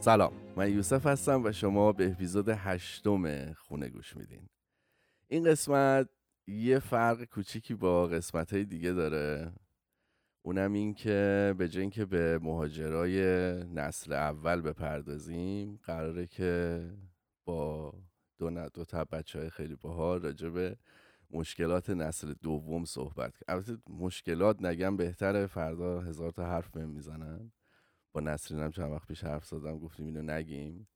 سلام من یوسف هستم و شما به اپیزود هشتم خونه گوش میدین. این قسمت یه فرق کوچیکی با قسمت های دیگه داره. اونم این که به جای اینکه به مهاجرای نسل اول بپردازیم قراره که با دو, دو تا بچه های خیلی باحال راجع به مشکلات نسل دوم صحبت کرد البته مشکلات نگم بهتره فردا هزار تا حرف بهم می‌زنن. با نسرین هم چند وقت پیش حرف زدم گفتیم اینو نگیم.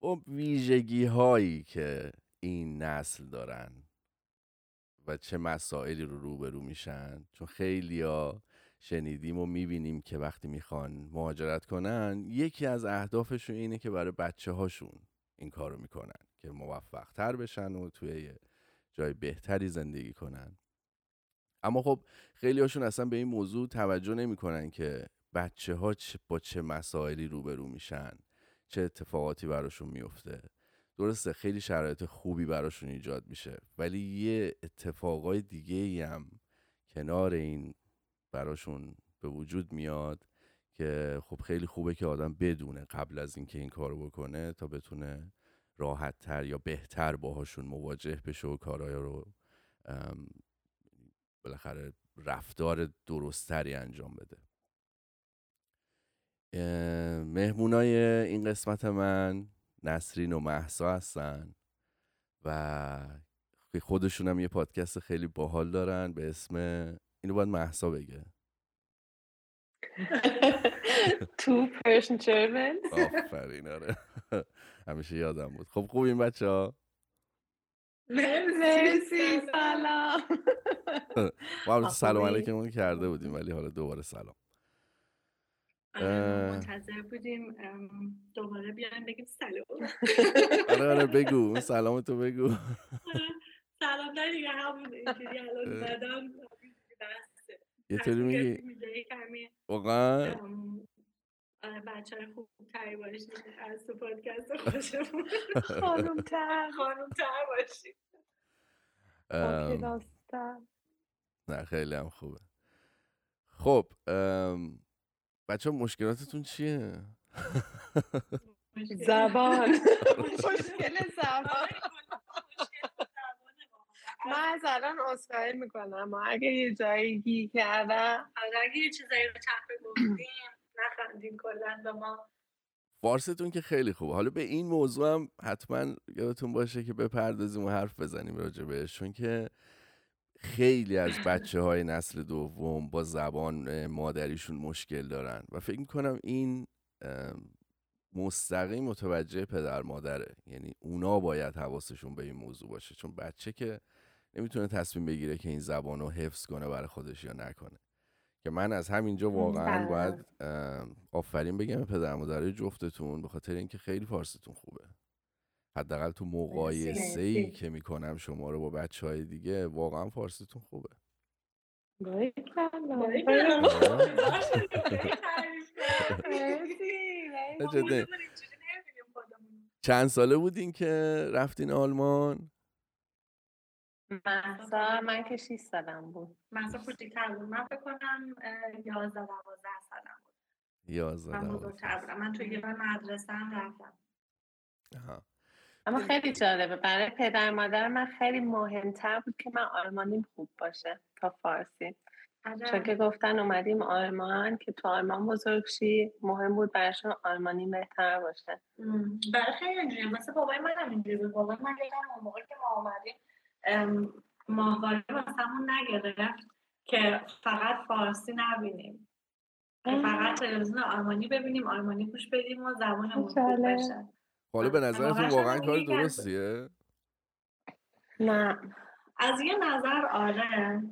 با ویژگی هایی که این نسل دارن و چه مسائلی رو روبرو میشن چون خیلی ها شنیدیم و می‌بینیم که وقتی می‌خوان مهاجرت کنن یکی از اهدافشون اینه که برای بچه هاشون این کارو می‌کنن که موفق تر بشن و توی جای بهتری زندگی کنن. اما خب خیلی هاشون اصلا به این موضوع توجه نمی‌کنن که بچه ها با چه مسائلی روبرو میشن؟ چه اتفاقاتی براشون میفته؟ درسته خیلی شرایط خوبی براشون ایجاد میشه ولی یه اتفاقای دیگه هم کنار این براشون به وجود میاد که خب خیلی خوبه که آدم بدونه قبل از اینکه این کارو بکنه تا بتونه راحت تر یا بهتر باهاشون مواجه بشه و کارهای رو بالاخره رفتار درستتری انجام بده. مهمونای این قسمت من نسرین و محسا هستن و خودشون هم یه پادکست خیلی باحال دارن به اسم اینو باید محسا بگه. تو پرشن جرمن آفرین آره. همیشه یادم بود. خب خوب این بچه ها؟ مرسی سلام. ما سلام علیکم کرده بودیم ولی حالا دوباره سلام. منتظر بودیم دوباره بیایم بگیم سلام. آره آره بگو سلام تو بگو. سلام نه دیگه همون اینجوری الان یه طوری میگی؟ واقعا؟ آره بچه های خوب تری باشید از تو پادکست خوشمون. خانوم تر خانوم تر باشید نه خیلی هم خوبه. خب بچه مشکلاتتون چیه؟ زبان. مشکل زبان. من از الان اصخایی می‌کنم. اگه یه جایی گی کردم. اگه یه چیزایی رو چپه گفتیم نخندیم کلن به ما. فارستون که خیلی خوبه. حالا به این موضوع هم حتما یادتون باشه که بپردازیم و حرف بزنیم راجع بهش چون که خیلی از بچه های نسل دوم با زبان مادریشون مشکل دارن و فکر می‌کنم این مستقیم متوجه پدر مادره. یعنی اونا باید حواسشون به این موضوع باشه. چون بچه که نمی‌تونه تصمیم بگیره که این زبان رو حفظ کنه برای خودش یا نکنه. که من از همینجا واقعا باید آفرین بگم پدر مادرای جفتتون به خاطر اینکه خیلی فارستون خوبه. حداقل تو مقایسه ای که می‌کنم شما رو با بچه های دیگه واقعا فارسیتون خوبه. چند ساله بودین که رفتین آلمان؟ محسا من که 6 سالم بود. محسا کوچیک‌تر بود. من فکر کنم 11 12 سالم بود. 11 من بزرگتر بودم. من توی یه مدرسه هم رفتم اما خیلی جالبه. برای پدر مادر من خیلی مهمتر بود که من آلمانیم خوب باشه تا فارسی. چون که گفتن اومدیم آلمان که تو آلمان بزرگ شی مهم بود براشون آلمانی بهتر باشه. برای خیلی اینجوری مثل بابای من هم اینجوری بود. بابای من یادم که ما اومدیم ماهواره واسمون نگرفت که فقط فارسی نبینیم. فقط تلویزیون آلمانی ببینیم آلمانی گوش بدیم و زبانمون خوب بشه. حالا به نظرتون واقعا کار درستیه؟ نه. از یه نظر آره.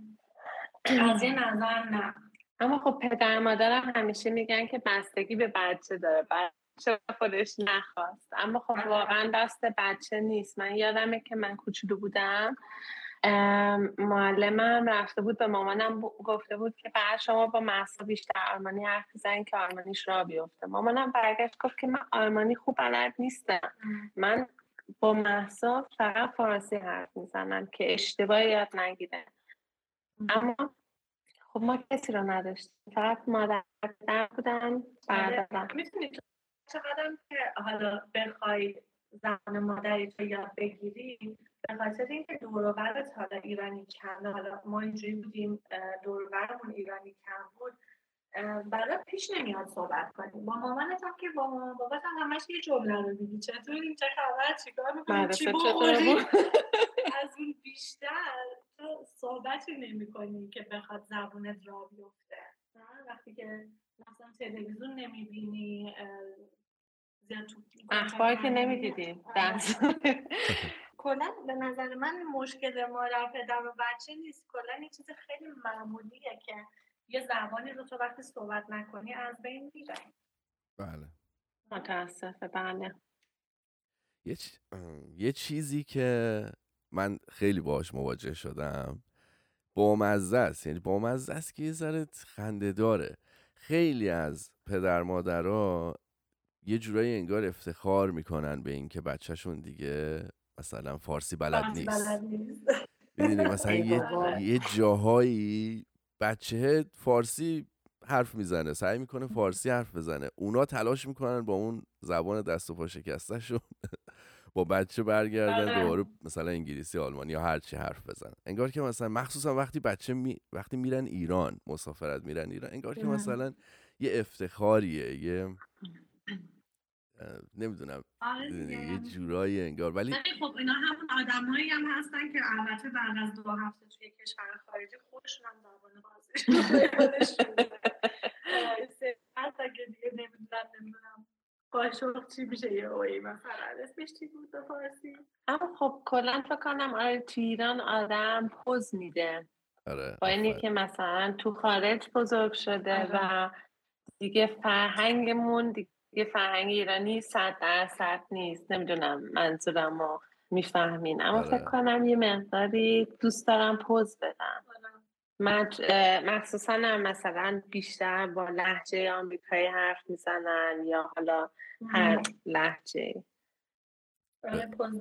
از یه نظر نه. اما خب پدر مادرم همیشه میگن که بستگی به بچه داره. بچه خودش نخواست. اما خب آره. واقعا دست بچه نیست. من یادمه که من کوچولو بودم. معلمم رفته بود به مامانم گفته بود که بعد شما با محسا بیشتر آلمانی حرف بزنین که آلمانیش را بیفته. مامانم برگشت گفت که من آلمانی خوب بلد نیستم. من با محسا فقط فارسی حرف می‌زنم که اشتباه یاد نگیره. اما خب ما کسی رو نداشتیم. فقط مادر بودن. آره. می‌تونی چقدر که حالا بخوای زن مادری تو یاد بگیری به خاطر اینکه دوروبرت حالا ایرانی کم حالا ما اینجوری بودیم دوروبرمون ایرانی کم بود برای پیش نمیاد صحبت کنیم. با مامانت هم که با مامان بابات هم همش یه جمله رو میگی چطور این چه خبر؟ چیکار می‌کنی چی از اون بیشتر تو صحبتی نمی کنی که بخواد زبونت را بیفته. وقتی که مثلا تلویزیون نمی‌بینی زیاد اخبار که نمی‌دیدیم کلا به نظر من مشکل ما پدر و بچه نیست. کلا این چیز خیلی معمولیه که یه زبانی رو تو وقتی صحبت نکنی از بین میره بله. متاسفه. بله. یه, یه چیزی که من خیلی باش مواجه شدم بامزه است. یعنی بامزه است که یه ذره خنده داره. خیلی از پدر مادرها یه جورایی انگار افتخار می‌کنن به اینکه بچهشون دیگه مثلا فارسی بلد نیست. می‌دونی مثلا یه, یه جاهایی بچه فارسی حرف می‌زنه سعی می‌کنه فارسی حرف بزنه. اونا تلاش می‌کنن با اون زبان دست و پا شکستشون با بچه برگردن بله. دوباره مثلا انگلیسی آلمانی یا هر چی حرف بزنن. انگار که مثلا مخصوصا وقتی بچه می... وقتی میرن ایران مسافرت میرن ایران انگار که مثلا یه افتخاریه یه نمی‌دونم آره یه جورایی انگار. ولی خب اینا همون آدمایی هم هستن که البته بعد از دو هفته توی کشور خارجی خودشون هم زبان بازیشون از اگه دیگه نمی‌دونم نمی‌دونم قاشق چی میشه یه اوی مثلا اسمش چی بود فارسی؟ اما خب کلا فکر کنم آره تو ایران آدم پوز میده. آره با اینی که مثلا تو خارج بزرگ شده آره. و دیگه فرهنگمون دیگه یه فرهنگ ایرانی صد درصد نیست. نمی‌دونم منظورم رو می‌فهمین. اما آره. فکر کنم یه مقداری دوست دارم پوز بدم. مخصوصا مثلا بیشتر با لحجه آمریکایی حرف می‌زنن یا حالا هر لحجه پوز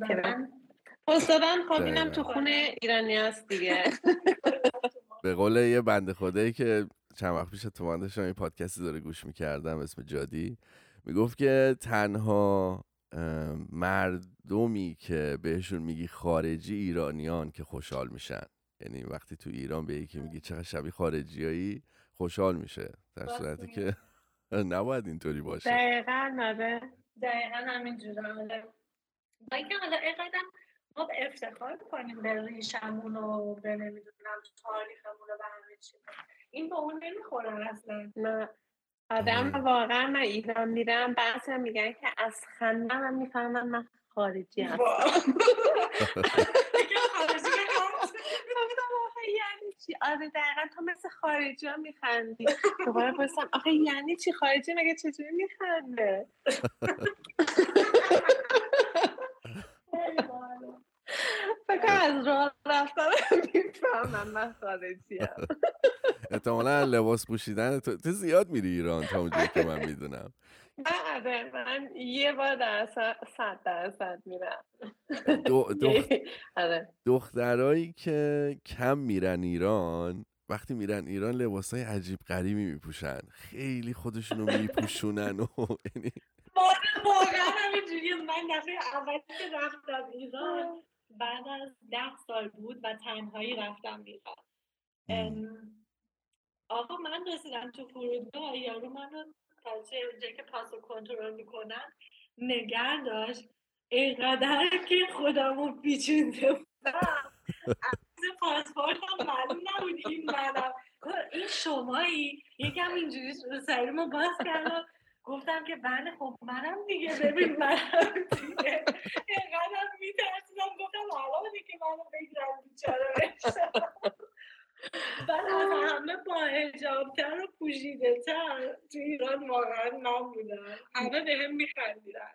دادن؟ خب اینم تو خونه ایرانی هست دیگه. به قول یه بنده خدایی که چند وقت پیش تو این پادکستی داره گوش می‌کردم اسم جادی. می‌گفت که تنها مردمی که بهشون میگی خارجی ایرانیان که خوشحال میشن. یعنی وقتی تو ایران به یکی میگی چقدر شبیه خارجیایی خوشحال میشه. در صورتی که نباید اینطوری باشه. دقیقا نده دقیقا همینجوره آره. با اینکه حالا اینقدر ما افتخار کنیم به ریشمون و به نمی‌دونم تاریخمون و به همه چی این با اون نمی‌خوره اصلا. نه. آدم واقعا من ایران میرم بعضی میگن که از خنده هم می‌فهمم من خارجی هستم. یعنی چی؟ آره دقیقا تو مثل خارجی ها میخندی. دوباره پرسم آخه یعنی چی؟ خارجی مگه چجوری میخنده؟ فکر از راه رفتن می‌فهمم من خارجی احتمالا لباس پوشیدن تو, تو زیاد میری ایران تا اونجایی که من می‌دونم. آره من یه بار در صد درصد میرم. آره. دخترایی که کم میرن ایران وقتی میرن ایران لباس های عجیب غریبی میپوشن. خیلی خودشونو میپوشونن و یعنی واقعا همینجوری من دفعه اول که رفتم ایران بعد از ده سال بود و تنهایی رفتم ایران آقا من رسیدم تو فرودگاه یارو منو تازه اونجا که پاسو کنترل می‌کنن نگر داشت. اینقدر که خودمو پیچونده بودم. از پاسپورتم معلوم نبود این منم. این شمایی یکم اینجوری سریمو باز کردم. گفتم که بله خب منم دیگه ببین منم دیگه. اینقدر میترسیدم. گفتم حالا که منو بگیرم بیچاره بعد از همه با هجابتر و پوشیده تر تو ایران واقعا من بودم همه به هم میخندیدن.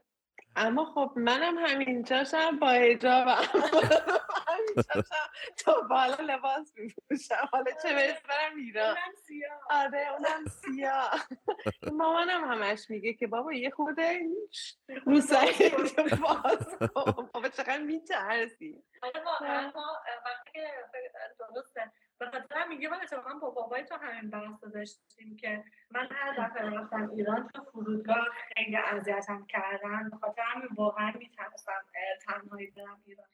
اما خب منم همینجاشم با هجاب همینجاشم تا بالا لباس میپوشم. حالا چه برم ایران. آره اونم سیاه. مامانم همش میگه که بابا یه خود رو سعی باز بابا چقدر میترسی آره واقعا وقتی که درسته. به خاطر میگه من اتفاقا با بابای تو همین بحث داشتیم که من هر دفعه رفتم ایران تو فرودگاه خیلی اذیتم کردن. به خاطر همین واقعا میترسم تنهایی برم ایران.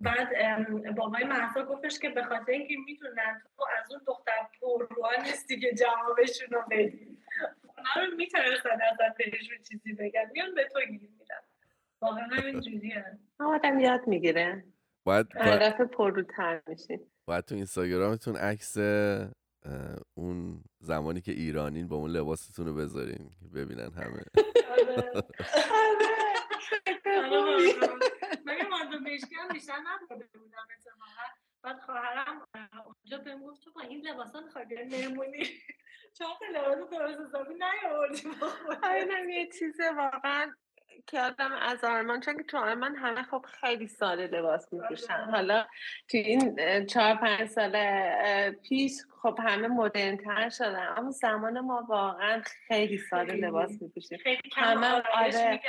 بعد بابای محسا گفتش که به خاطر اینکه می‌دونن تو از اون دختر پرروها نیستی که جوابشون رو بدی. اونا رو میترسن ازت بهشون چیزی بگن. میان به تو گیر میدن. واقعا همین جوریه آدم یاد می‌گیره. باید پرروتر میشی. باید تو اینستاگرامتون عکس اون زمانی که ایرانین با اون لباستون رو بذارین ببینن همه. بیشتر نبوده بودم؟ اتفاقا بعد خواهرم اونجا بهم گفت تو با این لباسا می‌خوای بیای مهمونی چون لباس درست حسابی نیاوردی اینم یه چیز واقعا که آدم از آرمان چون که تو آرمان همه خب خیلی ساده لباس میپوشن. حالا تو این چهار پنج سال پیش خب همه مدرن تر شدن اما زمان ما واقعا خیلی ساده لباس میپوشیم. همه آره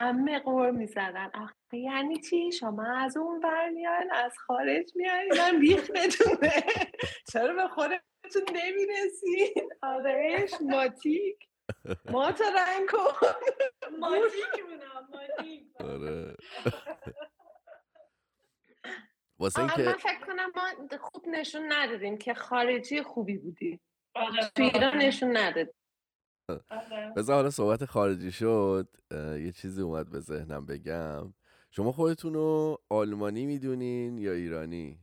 همه قور می‌زدن. آخه یعنی چی؟ شما از اون ور میان از خارج میان من بیختتونه چرا به خودتون نمی‌رسید آرش ماتیک. ما تو رنگ کن ماتیک آره واسه من اینکه فکر کنم ما خوب نشون ندادیم که خارجی خوبی بودی. آره، تو ایران نشون نداد آره. بذار حالا صحبت خارجی شد. یه چیزی اومد به ذهنم بگم. شما خودتون رو آلمانی می‌دونین یا ایرانی؟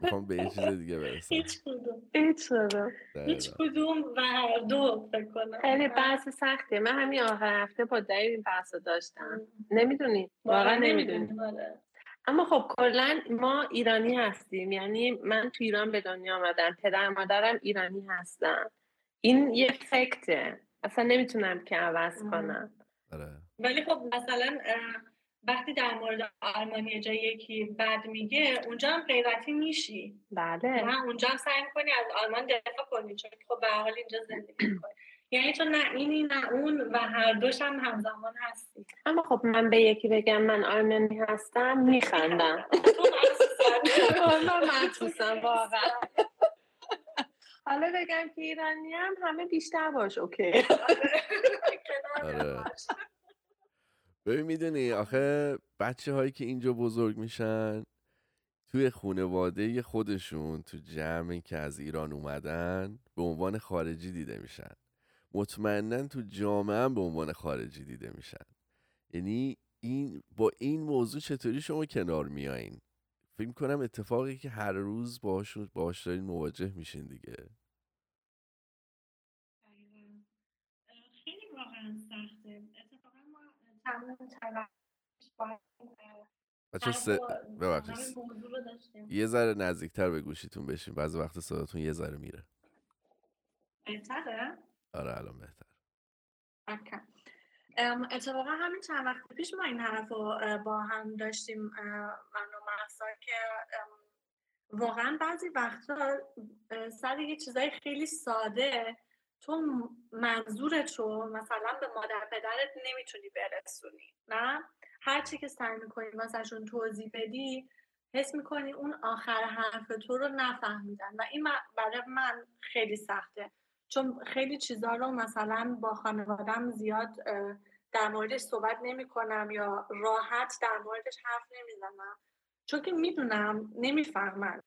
می‌خوام به یه چیز دیگه برسم هیچ کدوم هیچ شده هیچ. کدوم و هر دو فکر کنم خیلی بحث سختیه من همین آخر هفته با دایی این بحث رو داشتم نمی‌دونی واقعا نمی‌دونی. اما خب کلا ما ایرانی هستیم یعنی من تو ایران به دنیا آمدم پدر مادرم ایرانی هستن این یه فکته اصلا نمی‌تونم که عوض. کنم آره ولی خب مثلا وقتی در مورد آلمانی جای یکی بد میگه اونجا هم غیرتی میشی. بله. نه اونجا هم سعی می‌کنی از آلمان دفاع کنی چون خب به حال اینجا زندگی می‌کنی. یعنی تو نه اینی نه اون و هر دوش هم همزمان هستی. اما خب من به یکی بگم من آلمانی هستم میخندم. من مخصوصا واقعا. حالا بگم که ایرانی هم همه بیشتر باش اوکی. آره. ببین می‌دونی آخه بچه هایی که اینجا بزرگ میشن توی خونواده خودشون تو جمعی که از ایران اومدن به عنوان خارجی دیده میشن. مطمئنا تو جامعه هم به عنوان خارجی دیده میشن. یعنی این با این موضوع چطوری شما کنار میایین؟ فکر کنم اتفاقی که هر روز باهاشون باهاش دارین مواجه میشین دیگه دقیقاً. اه، خیلی واقعا سخته اتفاقا ما تمام تلاشش باید اه، بچه سه ببخشید. یه ذره نزدیکتر به گوشیتون بشین. بعضی وقت صداتون یه ذره میره. بهتره؟ آره الان بهتر اتفاقا همین چند وقت پیش ما این حرف رو با هم داشتیم من و محسا که واقعا بعضی وقتا سر یه چیزای خیلی ساده تو منظورت رو مثلا به مادر پدرت نمی‌تونی برسونی نه؟ هر چی که سعی می‌کنی واسهشون توضیح بدی حس می‌کنی اون آخر حرف تو رو نفهمیدن و این برای من خیلی سخته. چون خیلی چیزا رو مثلا با خانوادم زیاد در موردش صحبت نمی کنم یا راحت در موردش حرف نمی‌زنم. چون که می‌دونم نمی‌فهمن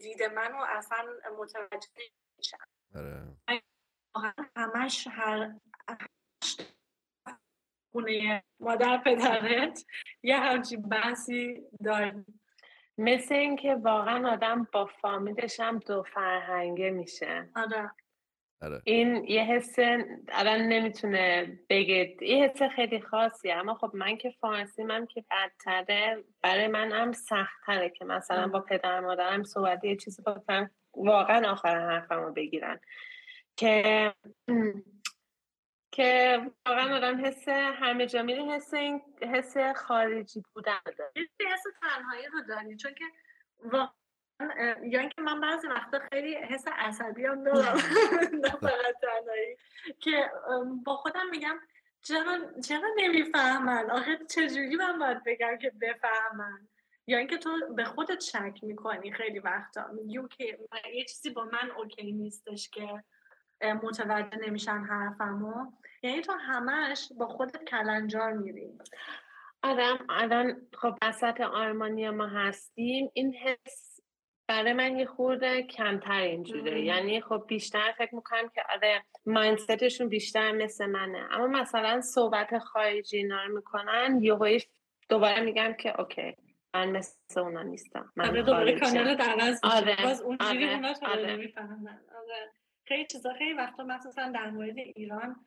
دید منو اصلا متوجه نمیشن. آره. همش هر خونه مادر پدرت یه همچین بحثی داریم. مثل اینکه واقعا آدم با فامیلش هم دو فرهنگه میشه. آره. آره. این یه حس الان نمی‌تونه بگه. یه حس خیلی خاصیه اما خب من که فارسی من که بدتره برای من هم سختتره که مثلا با پدر مادرم صحبت یه چیزی بکنم. واقعا آخر حرفم رو بگیرن. که که واقعا آدم حس همه جا میره حس این حس خارجی بودن داره. یه حس تنهایی رو داری چون که واقعا یا اینکه من بعضی وقتا خیلی حس عصبی هم دارم. نه فقط تنهایی. که با خودم میگم چرا چرا نمی‌فهمن؟ آخه چجوری من باید بگم که بفهمن؟ یا اینکه تو به خودت شک می‌کنی خیلی وقتا. میگی اوکی یه چیزی با من اوکی نیستش که متوجه نمیشن حرفمو. یعنی تو همش با خودت کلنجار میری. آدم الان خب وسط آرمانی ما هستیم این حس برای من یه خورده کمتر اینجوره یعنی خب بیشتر فکر می‌کنم که آره مایندستشون بیشتر مثل منه. اما مثلا صحبت خارجی اینا رو می‌کنن یه دوباره میگم که اوکی. من مثل اونا نیستم من آره دوباره کانال عوض آره باز اونجوری آره. اونا آره. آره. خیلی چیزا خیلی وقتا مخصوصا در مورد ایران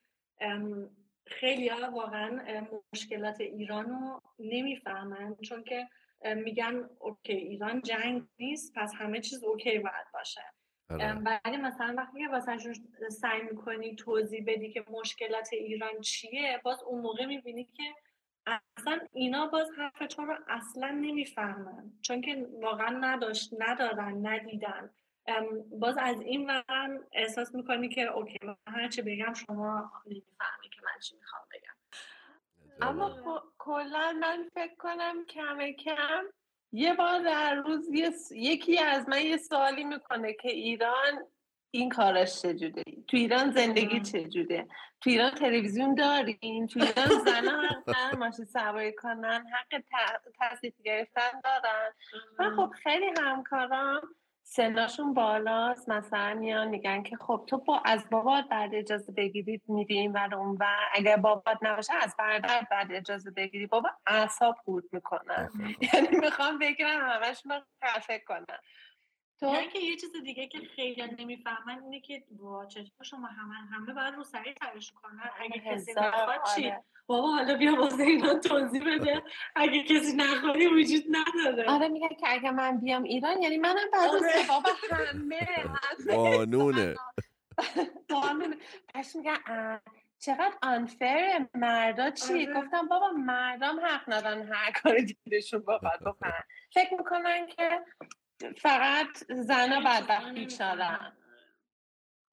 خیلی ها واقعا مشکلات ایران رو نمی‌فهمن چون که میگن okay ایران جنگ نیست پس همه چیز okay باید باشه آره. ولی مثلا وقتی که واسه سعی می‌کنی توضیح بدی که مشکلات ایران چیه باز اون موقع می‌بینی که اصلا اینا باز حرف تو رو اصلا نمی‌فهمن. چون که واقعا نداشت ندارن ندیدن. باز از این ورم احساس می‌کنی که okay من هرچی بگم شما نمی‌فهمی که من چی می‌خوام بگم. اما خب، کلا من فکر کنم کم کم یه بار در روز یکی از من یه سوالی می‌کنه که ایران این کارش چجوره؟ تو ایران زندگی چجوره؟ تو ایران تلویزیون دارین؟ تو ایران زنها حق ماشین سواری کنن حق تصدیق گرفتن دارن. و خب خیلی همکارام سناشون بالاست. مثلا میان میگن که خب تو با از بابات بعد اجازه بگیرید میدیم و اون و اگر بابات نباشه از برادر بعد اجازه بگیری بابا اعصاب خورد می‌کنن. یعنی می‌خوام بگیرم همش من کنم تو یعنی که یه چیز دیگه که خیلی نمی‌فهمن اینه که با چطور شما همه همه باید رو سریع ترش کنن. اگه کسی نخواد چی؟ آره. بابا حالا بیا واسه اینا توضیح بده. اگه کسی نخوادی وجود نداره. آره میگه که اگه من بیام ایران یعنی منم بعد آره. بابا همه قانونه. قانونه. پس میگن چقدر آنفر مردا چی؟ آره. گفتم بابا مردم حق ندارن هر کاری دیدشون بخواد بکنن. فکر می‌کنن که فقط زنا بدبخت بیچارن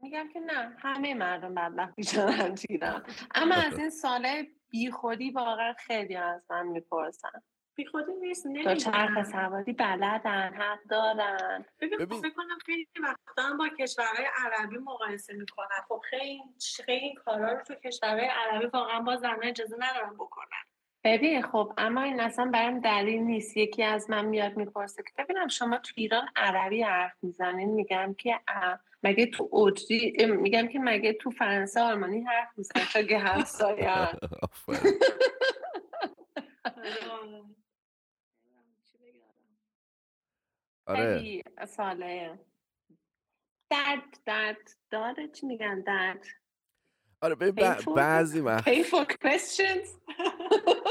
میگم که نه همه مردم بدبخت بیچارن چیدن اما از این ساله بیخودی واقعا خیلی از من می‌پرسن. بیخودی نیست تو چرخ سواری بلدن حق دارن. ببین فکر کنم خیلی وقتا با کشورهای عربی مقایسه می‌کنن. خب خیلی خیلی کارا رو تو کشورهای عربی واقعا با زنها اجازه ندارن بکنن. ببین خب اما این اصلا برام دلیل نیست. یکی از من میاد می‌پرسه که ببینم شما تو ایران عربی حرف می‌زنین؟ میگم که مگه تو اوجی میگم که مگه تو فرانسه آلمانی حرف می‌زنن تا که همسایه آره. ساله. درد درد. داره چی میگن؟ درد. آره ببین بعضی وقت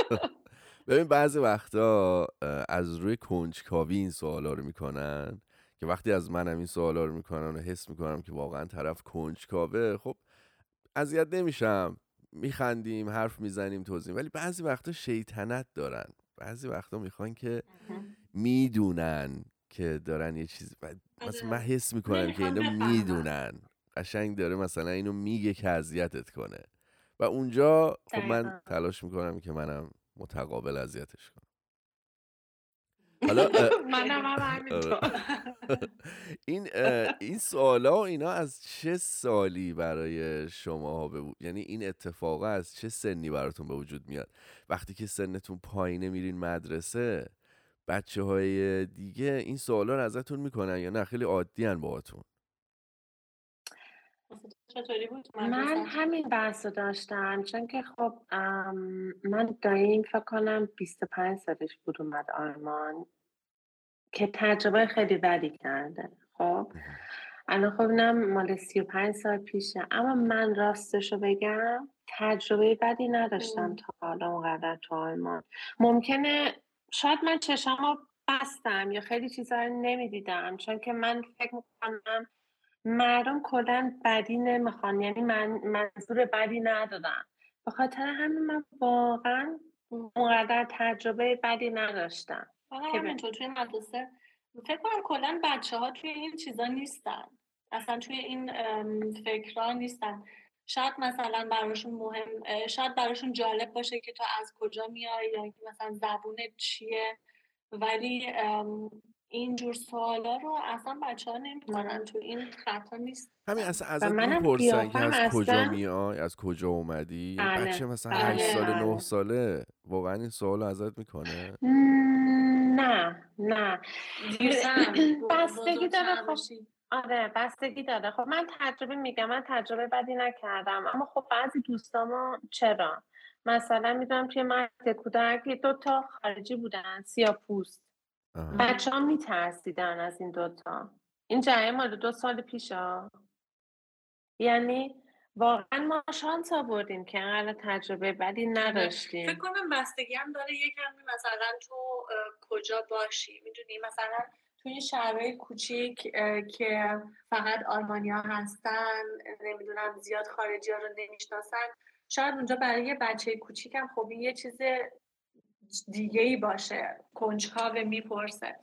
ببین بعضی وقتا از روی کنجکاوی این سوالا رو می‌کنن که وقتی از منم این سوالا رو می‌کنن و حس می‌کنم که واقعا طرف کنجکاوه خب اذیت نمیشم. میخندیم حرف می‌زنیم توضیح. ولی بعضی وقتا شیطنت دارن. بعضی وقتا می‌خوان که می‌دونن که دارن یه چیزی مثلا من آره. حس می‌کنم که اینا می‌دونن. قشنگ داره مثلا اینو میگه که اذیتت کنه. و اونجا خب من تلاش می‌کنم که منم متقابل اذیتش کنم. حالا منم آره. این این سوالا و اینا از چه سالی برای شما به یعنی این اتفاقا از چه سنی براتون به وجود میاد؟ وقتی که سنتون پایینه میرین مدرسه بچه های دیگه این سوالا رو ازتون می‌کنن یا نه؟ خیلی عادی هن باهاتون. من همین بحث رو داشتم چون که خب من داییم فکر کنم 25 سالش بود اومد آلمان که تجربه خیلی بدی کرده خب. الان خب اینم مال 35 سال پیشه. اما من راستش رو بگم تجربه بدی نداشتم تا حالا اونقدر تو آلمان. ممکنه شاید من چشم بستم یا خیلی چیزا رو نمی‌دیدم چون که من فکر می‌کنم مردم کلا بدی نمی‌خوان یعنی من منظور بدی ندادم به خاطر همین من واقعا اونقدر تجربه بدی نداشتم که تو توی مدرسه فکر کنم کلا بچه ها توی این چیزا نیستن. اصلا توی این فکرها نیستن. شاید مثلا براشون مهم شاید براشون جالب باشه که تو از کجا میای یا مثلا زبون چیه. ولی اینجور سوالا رو اصلا بچه ها نمی‌کنن تو این خطا نیست. همین اصلا ازت می‌پرسن که از کجا میای از کجا اومدی؟ بله. بچه مثلا بله. 8 ساله 9 بله. ساله واقعا این سوال ازت می‌کنه؟ نه نه. بستگی داره خب آره بستگی داره. خب من تجربه میگم من تجربه بدی نکردم. اما خب بعضی دوستامو چرا؟ مثلا می‌دونم توی مرد کودک دو تا خارجی بودن سیاه پوست بچه ها میترسیدن از این دوتا این جریان مال دو سال پیش ها. یعنی واقعا ما شانس آوردیم که انقدر تجربه بدی نداشتیم. فکر کنم بستگی هم داره یکم مثلا تو کجا باشی؟ می‌دونی؟ مثلا توی این شهرهای کوچیک که فقط آلمانیا هستن نمی‌دونم زیاد خارجی ها رو نمی‌شناسن شاید اونجا برای یه بچه کوچیکم خب یه چیز دیگه ای باشه کنجکاو می‌پرسه.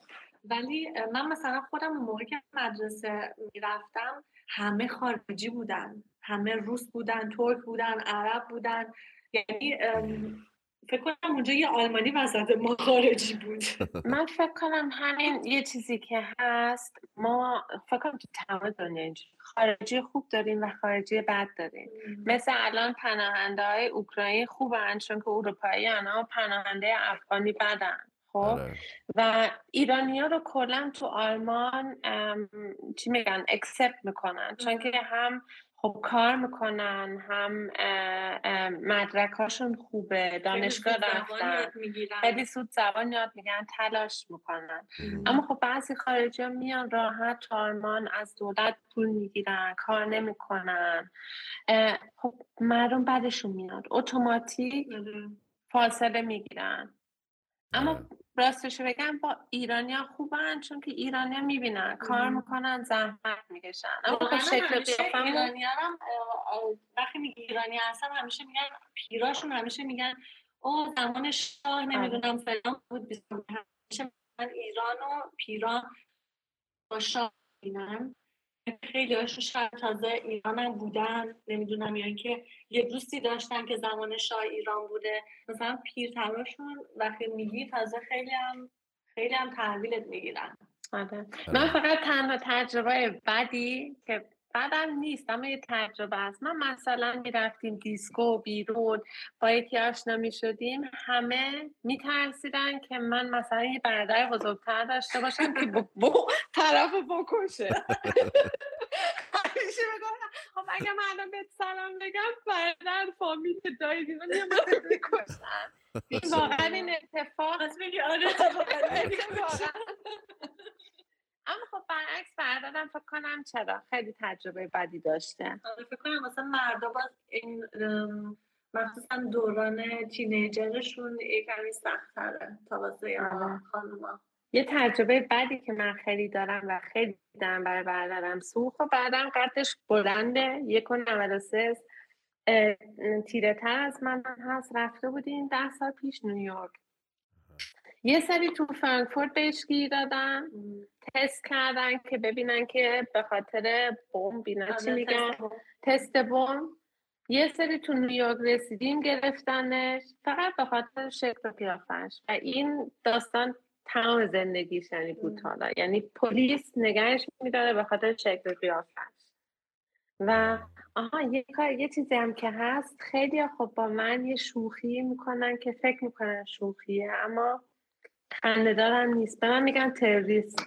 ولی من مثلا خودم اون موقع که مدرسه می‌رفتم همه خارجی بودن همه روس بودن ترک بودن عرب بودن. یعنی فکر کنم اونجا یه آلمانی وسط ما خارجی بود. من فکر کنم همین یه چیزی که هست ما فکر کنم تو تمام دنیا خارجی خوب داریم و خارجی بد داریم. مثل الان پناهنده های اوکراین خوبن چون که اروپایی انا پناهنده افغانی بدن خب؟ آره. و ایرانی ها رو کلا تو آلمان چی میگن اکسپت می‌کنن. چون که هم خب کار می‌کنن هم مدرکاشون خوبه دانشگاه رفتن. خیلی سود زبان یاد میگن تلاش می‌کنن. اما خب بعضی خارجی ها میان راحت تارمان از دولت پول می‌گیرن کار نمی‌کنن. خب مردم بعدشون میاد اتوماتیک فاصله می‌گیرن. اما آره. راستش بگم با ایرانیا خوبن چون که ایرانیا می‌بینن کار می‌کنن زحمت می‌کشن. اما شکل ایرانیا هم وقتی میگه ایرانی هستن همیشه میگن پیراشون همیشه میگن او زمان شاه آره. نمی‌دونم فلان بود همیشه من ایران و پیران با شاه بینن خیلی هاشون شاید تازه ایران هم بودن نمی‌دونم یا اینکه یه دوستی داشتن که زمان شاه ایران بوده. مثلا پیرتراشون وقتی میگی تازه خیلی هم خیلی هم تحویلت می‌گیرن. آره. من فقط تنها تجربه بدی که بعدم نیست اما یه تجربه است. من مثلا می‌رفتیم دیسکو بیرون با یکی آشنا می‌شدیم همه میترسیدن که من مثلا یه برادر بزرگتر داشته باشم که بو طرف بکشه. همیشه خب اگه من الان بهت سلام بگم برادر فامیل دایی دیوان یه می‌کشن. واقعا این اتفاق آره اما خب برعکس بردارم فکر کنم چرا؟ خیلی تجربه بدی داشته. آره فکر کنم مثلا مردا باز این مخصوصا دوران تینیجرشون کمی سختره تا واسه. خانوما. یه تجربه بدی که من خیلی دارم و خیلی دارم برای برادرم سوخ و بعدم قدش بلنده یک و تیره تر از من هست. رفته بودیم ده سال پیش نیویورک. یه سری تو فرانکفورت بهش گیر دادن تست کردن که ببینن که به خاطر بوم بینا چی آره، میگن؟ تست بوم یه سری تو نیویورک رسیدیم گرفتنش فقط به خاطر شکل قیافش. و این داستان تمام زندگیش یعنی بود حالا. یعنی پلیس نگهش میداره به خاطر شکل قیافش. و آها یه کار یه چیزی هم که هست خیلی خب با من یه شوخی می‌کنن که فکر می‌کنن شوخیه اما خنده دارم نیست. به من میگن تروریست.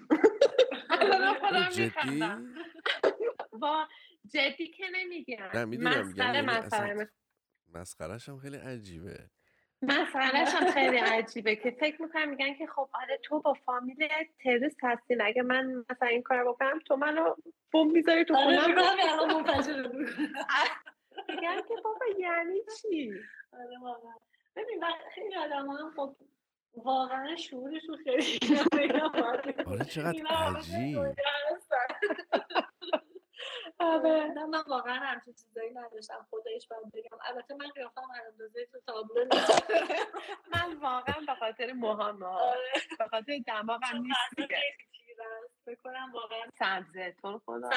جدی؟ با جدی که نمیگن نه می‌دونم مسخره مسخرش هم خیلی عجیبه. مسئلهش هم خیلی عجیبه که فکر می‌کنم میگن که خب آره تو با فامیل تروریست هستین اگه من مثلا این کار بکنم تو منو بوم می‌ذاری تو آره، خونم. میگن که بابا یعنی چی؟ آره ببین خیلی آدم هم خب واقعا شعورشون خیلی آره چقدر عجیب. آره. نه من واقعا همچین چیزایی نداشتم. خودش باید بگم. البته من قیافم اندازه تو تابلو نیست. من واقعا به خاطر موهام آره. به خاطر دماغم نیست بکنم واقعا سبزه. تو خدا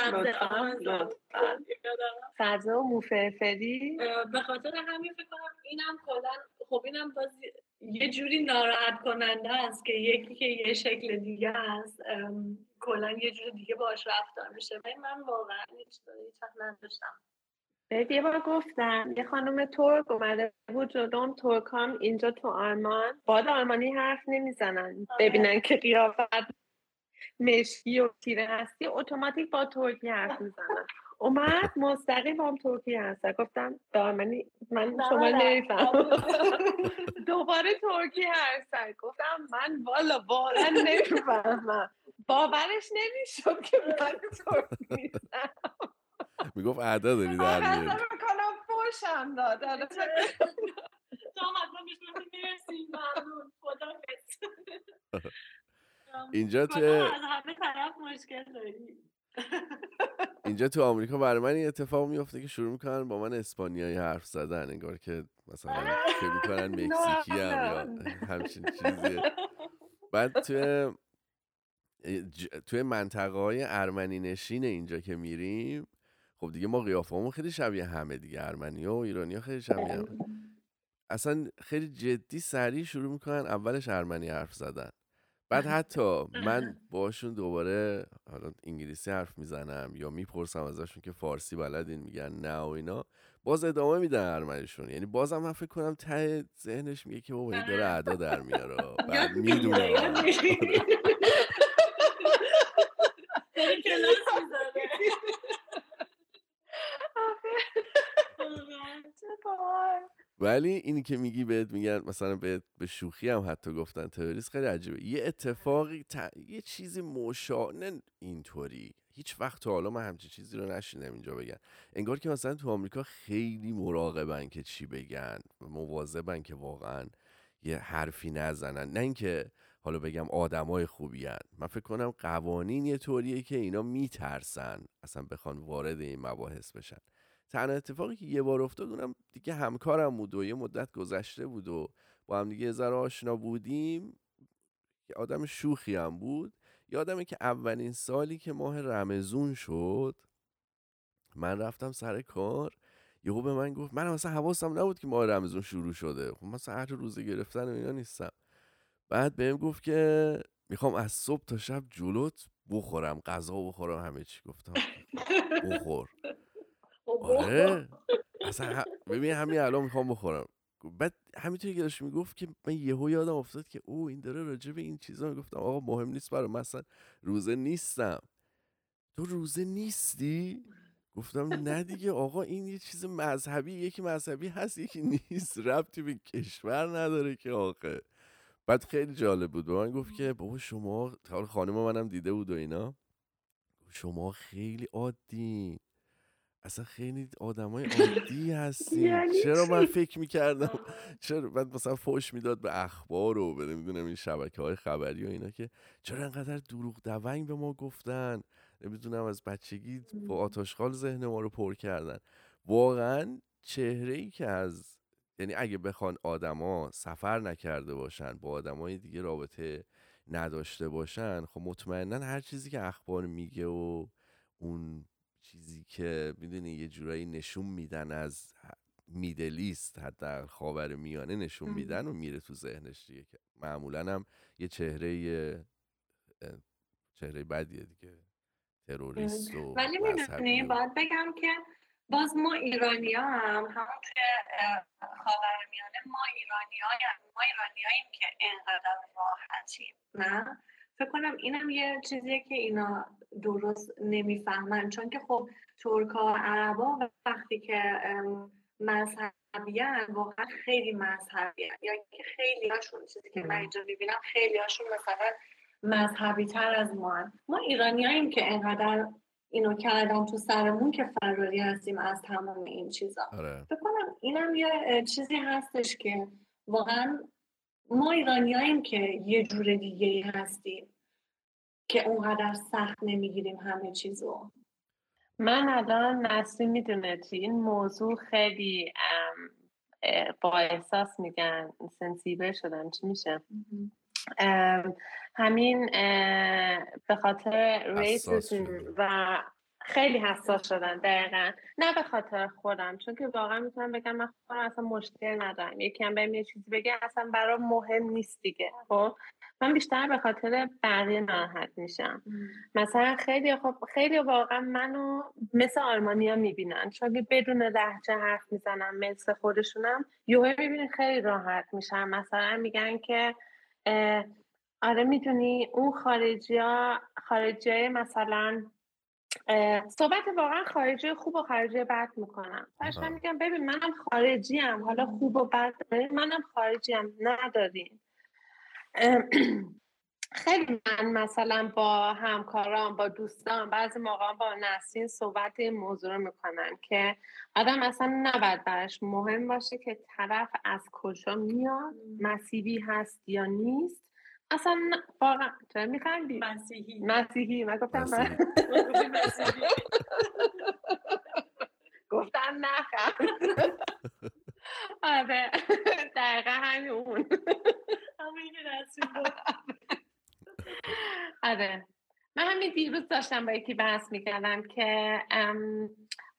سبزه. و موفرفری به خاطر همین فکر کنم اینم کلا خب اینم باز یه جوری ناراحت کننده است که یکی که یه شکل دیگه است کلا یه جور دیگه باش رفتار میشه. من واقعا هیچ نداشتم. یه بار گفتم یه خانم ترک اومده بود جلوم ترک هم اینجا تو آلمان. باد آلمانی حرف نمی‌زنن. آره. ببینن که قیافت مشکی و تیره هستی اتوماتیک با ترکی حرف می‌زنن. اومد مستقیم هم ترکی هست گفتم دارمنی من شما نمیفهم دوباره ترکی هست گفتم من والا والا نمی‌فهمم. باورش نمی‌شد که من ترکی می‌گفت اعدا داری در میاری. می‌کنم فوشم داد. اینجا تو اینجا تو آمریکا برای من این اتفاق میفته که شروع می‌کنن با من اسپانیایی حرف زدن انگار که مثلا فکر می‌کنن مکزیکی هم یا همچین چیزیه بعد توی توی منطقه های ارمنی نشین اینجا که میریم خب دیگه ما قیافمون خیلی شبیه همه دیگه ارمنی و ایرانی ها خیلی شبیه همه اصلا خیلی جدی سریع شروع می‌کنن اولش ارمنی حرف زدن. بعد حتی من باشون دوباره حالا انگلیسی حرف می‌زنم یا می‌پرسم ازشون که فارسی بلدین میگن نه و اینا باز ادامه میدن ارمنیشون. یعنی بازم من فکر کنم ته ذهنش میگه که بابا این داره ادا در میاره بعد می‌دونه ولی اینی که میگی بهت میگن مثلا به به شوخی هم حتی گفتن تروریست خیلی عجیبه. یه اتفاقی یه چیزی مشانه اینطوری. هیچ وقت تا حالا من همچین چیزی رو نشینم اینجا بگن. انگار که مثلا تو آمریکا خیلی مراقبن که چی بگن مواظبن که واقعا یه حرفی نزنن. نه اینکه حالا بگم آدمای خوبی هن. من فکر کنم قوانین یه طوریه که اینا میترسن اصلا بخوان وارد این مباحث بشن. تنها اتفاقی که یه بار افتاد اونم دیگه همکارم بود و یه مدت گذشته بود و با هم دیگه ذره آشنا بودیم. آدم شوخی هم بود. یادمه که اولین سالی که ماه رمزون شد من رفتم سر کار یهو به من گفت من مثلا حواسم نبود که ماه رمزون شروع شده. خب مثلا هر روزه گرفتن و اینا نیستم. بعد بهم گفت که می‌خوام از صبح تا شب جلوت بخورم غذا بخورم همه چی. گفتم بخور. آره. اصلا ببین همین الان می‌خوام بخورم. بعد همینطوری که داشت می‌گفت که من یهو یادم افتاد که او این داره راجع به این چیزا می‌گفتم آقا مهم نیست برای مثلا روزه نیستم. تو روزه نیستی؟ گفتم نه دیگه. آقا این یه چیز مذهبی یکی مذهبی هست یکی نیست. ربطی به کشور نداره که آقا بعد خیلی جالب بود. به من گفت که بابا شما خانم منم دیده بود و اینا. شما خیلی عادی. اصلا خیلی آدمای عادی هستیم. یعنی چرا من فکر می‌کردم چرا بعد مثلا فوش می‌داد به اخبار و به نمی‌دونم این شبکه های خبری و اینا که چرا انقدر دروغ دونگ به ما گفتن؟ نمی‌دونم از بچگی با آتاشخال ذهن ما رو پر کردن. واقعا چهره ای که از یعنی اگه بخوان آدما سفر نکرده باشن با آدمای دیگه رابطه نداشته باشن خب مطمئنا هر چیزی که اخبار میگه و اون چیزی که می‌دونی یه جورایی نشون میدن از میدلیست حتی خاور میانه نشون میدن و میره تو ذهنش دیگه که معمولا هم یه چهره چهره بدیه دیگه تروریست و ولی می‌دونی باید بگم که باز ما ایرانی ها هم همون توی خاور میانه ما ایرانی ما ایرانی که انقدر راحتیم نه؟ فکر کنم اینم یه چیزیه که اینا درست نمی‌فهمن چون که خب ترکا عربا وقتی که مذهبیان واقعا خیلی مذهبیان یا که خیلی هاشون چیزی که من اینجا می‌بینم خیلی هاشون مثلا مذهبی تر از ما هن. ما ایرانی که انقدر اینو کردن تو سرمون که فراری هستیم از تمام این چیزا آره. کنم اینم یه چیزی هستش که واقعا ما ایرانی که یه جور دیگه هستیم که اونقدر سخت نمی‌گیریم همه چیزو. من الان نسلی می‌دونه توی این موضوع خیلی با احساس میگن سنسیبل شدم. چی میشه؟ همین به خاطر ریسیسم و خیلی حساس شدن دقیقا. نه به خاطر خودم چون که واقعا می‌تونم بگم من خودم اصلا مشکل ندارم. یکی هم بهم یه چیزی بگه اصلا برای مهم نیست دیگه خب؟ من بیشتر به خاطر بقیه ناراحت میشم. مثلا خیلی خب خیلی واقعا منو مثل آلمانیا می‌بینن. چون که بدون لهجه حرف می‌زنم مثل خودشونم یوهه می‌بینی خیلی راحت میشم. مثلا میگن که آره می‌دونی اون خارجی ها خارجی مثلا صحبت واقعا خارجی خوب و خارجی بد می‌کنم. فرش میگم ببین منم خارجی هم حالا خوب و بد منم خارجی هم نداریم خیلی من مثلا با همکاران با دوستان بعضی موقع با نسرین صحبت این موضوع رو می‌کنن که آدم اصلا نباید برش مهم باشه که طرف از کجا میاد مسیحی هست یا نیست. اصلا واقعا چرا میخندی؟ مسیحی. مسیحی. من گفتم گفتم نخند آره. دقیقا همین. همین آره. من همین دیروز داشتم با یکی بحث می‌کردم که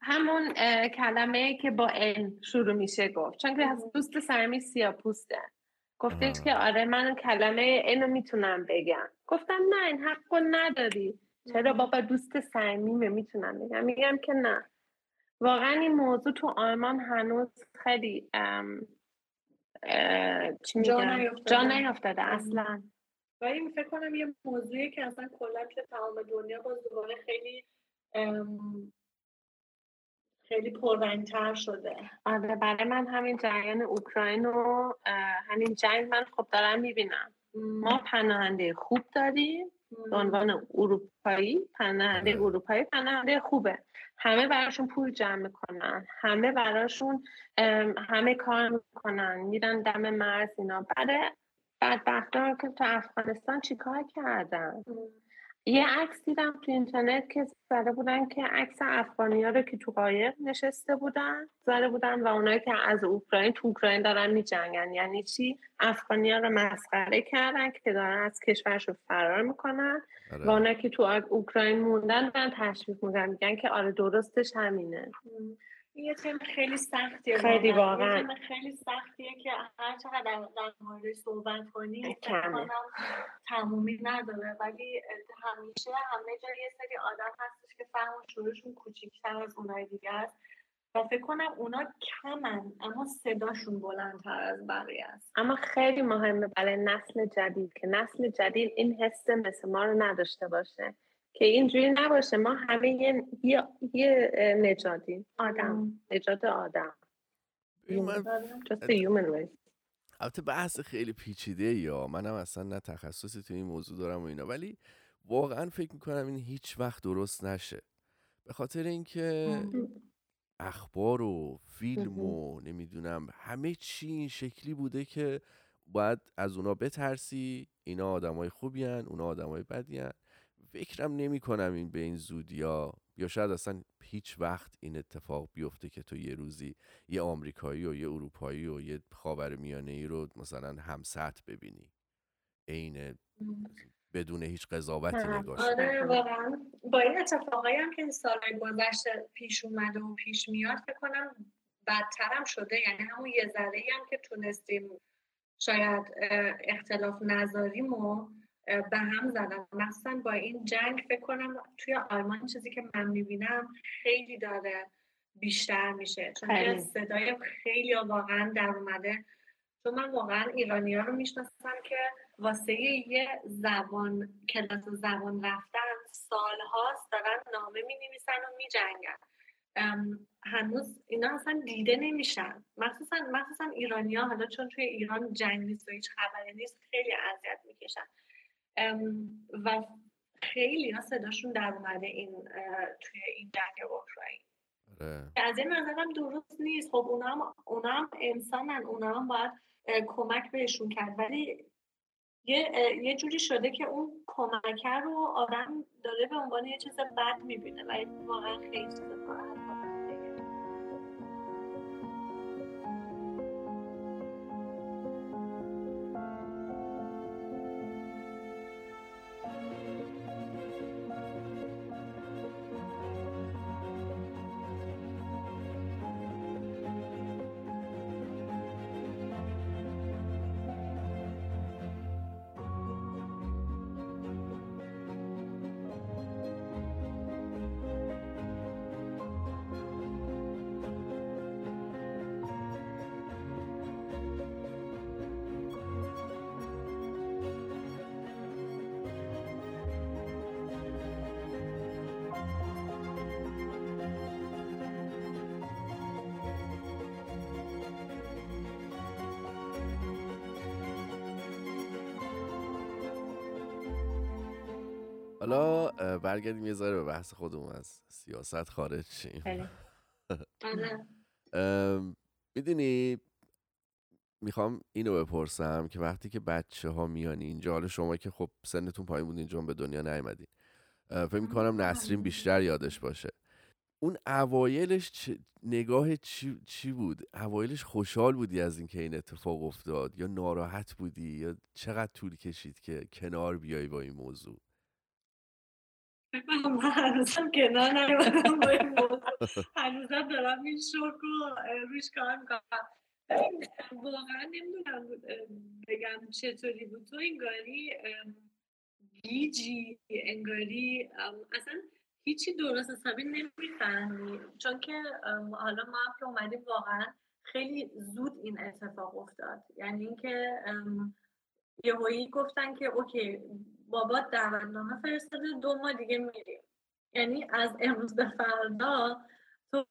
همون کلمه که با ان شروع میشه گفت. چون که دوست سرمی پوسته گفتش که آره من کلمه اینو می‌تونم بگم. گفتم نه این حق نداری. چرا بابا دوست صمیمه؟ می‌تونم بگم. میگم که نه. واقعا این موضوع تو آلمان هنوز خیلی ام چی جا نیافتاده اصلا. ولی فکر کنم یه موضوعی که اصلا کلا که تمام دنیا باز دوباره خیلی خیلی پررنگتر شده. آره برای من همین جریان اوکراین و همین جنگ من خب دارم می‌بینم. ما پناهنده خوب داریم. به عنوان اروپایی پناهنده. اروپایی پناهنده خوبه. همه براشون پول جمع می‌کنن. همه براشون همه کار می‌کنن. میرن دم مرز اینا. بعد بدبختا که تو افغانستان چیکار کردن؟ یه عکس دیدم تو اینترنت که زده بودن که عکس افغانی ها رو که تو قایق نشسته بودن زده بودن و اونایی که از اوکراین تو اوکراین دارن میجنگن. یعنی چی؟ افغانی ها رو مسخره کردن که دارن از کشورشون فرار می‌کنن آره. و اونایی که تو اوکراین موندن دارن تشویق میگن میگن که آره درستش همینه. یه تیم خیلی سختیه خیلی واقعا. خیلی سختیه که هر چقدر در, موردش صحبت کنی تمومی نداره. ولی همیشه همه جا یه سری آدم هستش که فهم شروعشون کوچیکتر از اونای دیگه است. و فکر کنم اونا کمن اما صداشون بلندتر از بقیه است. اما خیلی مهمه برای نسل جدید که نسل جدید این حس مثل ما رو نداشته باشه. که اینجوری نباشه ما همه یه, یه, یه نجادیم آدم. نجات آدم. البته بحث خیلی پیچیده یا منم اصلا نه تخصصی تو این موضوع دارم و اینا ولی واقعا فکر می‌کنم این هیچ وقت درست نشه. به خاطر اینکه اخبار و فیلم و نمی‌دونم همه چی این شکلی بوده که باید از اونا بترسی اینا آدمای خوبی هن اونا آدمای بدی هن. فکرم نمی کنم این به این زودیا یا شاید اصلا هیچ وقت این اتفاق بیفته که تو یه روزی یه آمریکایی و یه اروپایی و یه خاور میانه ای رو مثلا همسط ببینی. عین بدون هیچ قضاوتی نگاش آره واقعا. با این اتفاقایی هم که این سالهای گذشته پیش اومده و پیش میاد فکر کنم بدترم شده. یعنی همون یه ذره هم که تونستیم شاید اختلاف نظاریم و به هم زدن مثلا با این جنگ فکر کنم توی آلمان چیزی که من می‌بینم خیلی داره بیشتر میشه. چون صدای خیلی واقعا در اومده. چون من واقعا ایرانی ها رو می‌شناسم که واسه یه زبان کلاس زبان رفتن سال هاست دارن نامه می نویسن و می جنگن. هنوز اینا اصلا دیده نمیشن. مخصوصا مخصوصا ایرانی ها حالا چون توی ایران جنگ نیست و هیچ خبری نیست خیلی اذیت می‌کشن. و خیلی ها صداشون در اومده این توی این جنگ اوکراین. آره. از این نظرم درست نیست. خب اونا هم, اونا هم انسانن. اونا هم باید کمک بهشون کرد. ولی یه, یه جوری شده که اون کمک رو آدم داره به عنوان یه چیز بد می‌بینه. و واقعا خیلی چیز برگردیم یه ذره به بحث خودمون از سیاست خارج شیم. می‌دونی می‌خوام اینو بپرسم که وقتی که بچه ها میان اینجا حالا شما که خب سنتون پایین بود اینجا به دنیا نیومدین. فکر می‌کنم نسرین بیشتر یادش باشه. اون اوایلش نگاه چی, چی بود؟ اوایلش خوشحال بودی از اینکه این اتفاق افتاد؟ یا ناراحت بودی؟ یا چقدر طول کشید که کنار بیای با این موضوع؟ هنوزم کنار نیومدم با این هنوزم دارم این شوک رو روش کار می‌کنم. واقعا نمی‌دونم بگم چطوری بود. تو انگاری گیجی انگاری اصلا هیچی درست حسابی نمی‌فهمی. چون که حالا ما هم که اومدیم واقعا خیلی زود این اتفاق افتاد. یعنی اینکه یهویی گفتن که اوکی بابا دعوتنامه فرستاده دو ماه دیگه میریم یعنی از امروز به فردا تو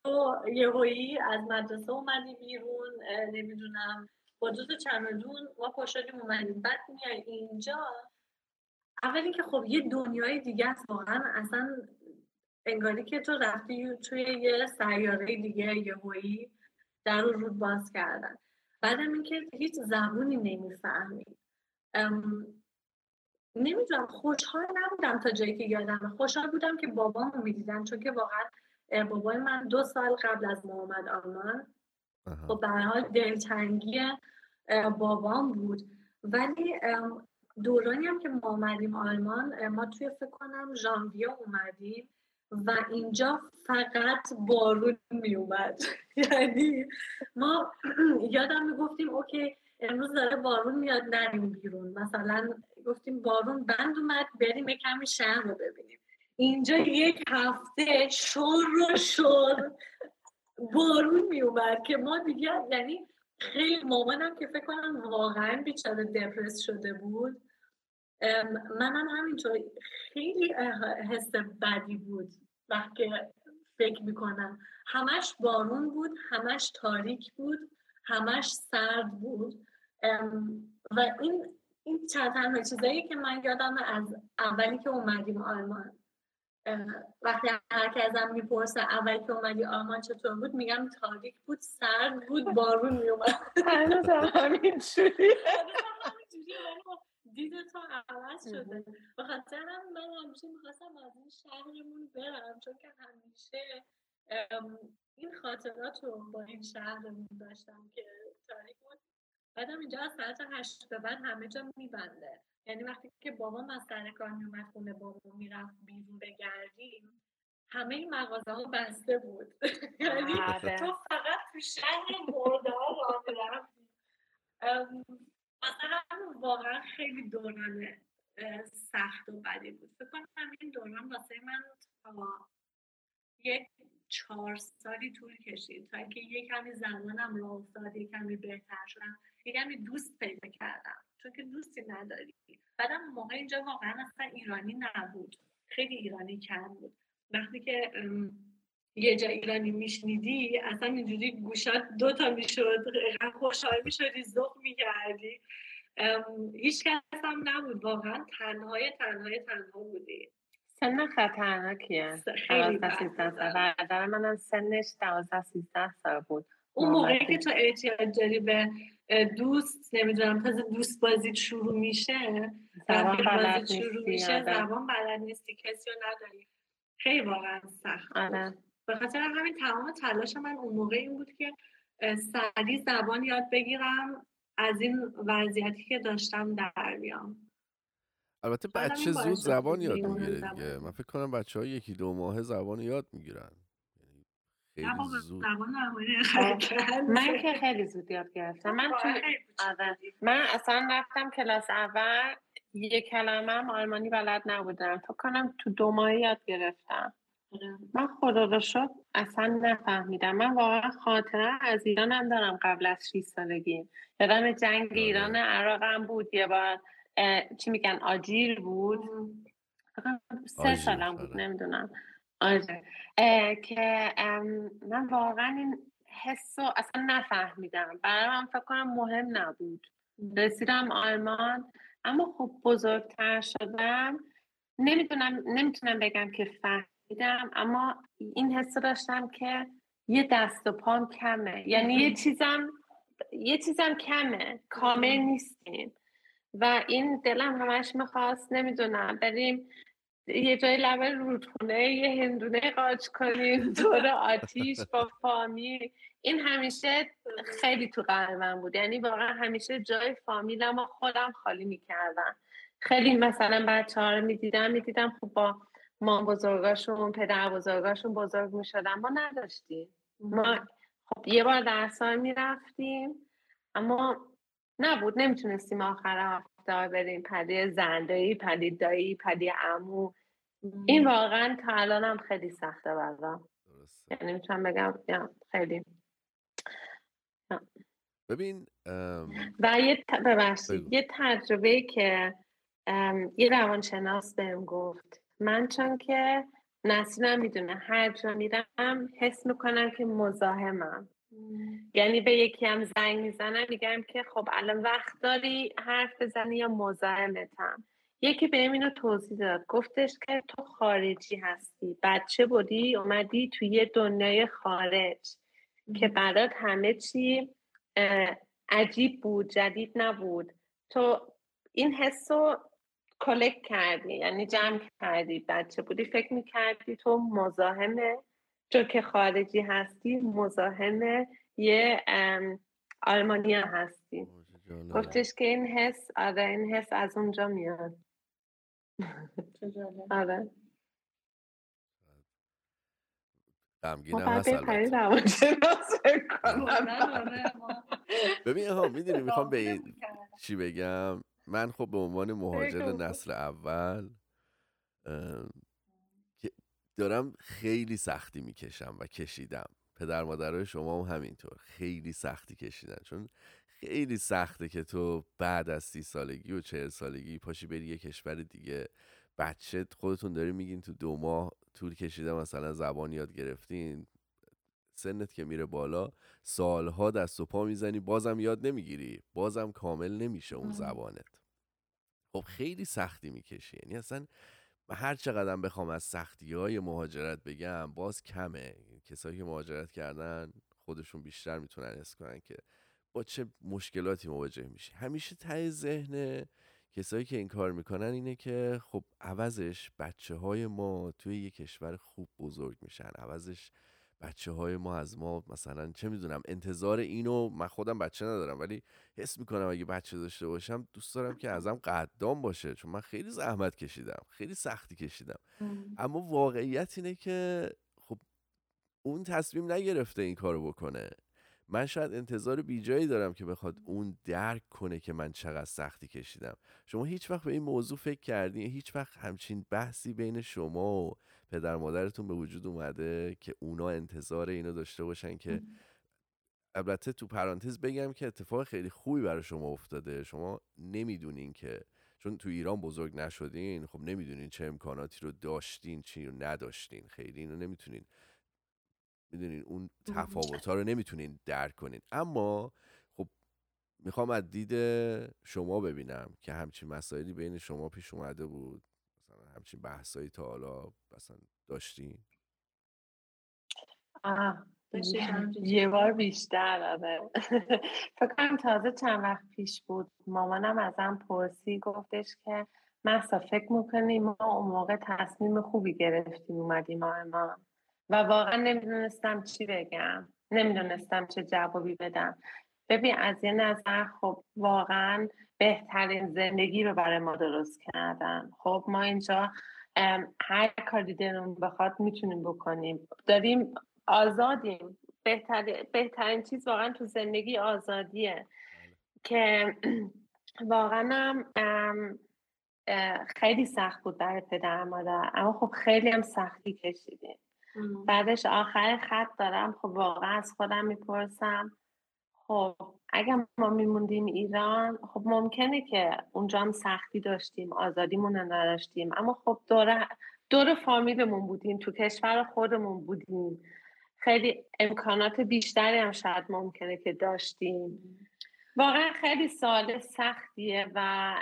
یهویی از مدرسه اومدی بیرون نمی‌دونم با دو چمدون ما پشتیم اومدیم. بعد میای اینجا. اولی که خب یه دنیای دیگه است واقعا. اصلا انگاری که تو رفتی توی یه سیاره دیگه یهویی در رو رود باز کردن. بعدم اینکه هیچ زبونی نمی‌فهمی. نمی‌دونم خوشحال نبودم تا جایی که یادم خوشحال بودم که بابامو می‌دیدم چون که واقعا بابای من دو سال قبل از محمد آلمان. خب به حال دلتنگی بابام بود. ولی دورانی هم که ما اومدیم آلمان ما توی فکر کنم ژانویه اومدیم و اینجا فقط بارون می اومد یعنی ما یادم می‌گفتیم اوکی امروز داره بارون میاد نریم بیرون. مثلا گفتیم بارون بند اومد بریم کمی شهر رو ببینیم. اینجا یک هفته شور رو شور بارون می اومد که ما دیگه یعنی خیلی مامانم که فکر کنم واقعا بیچاره دپرس شده بود منم همینطور خیلی حس بدی بود. وقتی فکر می‌کنم همش بارون بود همش تاریک بود همش سرد بود. و این این چند تنها چیزایی که من یادم از اولی که اومدیم آلمان. وقتی هر که ازم می‌پرسه اولی که اومدی آلمان چطور بود میگم تاریک بود سرد بود بارون میومد هنوز همین شدی دیده تو عوض شده. به خاطر هم من همیشه می‌خواستم از این شهرمون برم چون که همیشه این خاطرات رو با این شهرمون داشتم که تاریک بود. بعدم اینجا از ساعت هشت به بعد همه جا میبنده. یعنی وقتی که بابام از سر کار میومد خونه بابا می‌رفت بیرون بگردیم همه این مغازه ها بسته بود. یعنی آره. تو فقط تو شهر مرده ها راه می‌رفتی. مثلا واقعا خیلی دوران سخت و بدی بود. فکر کنم این دوران واسه من تا یک چهار سالی طول کشید تا اینکه یک کمی زمانم راه افتاد یک کمی بهتر شدم. کمی دوست پیدا کردم. چون که دوستی نداری. بعدم موقع اینجا واقعا اصلا ایرانی نبود. خیلی ایرانی کم بود. وقتی که یه جا ایرانی میشنیدی اصلا اینجوری گوشات دوتا می‌شد خوشحال می‌شدی زخ می‌کردی. هیچ کس هم نبود. واقعا تنهای تنهای تنها بودی. سن خطرناکیه خیلی برادر منم سنش دوازده سیزده سال بود. اون موقعی که تو احتیاج داری به دوست نمی‌دونم تازه دوست بازی شروع میشه زبان بلد بازی شروع نیستی، میشه. زبان بلد نیستی کسی رو نداری خیلی واقعا سخت. آره به خاطر همین تمام تلاش من اون موقع این بود که سریع زبان یاد بگیرم از این وضعیتی که داشتم در بیام البته بچه زود زبان یاد می‌گیره. دیگه من فکر کنم بچه ها یکی دو ماه زبان یاد می‌گیرن خیلی زود. من که خیلی زود یاد گرفتم. من تو آره. من اصلا رفتم کلاس اول. یه کلمه هم آلمانی بلد نبودم. فکر کنم تو دو ماه یاد گرفتم. من خدا رو شد اصلا نفهمیدم. من واقعا خاطره از ایرانم دارم قبل از 6 سالگی. یادم جنگ آره. ایران عراق هم بود. یه بار اه، چی میگن آجیل بود. فکر کنم سه سالم بود آره. نمی‌دونم. آره. که من واقعا این حس رو اصلا نفهمیدم. برای من فکر کنم مهم نبود. رسیدم آلمان اما خب بزرگتر شدم. نمی‌دونم نمی‌تونم بگم که فهمیدم اما این حس داشتم که یه دست و پام کمه. یعنی یه چیزم یه چیزم کمه. کامل نیستیم. و این دلم همش می‌خواست نمی‌دونم بریم یه جای لبه رودخونه یه هندونه قاچ کنیم دور آتیش با فامیل. این همیشه خیلی تو قلبم بود. یعنی واقعا همیشه جای فامیلم و خودم خالی می‌کردم. خیلی مثلا بچه ها رو می‌دیدم می‌دیدم خب با مام بزرگاشون پدر بزرگاشون بزرگ می‌شدن. ما نداشتیم. ما خب یه بار در سال می‌رفتیم اما نبود. نمی‌تونستیم آخر هفته بریم پدی زندایی پدی دایی پدی امو این واقعا تا الانم خیلی سخته برام. یعنی می‌تونم بگم خیلی. ببین و یه ببخشید یه تجربه که یه روانشناس بهم گفت. من چون که نسیرم می‌دونه هر جا میرم حس می‌کنم که مزاحمم. یعنی به یکی هم زنگ می‌زنم میگم که خب الان وقت داری حرف بزنی یا مزاحمتم. یکی به اینو توضیح داد. گفتش که تو خارجی هستی. بچه بودی اومدی توی یه دنیای خارج که برات همه چی عجیب بود جدید نبود. تو این حس رو کلک کردی یعنی جمع کردی. بچه بودی فکر می‌کردی تو مزاحمه چون که خارجی هستی مزاحم یه آلمانیا هستی. گفتش که این حس آره این حس از اونجا میاد. آره. غمگین هم هست ببین ها می‌دونی می‌خوام به چی بگم؟ من خب به عنوان مهاجر نسل اول دارم خیلی سختی می‌کشم و کشیدم. پدر مادرای شما هم همینطور خیلی سختی کشیدن. چون خیلی سخته که تو بعد از سی سالگی و چهل سالگی پاشی بری یه کشور دیگه. بچه خودتون داری میگین تو دو ماه طول کشیده مثلا زبان یاد گرفتین سنت که میره بالا سالها دست و پا می‌زنی بازم یاد نمی‌گیری بازم کامل نمیشه اون زبانت. خب خیلی سختی می‌کشی. یعنی اصلا هر چقدر بخوام از سختی های مهاجرت بگم باز کمه. کسایی که مهاجرت کردن خودشون بیشتر می‌تونن حس کنن که با چه مشکلاتی مواجه میشه همیشه ته ذهن کسایی که این کار می‌کنن اینه که خب عوضش بچه های ما توی یه کشور خوب بزرگ میشن. عوضش بچه های ما از ما مثلا چه می‌دونم انتظار اینو من خودم بچه ندارم ولی حس می‌کنم اگه بچه داشته باشم دوست دارم که ازم قدام باشه. چون من خیلی زحمت کشیدم خیلی سختی کشیدم. اما واقعیت اینه که خب اون تصمیم نگرفته این کارو بکنه. من شاید انتظار بیجایی دارم که بخواد اون درک کنه که من چقدر سختی کشیدم. شما هیچ وقت به این موضوع فکر کردین هیچ وقت همچین بحثی بین شما و پدر مادرتون به وجود اومده که اونا انتظار اینو داشته باشن که البته تو پرانتز بگم که اتفاق خیلی خوبی برای شما افتاده. شما نمی‌دونین که چون تو ایران بزرگ نشدین خب نمی‌دونین چه امکاناتی رو داشتین چی رو نداشتین. خیلی اینو نمی‌تونین می‌دونین اون تفاوت ها رو نمی‌تونین درک کنین. اما خب می‌خوام از دید شما ببینم که همچین مسائلی بین شما پیش اومده بود. مثلا همچین بحثایی تا حالا مثلا داشتین؟ یه بار بیشتر آره. فکر کنم تازه چند وقت پیش بود. مامانم ازم پرسی گفتش که محسا فکر می‌کنی ما اون موقع تصمیم خوبی گرفتیم اومدیم ما و واقعا نمی‌دونستم چی بگم. نمی‌دونستم چه جوابی بدم. ببین از یه نظر خب واقعا بهترین زندگی رو برای ما درست کردن. خب ما اینجا هر کاری دلمون بخواد می‌تونیم بکنیم. داریم آزادیم. بهتر... بهترین چیز واقعا تو زندگی آزادیه. که واقعا خیلی سخت بود برای پدر مادر. اما خب خیلی هم سختی کشیدیم. بعدش آخر خط دارم. خب واقعا از خودم می‌پرسم. خب اگر ما میموندیم ایران خب ممکنه که اونجا هم سختی داشتیم آزادیمون نداشتیم. اما خب دور دور فامیلمون بودیم. تو کشور خودمون بودیم. خیلی امکانات بیشتری هم شاید ممکنه که داشتیم. واقعا خیلی سال سختیه و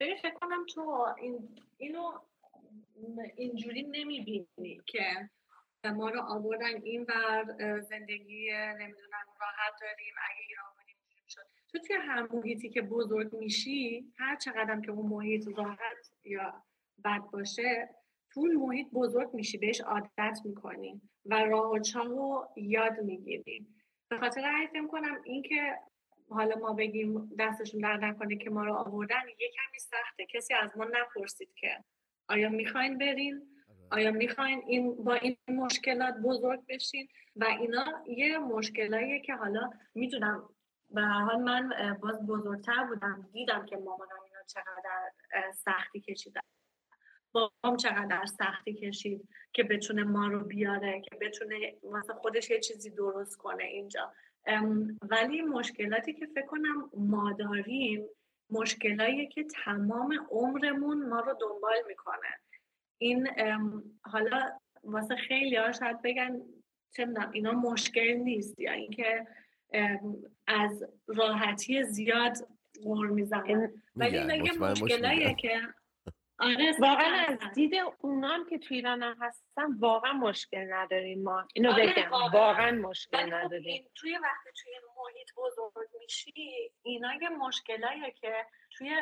ببین فکر کنم تو این اینو اینجوری نمی‌بینی که ما رو آوردن این ور زندگی نمی‌دونم راحت داریم اگه ایران بودیم شد. تو توی هر محیطی که بزرگ میشی هر چقدر که اون محیط راحت یا بد باشه تو اون محیط بزرگ میشی بهش عادت می‌کنی و راه رو یاد می‌گیری. به خاطر کنم اینکه حالا ما بگیم دستشون در نکنه که ما رو آوردن یه کمی سخته. کسی از ما نپرسید که آیا می‌خواین برین؟ آره. آیا می‌خواین این با این مشکلات بزرگ بشین؟ و اینا یه مشکلاییه که حالا می‌دونم. به حال من باز بزرگتر بودم. دیدم که مامانم اینا چقدر سختی کشیدن بابام چقدر سختی کشید که بتونه ما رو بیاره که بتونه مثلا خودش یه چیزی درست کنه اینجا. ولی مشکلاتی که فکر کنم ما داریم مشکلایی که تمام عمرمون ما رو دنبال می‌کنه. این حالا واسه خیلی ها شاید بگن چه اینا مشکل نیست یا اینکه از راحتی زیاد غور می‌زنن. ولی این یه مشکلاییه که آره واقعا از دید اونام که توی ایران هستن واقعا مشکل نداریم ما. اینو آره بگم واقعا, مشکل خب نداریم. توی وقتی توی محیط بزرگ میشی اینا یه مشکلاییه که توی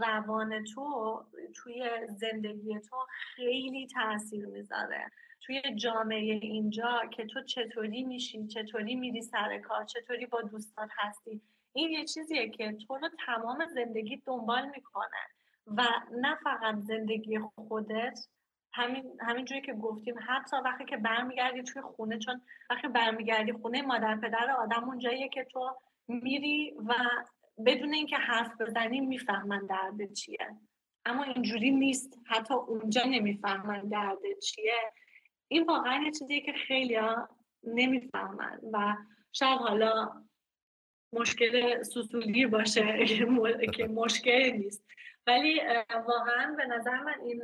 روان تو توی زندگی تو خیلی تاثیر می‌ذاره. توی جامعه اینجا که تو چطوری میشی چطوری میری سر کار چطوری با دوستات هستی این یه چیزیه که تو رو تمام زندگی دنبال می‌کنه. و نه فقط زندگی خودت همین همینجوری که گفتیم حتی وقتی که برمیگردی توی خونه چون وقتی برمیگردی خونه مادر پدر آدم اون جاییه که تو میری و بدون اینکه حرف بزنی می‌فهمن درد چیه. اما اینجوری نیست. حتی اونجا نمی‌فهمن درد چیه. این واقعا یه چیزیه که خیلی نمی‌فهمن و شاید حالا مشکل سوسولگیر باشه که مشکل نیست. ولی واقعا به نظر من این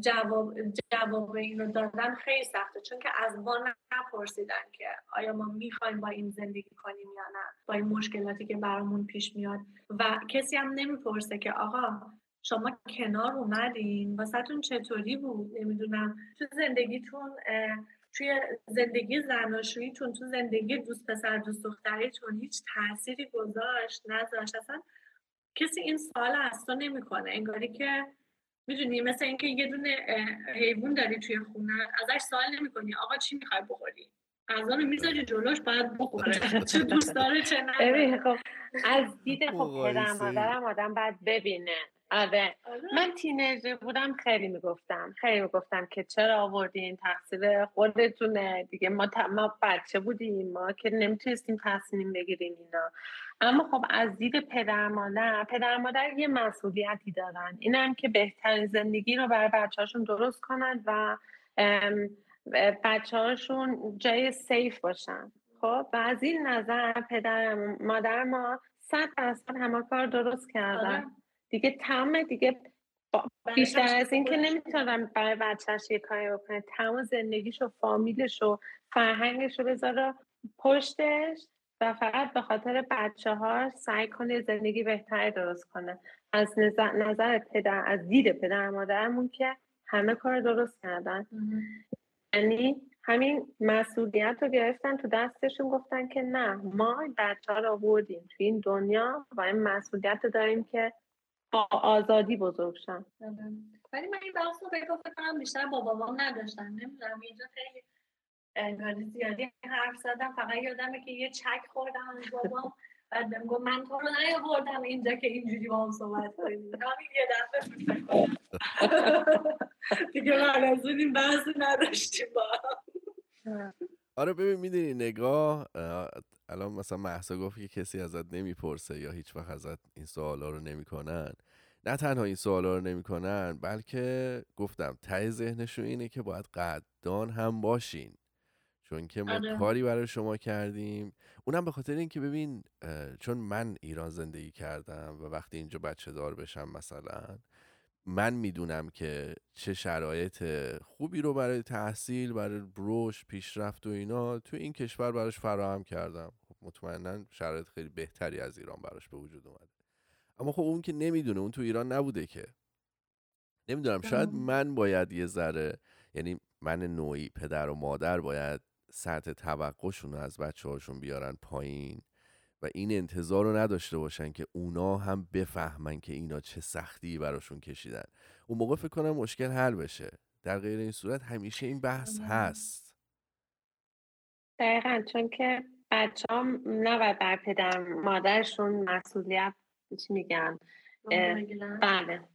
جواب جواب اینو دادن خیلی سخته. چون که از ما نپرسیدن که آیا ما می‌خوایم با این زندگی کنیم یا نه با این مشکلاتی که برامون پیش میاد. و کسی هم نمی‌پرسه که آقا شما کنار اومدین؟ واسهتون چطوری بود؟ نمی‌دونم. تو زندگیتون توی زندگی زناشوییتون تو زندگی دوست پسر دوست دختریتون هیچ تأثیری گذاشت نذاشت؟ اصلا کسی این سوال از تو نمی‌کنه. انگاری که می‌دونی مثل اینکه یه دونه حیوان داری توی خونه ازش سوال نمی‌کنی. آقا چی می‌خوای بخوری؟ غذا رو می‌ذاری جلوش باید بخوره. چه دوست داره چه نه خب از دید خب پدر مادرم آدم باید ببینه. آره. آره. من تینیجر بودم خیلی می‌گفتم. خیلی می‌گفتم که چرا آوردین؟ تقصیر خودتونه. دیگه ما, ما بچه بودیم. ما که نمی‌تونستیم تصمیم بگیریم اینا. اما خب از دید پدر مادر پدر مادر یه مسئولیتی دارن. اینم که بهترین زندگی رو برای بچه هاشون درست کنند و بچه هاشون جای سیف باشن. خب و از این نظر پدر مادر ما صد درصد همه کار درست کردن. آره. دیگه تمام دیگه بیشتر از این که نمی‌تونم برای بچهش یه کاری بکنه. تمام زندگیش و فامیلش و فرهنگش رو بذاره پشتش و فقط به خاطر بچه ها سعی کنه زندگی بهتری درست کنه. از نظر, نظر پدر از دید پدر مادرمون که همه کار درست کردن. یعنی همین مسئولیت رو گرفتن تو دستشون گفتن که نه ما بچه ها رو آوردیم تو این دنیا و این مسئولیت رو داریم که با آزادی بزرگ شن. ولی من این بحث رو فکر کنم بیشتر با بابام نداشتم. نمی‌دونم اینجا خیلی انگاری زیادی حرف زدم. فقط یادمه که یه چک خوردم از بابام. بعد بهم گفت من تو رو نیاوردم اینجا که اینجوری با هم صحبت کنیم. همین یه دفعه دیگه بعد از اون این بحث نداشتیم با آره ببین می‌دونی نگاه الان مثلا محسا گفت که کسی ازت نمی‌پرسه یا هیچ وقت ازت این سوالا رو نمی‌کنن. نه تنها این سوالا رو نمی‌کنن بلکه گفتم ته ذهنشون اینه که باید قدردان هم باشین. چون که ما آره. کاری برای شما کردیم. اونم به خاطر اینکه ببین چون من ایران زندگی کردم و وقتی اینجا بچه دار بشم مثلا من می‌دونم که چه شرایط خوبی رو برای تحصیل برای بروش پیشرفت و اینا تو این کشور براش فراهم کردم. خب مطمئنا شرایط خیلی بهتری از ایران براش به وجود اومده. اما خب اون که نمی‌دونه اون تو ایران نبوده که. نمی‌دونم شاید من باید یه ذره یعنی من نوعی پدر و مادر باید سطح توقعشون رو از بچه هاشون بیارن پایین. و این انتظار رو نداشته باشن که اونا هم بفهمن که اینا چه سختی براشون کشیدن. اون موقع فکر کنم مشکل حل بشه. در غیر این صورت همیشه این بحث هست. دقیقا چون که بچه هم نباید بر پدر مادرشون مسئولیت چی میگن بله.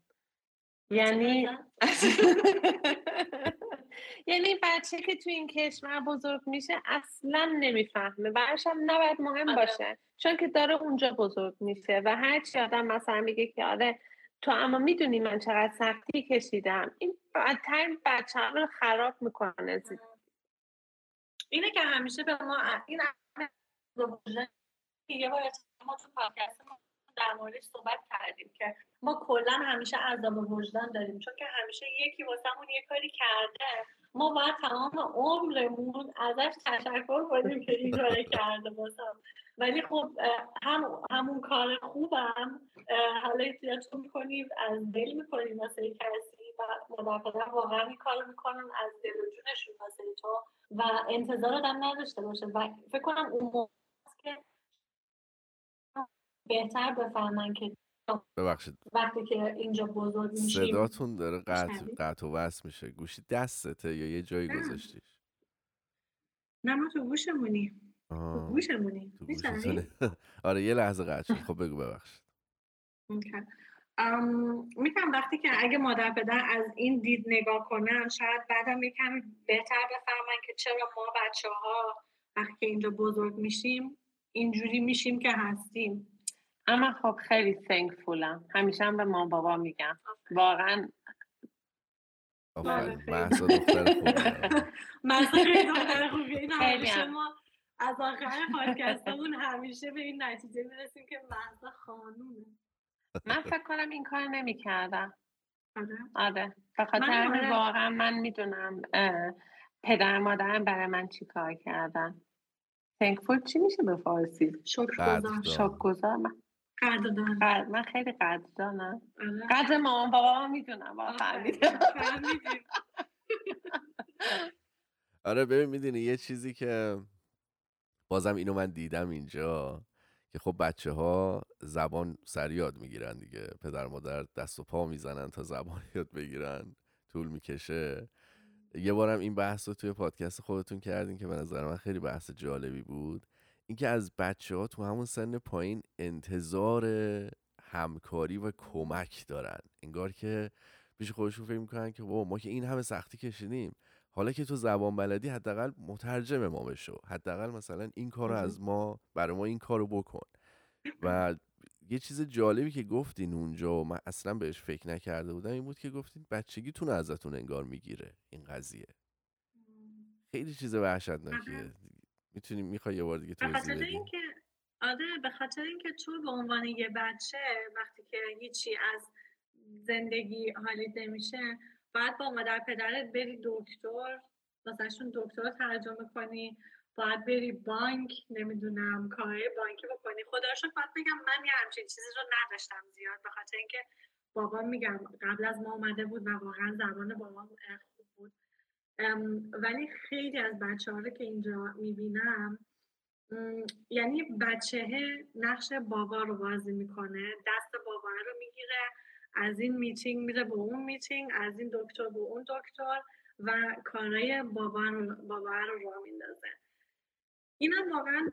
یعنی یعنی بچه که تو این کشور بزرگ میشه اصلا نمی‌فهمه براش هم نباید مهم آره. باشه چون که داره اونجا بزرگ میشه و هر چی آدم مثلا میگه که آره تو اما می‌دونی من چقدر سختی کشیدم این بدتر بچه رو خراب می‌کنه اینه که همیشه به ما این یه بار ما تو پادکست در موردش صحبت کردیم که ما کلا همیشه عذاب وجدان داریم چون که همیشه یکی واسمون یه کاری کرده ما باید تمام عمرمون ازش تشکر کنیم که این کاری کرده واسم ولی خب هم همون کار خوبم حالا احتیاج می‌کنیم از دل می‌کنیم واسه کسی و مدافعه واقعا این کار می‌کنن از دل و جونشون واسه تو و انتظار آدم نداشته باشه. و فکر کنم اون که بهتر بفهمن که ببخشید. وقتی که اینجا بزرگ میشیم صداتون داره قطع, قطع و وصل میشه. گوشی دستته یا یه جایی گذاشتیش؟ نه ما تو گوشمونی. تو گوشمونی. آره یه لحظه قطع شد. خب بگو ببخشید. می‌تونم وقتی که اگه مادر پدر از این دید نگاه کنن شاید بعدم یکم بهتر بفهمن که چرا ما بچه ها وقتی که اینجا بزرگ میشیم اینجوری میشیم که هستیم. اما خب خیلی تنکفولم همیشه هم به ما بابا میگم. واقعا محصا دختر خوبی. دختر خوبی. این همیشه ما از آخر پادکستمون همیشه به این نتیجه می‌رسیم که محصا خانومه. من فکر کنم این کار نمی کردم آره, آره. خاطر واقعا من می‌دونم پدر مادرم برای من چی کار کردن. تنکفول چی میشه به فارسی؟ شکر گذار من قدردان. من خیلی قدردانم. آره. قدر مامان بابا می‌دونم آره ببین می‌دونی یه چیزی که بازم اینو من دیدم اینجا که خب بچه ها زبان سر یاد می‌گیرن دیگه. پدر مادر دست و پا می‌زنن تا زبان یاد بگیرن طول می‌کشه. یه بارم این بحث رو توی پادکست خودتون کردین که به نظر من خیلی بحث جالبی بود. اینکه از بچه ها تو همون سن پایین انتظار همکاری و کمک دارن. انگار که پیش خودشون فکر می‌کنن که ما که این همه سختی کشیدیم. حالا که تو زبان بلدی حداقل مترجم ما بشو. حداقل مثلا این کار رو از ما برای ما این کار رو بکن. و یه چیز جالبی که گفتین اونجا و من اصلا بهش فکر نکرده بودم این بود که گفتین بچگیتون ازتون انگار می‌گیره. این قضیه. خیلی چیز وحشتناکیه. می‌تونی می‌خوای یه بار دیگه توضیح بدی اینکه آره به خاطر اینکه تو به عنوان یه بچه وقتی که هیچی از زندگی حالیت نمیشه باید با مادر پدرت بری دکتر واسهشون دکتر ترجمه کنی باید بری بانک نمی‌دونم کارهای بانکی بکنی. خدا رو باید بگم من یه همچین چیزی رو نداشتم زیاد. به خاطر اینکه بابا میگم قبل از ما اومده بود و واقعا زبان بابا ولی خیلی از بچه ها رو که اینجا می‌بینم یعنی بچه نقش بابا رو بازی می‌کنه دست بابا رو می‌گیره از این میتینگ میره به اون میتینگ از این دکتر به اون دکتر و کارهای بابا رو, بابا رو را میندازه. اینم واقعا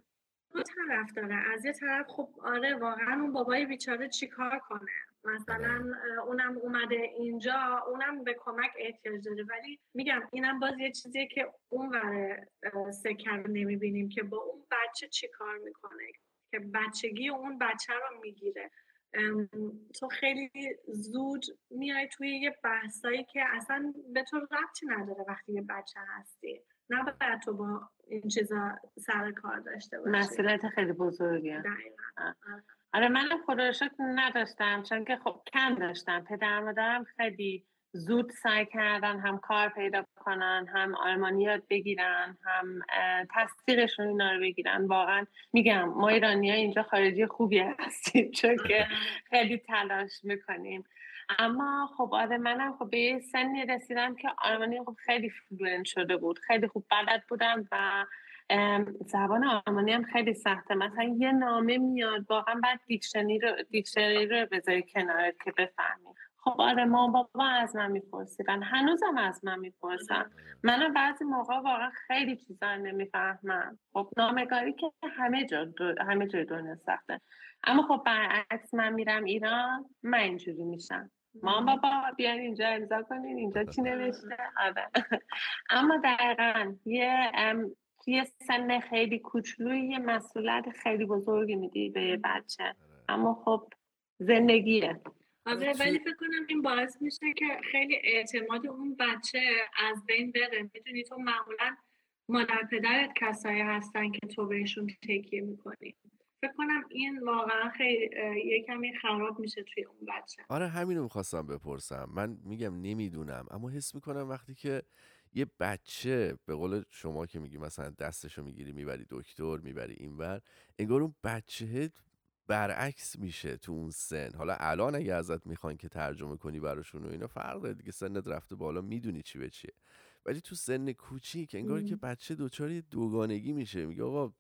دو طرف داره. از یه طرف خب آره واقعا اون بابای بیچاره چیکار کنه؟ مثلا اونم اومده اینجا اونم به کمک احتیاج داره. ولی میگم اینم باز یه چیزیه که اون ور سکر نمی‌بینیم که با اون بچه چی کار می‌کنه که بچگی اون بچه رو می‌گیره. تو خیلی زود میای توی یه بحثایی که اصلا به تو ربطی نداره وقتی یه بچه هستی. نه باید تو با این چیزا سر کار داشته باشی. مسئولیت خیلی بزرگیه. آره منم خدا نداشتم چون که خب کم داشتم. پدر مادرم خیلی زود سعی کردن هم کار پیدا کنن هم آلمانی یاد بگیرن هم تصدیقشون اینا رو بگیرن. واقعا میگم ما ایرانی ها اینجا خارجی خوبی هستیم چون که خیلی تلاش می‌کنیم. اما خب آره منم خب به سنی رسیدم که آلمانی خب خیلی fluent شده بود خیلی خوب بلد بودم و زبان آلمانی هم خیلی سخته. مثلا یه نامه میاد واقعا بعد دیکشنری رو دیکشنری رو بذاری کنارت که بفهمی. خب آره ما بابا از من میپرسیدن. هنوزم از من می‌پرسن. منم بعضی موقع واقعا خیلی چیزا نمی‌فهمم. خب نامگاری که همه جا دو... همه جای دنیا سخته. اما خب برعکس من میرم ایران من اینجوری میشم. مام بابا بیان اینجا امضا کنین اینجا چی نوشته؟ آره. اما دقیقا یه یه سن خیلی کوچولوی یه مسئولیت خیلی بزرگی میدی به یه بچه. آره. اما خب زندگیه. آره ولی فکر کنم این باعث میشه که خیلی اعتماد اون بچه از بین بره. می‌دونی تو معمولا مادر پدرت کسایی هستن که تو بهشون تکیه می‌کنی. فکر کنم این واقعا خیلی یه کمی خراب میشه توی اون بچه. آره همینو می‌خواستم بپرسم. من میگم نمی‌دونم اما حس می‌کنم وقتی که یه بچه به قول شما که میگی مثلا دستشو می‌گیری می‌بری دکتر می‌بری اینور انگار اون بچه برعکس میشه تو اون سن. حالا الان اگه ازت می‌خوان که ترجمه کنی براشون و اینا فرق دیگه سنت رفته بالا می‌دونی چی به چیه. ولی تو سن کوچیک انگار که بچه دوچار دوگانگی میشه. میگه آقا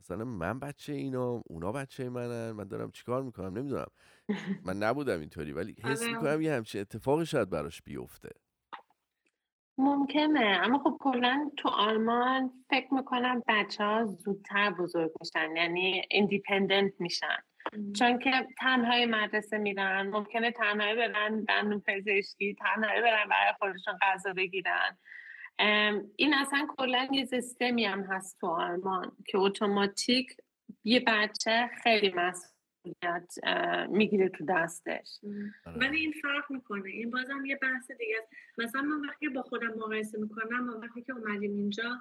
مثلا من بچه اینا اونا بچه منن من دارم چیکار می‌کنم؟ نمی‌دونم. من نبودم اینطوری ولی حس آره. می‌کنم یه همچین اتفاقی شاید براش بیفته. ممکنه. اما خب کلا تو آلمان فکر می‌کنم بچه ها زودتر بزرگ میشن یعنی ایندیپندنت میشن. چون که تنهای مدرسه میرن ممکنه تنهایی برن دندون پزشکی تنهایی برن برای خودشون غذا بگیرن. این اصلا کلا یه سیستمی هم هست تو آلمان که اتوماتیک یه بچه خیلی مسئول می‌گیره تو دستش. ولی این فرق می‌کنه. این بازم یه بحث دیگه است. مثلا من وقتی با خودم مقایسه می‌کنم و وقتی که اومدیم اینجا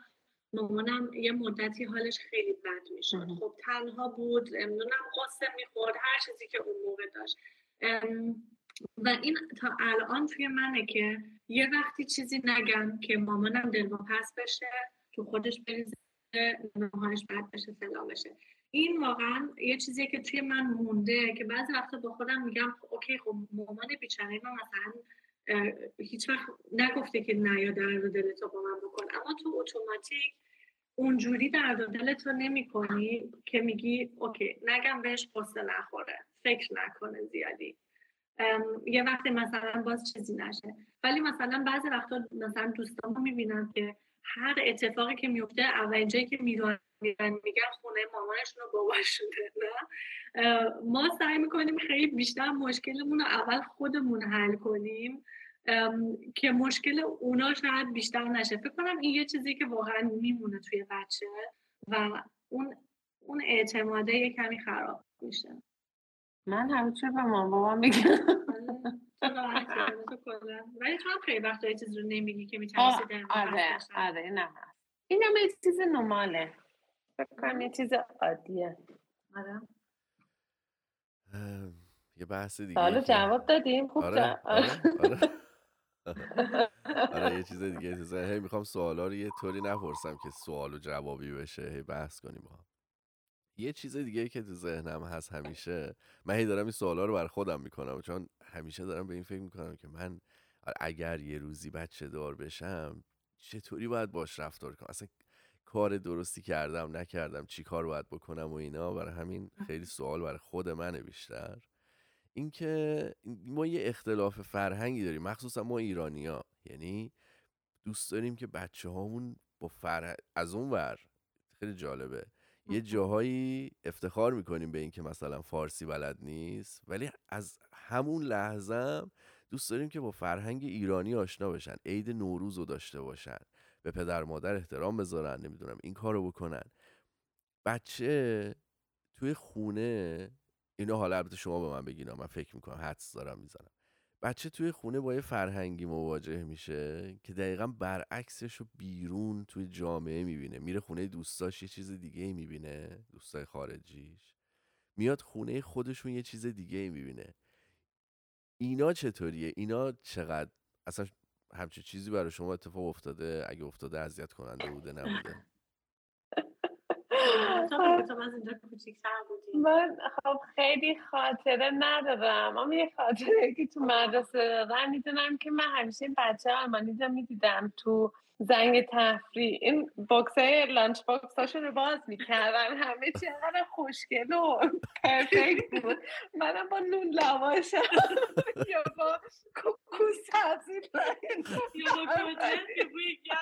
مامانم یه مدتی حالش خیلی بد می‌شد. خب تنها بود نمی‌دونم قصه می‌خورد هر چیزی که اون موقع داشت. و این تا الان توی منه که یه وقتی چیزی نگم که مامانم دلواپس بشه تو خودش بریزه نوهاش بد بشه فلان بشه. این واقعا یه چیزیه که توی من مونده که بعضی وقتا با خودم میگم خب okay خب مامان بیچاره من مثلا هیچ وقت نگفته که نیا درد و دلتو با من بکن. اما تو اتوماتیک اونجوری درد دلتو نمی کنی که میگی okay نگم بهش غصه نخوره. فکر نکنه زیادی. یه وقتی مثلا باز چیزی نشه. ولی مثلا بعضی وقتا مثلا دوستان می‌بینم که هر اتفاقی که میفته اولین جایی که می‌دونن میگن خونه مامانشون و باباشونه نه؟ ما سعی می‌کنیم خیلی بیشتر مشکلمون رو اول خودمون حل کنیم که مشکل اونا شاید بیشتر نشه. فکر کنم این یه چیزی که واقعا میمونه توی بچه و اون اون اعتماده یه کمی خراب میشه. من همیشه به مامان بابا میگم ولی تو هم خیلی وقت یه چیز رو نمیگی که میترسی آره آره نه. این هم یه چیز نماله. فکر کنم یه چیز عادیه. آره. یه بحث دیگه سوالو جواب دادیم. خوب آره, آره, آره. آره یه چیز دیگه هی می‌خوام سوالا رو یه طوری نپرسم که سوال و جوابی بشه. هی بحث کنیم با یه چیز دیگه که تو ذهنم هست همیشه من هی دارم این سوالا رو بر خودم می‌کنم چون همیشه دارم به این فکر می‌کنم که من اگر یه روزی بچه دار بشم چطوری باید باش رفتار کنم؟ اصلا کار درستی کردم نکردم چی کار باید بکنم و اینا؟ برای همین خیلی سوال برای خود منه بیشتر. اینکه ما یه اختلاف فرهنگی داریم مخصوصا ما ایرانیا یعنی دوست داریم که بچه هامون با فرهنگ از اون ور خیلی جالبه. یه جاهایی افتخار می‌کنیم به اینکه مثلا فارسی بلد نیست ولی از همون لحظه دوست داریم که با فرهنگ ایرانی آشنا بشن عید نوروز رو داشته باشن به پدر مادر احترام بذارن نمی‌دونم این کارو بکنن. بچه توی خونه اینو حالا البته شما به من بگین من فکر می‌کنم حدس دارم می‌زنم. بچه توی خونه با یه فرهنگی مواجه میشه که دقیقا برعکسش رو بیرون توی جامعه می‌بینه. میره خونه دوستاش یه چیز دیگه می‌بینه دوستای خارجیش. میاد خونه خودشون یه چیز دیگه می‌بینه. اینا چطوریه؟ اینا چقدر؟ اصلا همچین چیزی برای شما اتفاق افتاده؟ اگه افتاده اذیت کننده بوده نبوده؟ من خب خیلی خاطره ندارم. اما یه خاطره که تو مدرسه دارم می‌دونم که من همیشه بچه آلمانی رو می‌دیدم تو زنگ تفریح. این box های lunch box هاشون رو باز می‌کردن. همه چی انقدر خوشگل و perfect بود. منم با نون لواشم یا با کوکو سبزی یا با که بوی که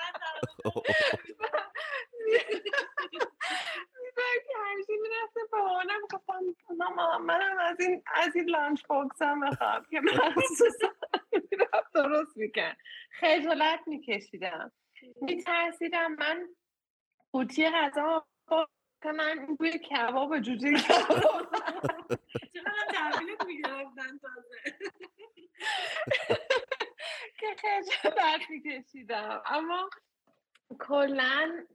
همیشه می‌رفته با مامانم گفتم ماما منم از این از این lunch box هم بخوام. که مخصوصا می‌رفت درست میکن خجالت میکشیدم. میترسیدم. من قوطی غذا که من بوی کباب جوجه کباب. چقدر تحویلت می‌گرفتن تازه. که خجالت میکشیدم اما کلا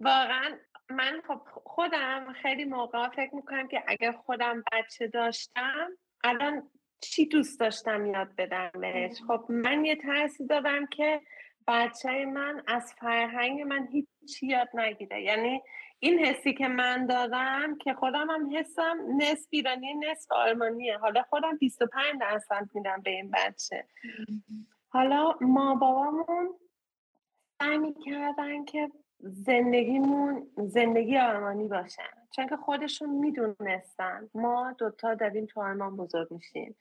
واقعا من خب خودم خیلی موقع فکر می‌کنم که اگر خودم بچه داشتم الان چی دوست داشتم یاد بدم بهش؟ خب من یه ترسی دادم که بچه من از فرهنگ من هیچی یاد نگیره. یعنی این حسی که من دادم که خودم هم حسم نصف ایرانی نصف آلمانیه. حالا خودم 25 درصد میدم به این بچه. حالا ما بابامون سعی می‌کردن که زندگیمون زندگی آلمانی باشه. چون که خودشون می‌دونستن. ما دوتا داریم تو آلمان بزرگ میشیم.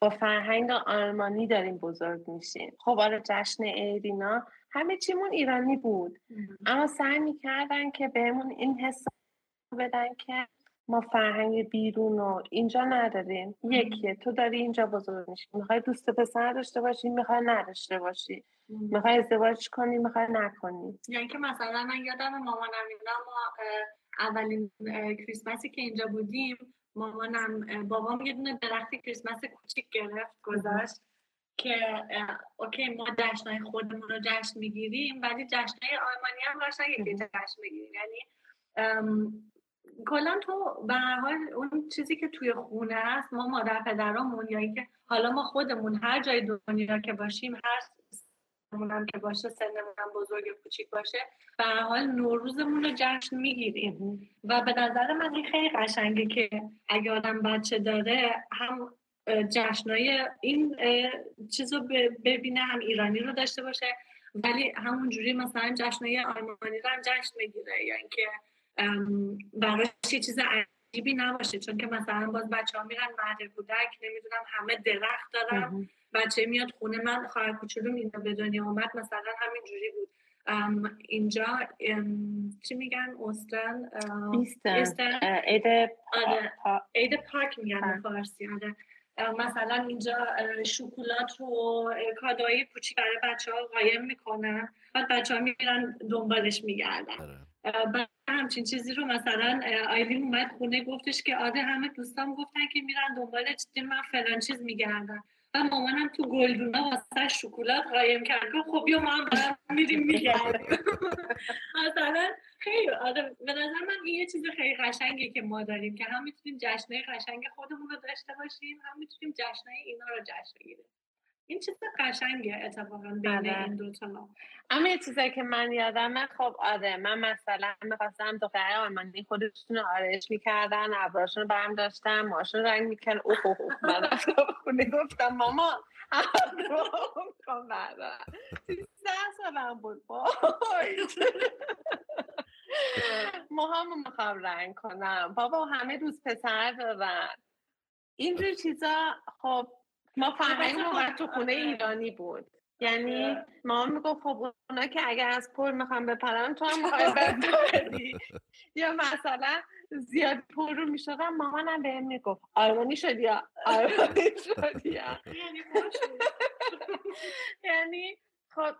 با فرهنگ آلمانی داریم بزرگ میشیم. خب آره جشن ایرینا همه چیمون ایرانی بود. اما سعی می‌کردن که بهمون این حس بدن که ما فرهنگ بیرون و اینجا نداریم. یکیه تو داری اینجا بزرگ میشی. می‌خوای دوست پسر داشته باشی می‌خوای نداشته باشی. می‌خوای ازدواج کنی می‌خوای نکنی؟ یعنی که مثلا من یادم مامانم اینا ما اولین کریسمسی که اینجا بودیم مامانم بابام یه دونه درخت کریسمس کوچیک گرفت گذاشت که اوکی ما جشنهای خودمون رو جشن می‌گیریم ولی جشنهای آلمانی هم باشه که جشن می‌گیریم. یعنی کلا تو به حال اون چیزی که توی خونه است ما مادر پدرامون یا اینکه حالا ما خودمون هر جای دنیا که باشیم هر هم که باشه سنمون هم بزرگ کوچیک باشه. به حال نوروزمون رو جشن می‌گیریم. و به نظر من این خیلی قشنگه که اگه آدم بچه داره هم جشنای این چیز رو ببینه هم ایرانی رو داشته باشه. ولی همونجوری مثلا جشنای آلمانی رو هم جشن می‌گیره. یا اینکه براش یه چیز عجیبی نباشه چون که مثلا باز بچه ها میرن مهد کودک نمی‌دونم همه درخت دارن بچه میاد خونه من خواهر کوچولو اینو به دنیا اومد مثلا همین جوری بود اینجا چی میگن اوستن ایستن. عید پاک میگن فارسی آره. مثلا اینجا شکلات و کادوهای کوچیک برای بچه ها قایم می‌کنن. بعد بچه ها میرن دنبالش میگردن. آره. همچین چیزی رو مثلا آیلین اومد خونه گفتش که آده همه دوستان گفتن که میرن دنبال من فلان چیز میگردن و مامانم تو گلدونا واسه شکلات قایم کرد. خب بیا ما هم میریم میگردیم مثلا خیلی آره به نظر من این یه چیز خیلی قشنگی که ما داریم که هم می‌تونیم جشنه قشنگ خودمون رو داشته باشیم هم می‌تونیم جشنه اینا رو جشن بگیریم. این چیز قشنگه اتفاقا بین بله. این دو تا. اما یه چیزی که من یادمه خب آره من مثلا می‌خواستم دختر آلمانی خودشون رو آرش می‌کردن ابراشون رو برم داشتم ماشون رنگ میکن اوه اوه اوه. من خونه گفتم ماما کن بردارم سیزده سالم بود موهامو می‌خوام رنگ کنم. بابا همه روز پسر دارن اینجور چیزا خب ما فرهنگ ما تو خونه ایرانی بود. یعنی ما می‌گفت خب اونا که اگر از پر می‌خوام بپرن تو هم می‌خوای یا مثلا زیاد پر رو می‌شدم مامانم بهم می‌گفت آلمانی شدی یا آلمانی شدی یعنی, یعنی خب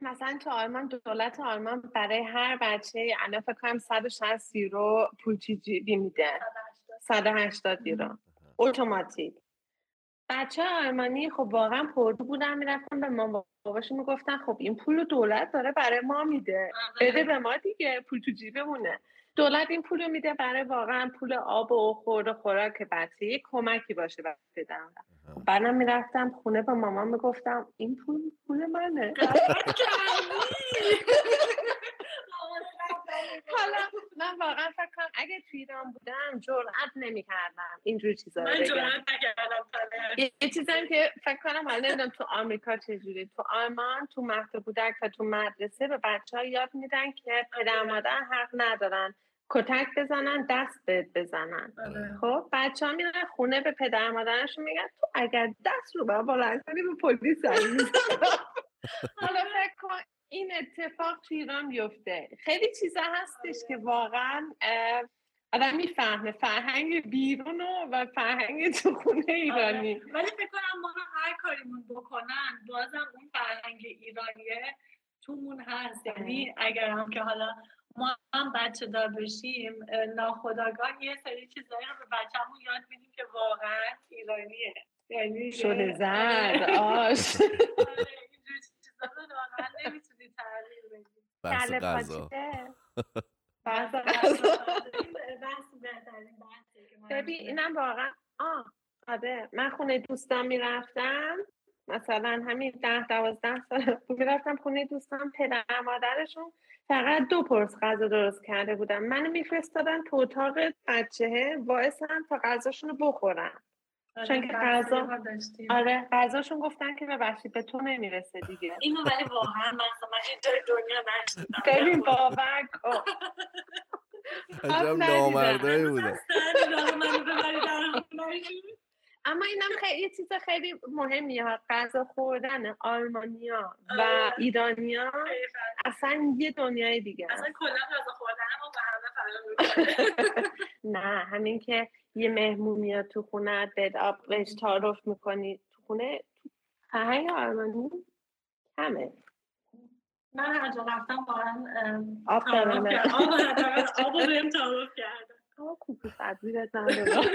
مثلا تو آلمان دولت آلمان برای هر بچه الان فکر کنم 160 یورو پول جیبی میده؟ 180 یورو. اتوماتیک. بچه آلمانی خب واقعا پردو بودن می‌رفتن به ما. باباشون می‌گفتن خب این پول دولت داره برای ما میده. آره. بده به ما دیگه پول تو جیبمونه. دولت این پول میده برای واقعا پول آب و خورد و خوراک بچه یک کمکی باشه بدن بعدم می‌رفتم خونه با مامان می‌گفتم این پول پول منه. حالا من واقعا فکر کنم اگه تو ایران بودم جرئت نمی‌کردم اینجور چیزا رو من جرأت نکردم یه چیزی که فکر کنم حالا نمی‌دونم تو آمریکا چجوری تو آلمان تو مهد کودک و تو مدرسه به بچه ها یاد میدن که پدر مادر حق ندارن کتک بزنن دست بهت بزنن آره. خب بچه ها میرن خونه به پدر مادرشون میگن تو اگر دست رو بر بلند کنی به پلیس. حالا فکر کن این اتفاق تو ایران بیفته. خیلی چیزا هستش که واقعا آدم می‌فهمه. فرهنگ بیرون و- فرهنگ تو خونه ایرانی. آره. ولی فکر کنم ما هر کاریمون بکنن بازم اون فرهنگ ایرانیه تومون هست. یعنی اگر هم که حالا ما هم بچه دار بشیم اه، ناخودآگاه یه سری چیزایی رو به بچه‌مون یاد میدیم که واقعا ایرانیه. یعنی شده. آره. آش. آره، اینجور چیزا رو تغییر بحث غذا. بحث بهترین ببین. اینم واقعا آه آره. من خونه دوستان می‌رفتم. مثلا همین ده دوازده سال می‌رفتم خونه دوستان پدر مادرشون فقط دو پرس غذا درست کرده بودم منو میفرستادن تو اتاق بچه وایسن تا غذاشون رو بخورن. آره، چون که غذا-. آره غذاشون گفتن که ببخشید به تو نمی‌رسه دیگه اینو ولی واقعا مثلا من اینجای دنیا نشدم ببین باور کن عجب. نامردایی خونه‌شون. اما اینم خیلی یه چیز خیلی مهمیه ها غذا خوردن آلمانیا و آره. ایرانیا. اصلا یه دنیای دیگه اصلا. کلا غذا خوردن ما به همه فرق. نه همین که یه مهمون میاد تو خونه بهت آب بهش تعارف می‌کنی. تو خونه فرهنگ آلمانی کمه. من هر جا رفتم واقعا آب تعارف. آب آب بهم تعارف کردم آه، کوکو تدبیرت ندارم.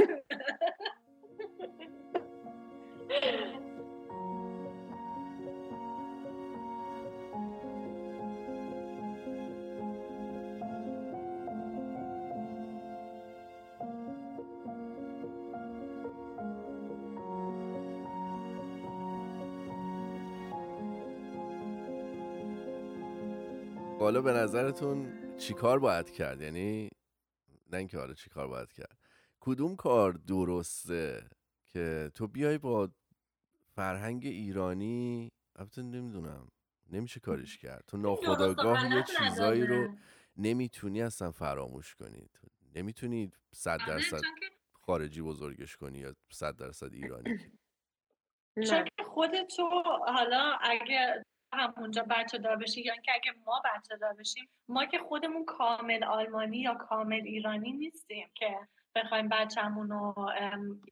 حالا به نظرتون چیکار باید کرد؟ یعنی نه اینکه حالا چیکار باید کرد. کدوم کار درسته که تو بیای با فرهنگ ایرانی؟ البته نمی‌دونم. نمیشه کارش کرد. تو ناخداگاه یه چیزایی رو. نمی‌تونی اصلا فراموش کنی. تو نمی‌تونی صد آره، درصد خارجی بزرگش کنی یا صد درصد ایرانی. چون نه که خود تو حالا اگه همونجا بچه دار بشی یا اینکه اگه ما بچه دار بشیم ما که خودمون کامل آلمانی یا کامل ایرانی نیستیم که بخوایم بچه‌مون رو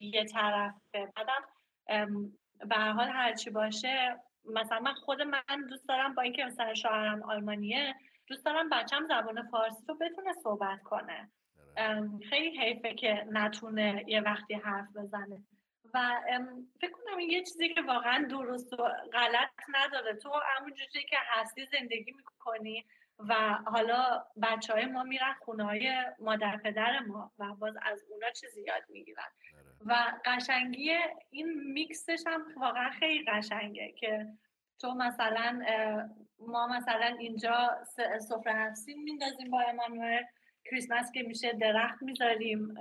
یه طرف بعدم ام، به هر حال هرچی باشه. مثلا من خود من دوست دارم با اینکه مثلا شوهرم آلمانیه دوست دارم بچم زبان فارسی رو بتونه صحبت کنه. خیلی حیفه که نتونه یه وقتی حرف بزنه. و فکر کنم این یه چیزی که واقعا درست و غلط نداره. تو همون جوری که هستی زندگی می‌کنی و حالا بچه های ما میرن خونه های مادر پدر ما و باز از اونا چیزی یاد می‌گیرن. آره. و قشنگی این میکسش هم واقعا خیلی قشنگه که تو مثلا ما مثلا اینجا سفره هفتی میندازیم با امانوئل. کریسمس که میشه درخت می‌ذاریم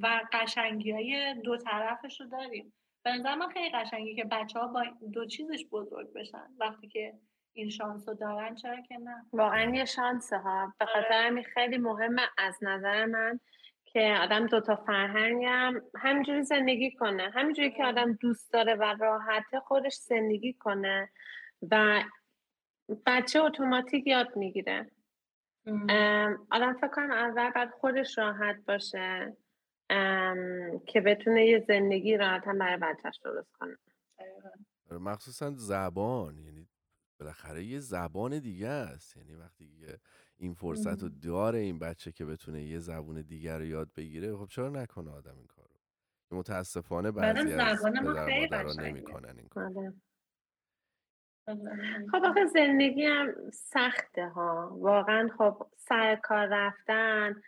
و قشنگی های دو طرفش رو داریم. به نظر من خیلی قشنگی که بچه ها با دو چیزش بزرگ بشن. وقتی که این شانس رو دارن چرا که نه؟ واقعا یه شانسه ها. به آره. خاطر همین خیلی مهمه از نظر من که آدم دوتا فرهنگ هم همینجوری زندگی کنه. همینجوری که آره. آدم دوست داره و راحته خودش زندگی کنه و بچه اتوماتیک یاد می‌گیره. آدم فکر کنم اول باید خودش راحت باشه. که بتونه یه زندگی راحت هم برای بچهش درست کنه. آره، مخصوصا زبان یعنی بالاخره یه زبان دیگه است. یعنی وقتی یه این فرصت رو داره این بچه که بتونه یه زبون دیگر رو یاد بگیره خب چرا نکنه آدم این کارو؟ که متاسفانه بعضی از زبان ما پدر. نمی‌کنن این کار آره. خب آخه زندگی هم سخته ها. واقعا خب سر کار رفتن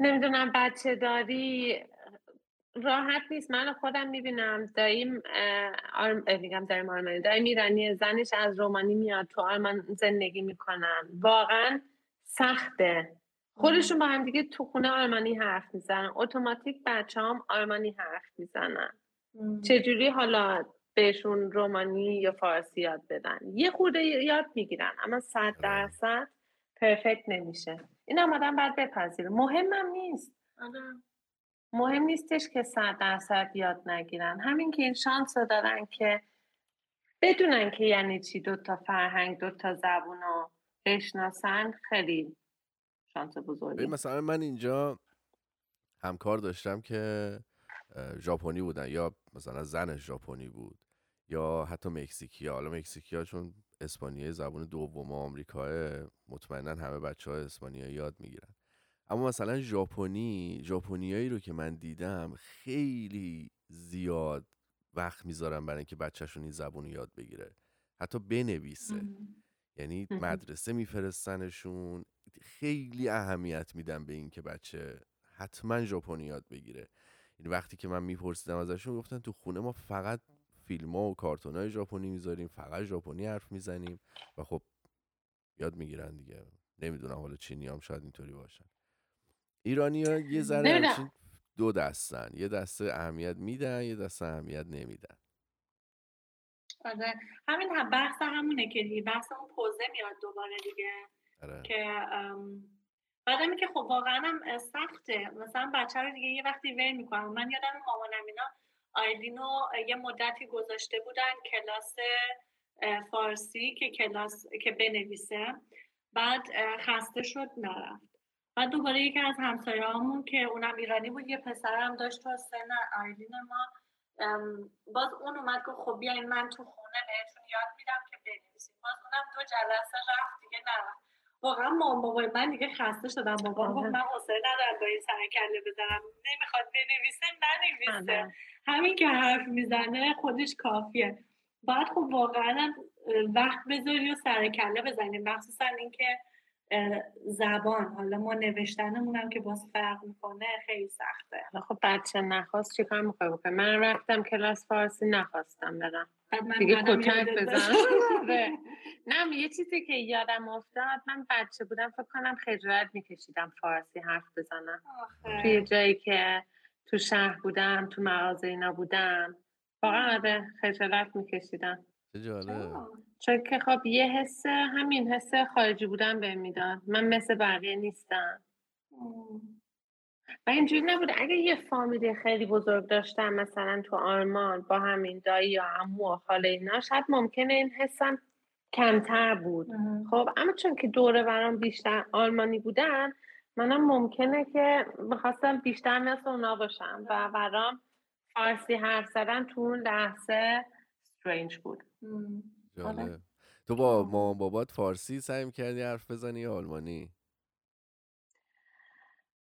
نمی‌دونم بچه داری راحت نیست. من خودم می‌بینم داییم آرم... میگم داییم آرمانی داییم ایرانی زنش از رومانی میاد تو آلمان زندگی می‌کنن. واقعا سخته. خودشون با هم دیگه تو خونه آلمانی حرف می‌زنن. اتوماتیک بچه هم آلمانی حرف می‌زنن. چجوری حالا بهشون رومانی یا فارسی یاد بدن؟ یه خورده یاد می‌گیرن اما صد آره. درصد پرفکت نمیشه. این هم آدم باید بپذیره. مهمم نیست. آره. مهم نیستش که صد درصد یاد نگیرن. همین که این شانس رو دارن که بدونن که یعنی چی دو تا فرهنگ دو تا زبون رو بشناسن خیلی شانس بزرگی مثلا من اینجا همکار داشتم که ژاپنی بودن یا مثلا زنش ژاپنی بود یا حتی مکزیکیا. حالا مکزیکیا چون اسپانیایی زبان دوم آمریکاه مطمئنا همه بچه ها اسپانیایی یاد می‌گیرن. اما مثلا ژاپنی ژاپنیایی رو که من دیدم خیلی زیاد وقت می‌ذارن برای اینکه بچهشون این زبون رو یاد بگیره. حتی بنویسه. یعنی مدرسه میفرستنشون. خیلی اهمیت میدن به اینکه بچه حتما ژاپنی یاد بگیره. این وقتی که من میپرسیدم ازشون گفتن تو خونه ما فقط فیلم ها و کارتون های ژاپنی می‌ذاریم فقط ژاپنی حرف می‌زنیم و خب یاد می‌گیرن دیگه. نمی‌دونم حالا چینی هم شاید اینطوری باشن. ایرانی ها یه ذره دو دستن. یه دسته اهمیت میدن یه دسته اهمیت نمیدن. آره. همین هم بحث همونه که بحث اون پوزه میاد دوباره دیگه آره. که بعدم که خب واقعا هم سخته. مثلا بچه رو دیگه یه وقتی ول می‌کنم من یادم مامانم اینا آیلینو یه مدتی گذاشته بودن کلاس فارسی که کلاس که بنویسه. بعد خسته شد نرفت. بعد دوباره یکی از همسایه‌هامون که اونم ایرانی بود یه پسرم داشت تا سن آیلین ما. باز اون اومد که خب بیاین من تو خونه بهتون یاد میدم که بنویسید باز اونم دو جلسه رفت دیگه نرفت. واقعا مام بابای من دیگه خسته شدم بابا گفت من حوصله ندارم با این سر کله بزنم. نمی‌خواد بنویسه ننویسه. آره. همین که حرف می‌زنه خودش کافیه. باید خب واقعا وقت بذاری و سر کله بزنیم. مخصوصا اینکه زبان. حالا ما نوشتنمون هم که باز فرق می‌کنه خیلی سخته. خب بچه نخواست چی کار می‌خوای بکنه؟ من رفتم کلاس فارسی نخواستم برم. دیگه کتک بزنم آره. نه یه چیزی که یادم افتاد من بچه بودم فکر کنم خجالت میکشیدم فارسی حرف بزنم. توی جایی که تو شهر بودم تو مغازه اینا بودم. واقعا آره خجالت میکشیدم. چون که خب یه حس همین حس خارجی بودن به می‌داد. من مثل بقیه نیستم. و اینجوری نبوده اگه یه فامیلی خیلی بزرگ داشتم مثلا تو آرمان با همین دایی یا عمو و خاله اینا شاید ممکنه این حسم کمتر بود. خب اما چون که دوره برام بیشتر آلمانی بودن منم ممکنه که می‌خواستم بیشتر مثل اونا باشم و برام فارسی حرف زدن تو اون لحظه استرنج بود. آره. تو با مامان بابات فارسی سعی کردی حرف بزنی یا آلمانی؟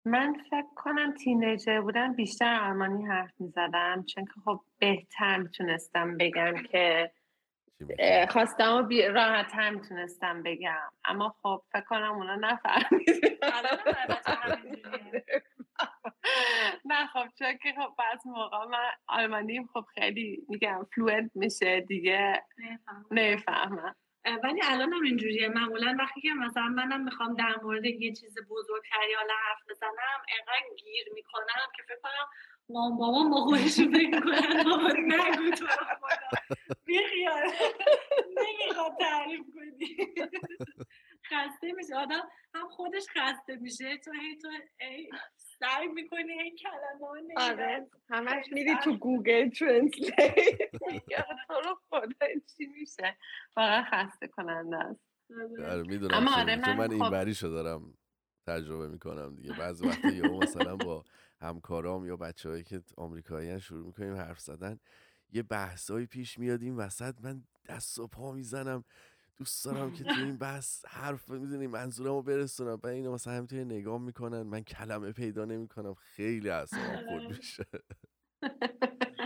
من فکر کنم تینیجر بودم بیشتر آلمانی حرف می زدم چون که خب بهتر می‌تونستم بگم که خواستم و بی... راحت هم می‌تونستم بگم. اما خب فکر کنم اونا نفهمیدن. نه خب چون که خب بعض موقع من آلمانی خب خیلی میگم فلوئنت میشه دیگه. نمی‌فهمم. ولی الان هم اینجوریه. معمولا وقتی که مثلا منم می‌خوام در مورد یه چیز بزرگتری حالا حرف بزنم انقدر گیر می‌کنم که فکر کنم مام بابا با خودشون فکر کنن بابا نگو تو خدا. بیخیال نمی‌خواد تعریف کنی. خسته میشه. آدم هم خودش خسته میشه. تو هی تو سعی می‌کنی این کلمه آره. همش میری تو Google Translate. تو رو خدا چی میشه. فقط خسته کننده است. آره. می‌دونم اما آره من, من این بریشو خب دارم تجربه می‌کنم دیگه. بعضی وقتا یه مثلا با همکارام یا بچههایی که آمریکایی شروع می‌کنیم حرف زدن. یه بحثایی پیش میاد این وسط. من دست و پا می‌زنم. دوست دارم که تو این بحث حرف می‌دونی منظورمو برسونم. و اینو مثلا همینطوری نگاه می‌کنن. من کلمه پیدا نمی‌کنم. خیلی خود آره. میشه.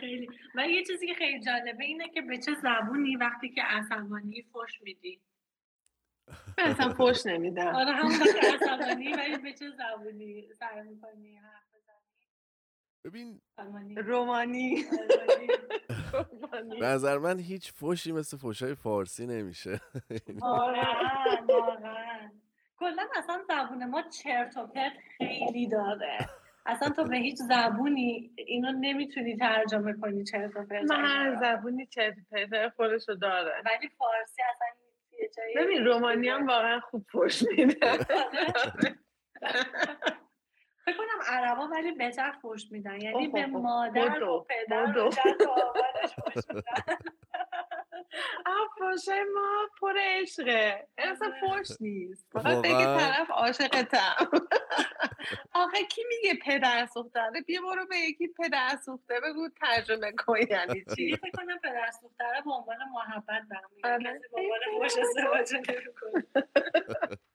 خیلی. و یه چیزی که خیلی جالبه اینه که به چه زبونی وقتی که عصبانی فش میدی؟ اصلا فش نمیدم. آره همون عصبانی ولی به چه زبونی سعی می‌کنی؟ ببین. رومانی. به نظر من هیچ فوشی مثل فوشای فارسی نمیشه. واقعا واقعا. کلا اصلا زبون ما چرت و پرت خیلی داره اصلا تو به هیچ زبونی اینو نمی‌تونی ترجمه کنی چرت و پرت من هر زبونی چرت پرت خودشو داره. ولی فارسی اصلا ببین رومانی هم واقعا خوب پشت میده. فکر کنم عربا ولی بهتر فوش میدن یعنی اوه، به اوه، مادر و پدر بدو. و جد و آبادش فوش میدن فوشه ما پر عشقه این اصلا فوش نیست فقط بگه؟ طرف عاشقتم آخه کی میگه پدر سوخته بیا برو به یکی پدر سوخته بگو ترجمه کن یعنی چی دیگه فکر کنم پدر دختره به عنوان محبت میگن. آره. کسی به عنوان فوش ازدواج نمی‌کنه.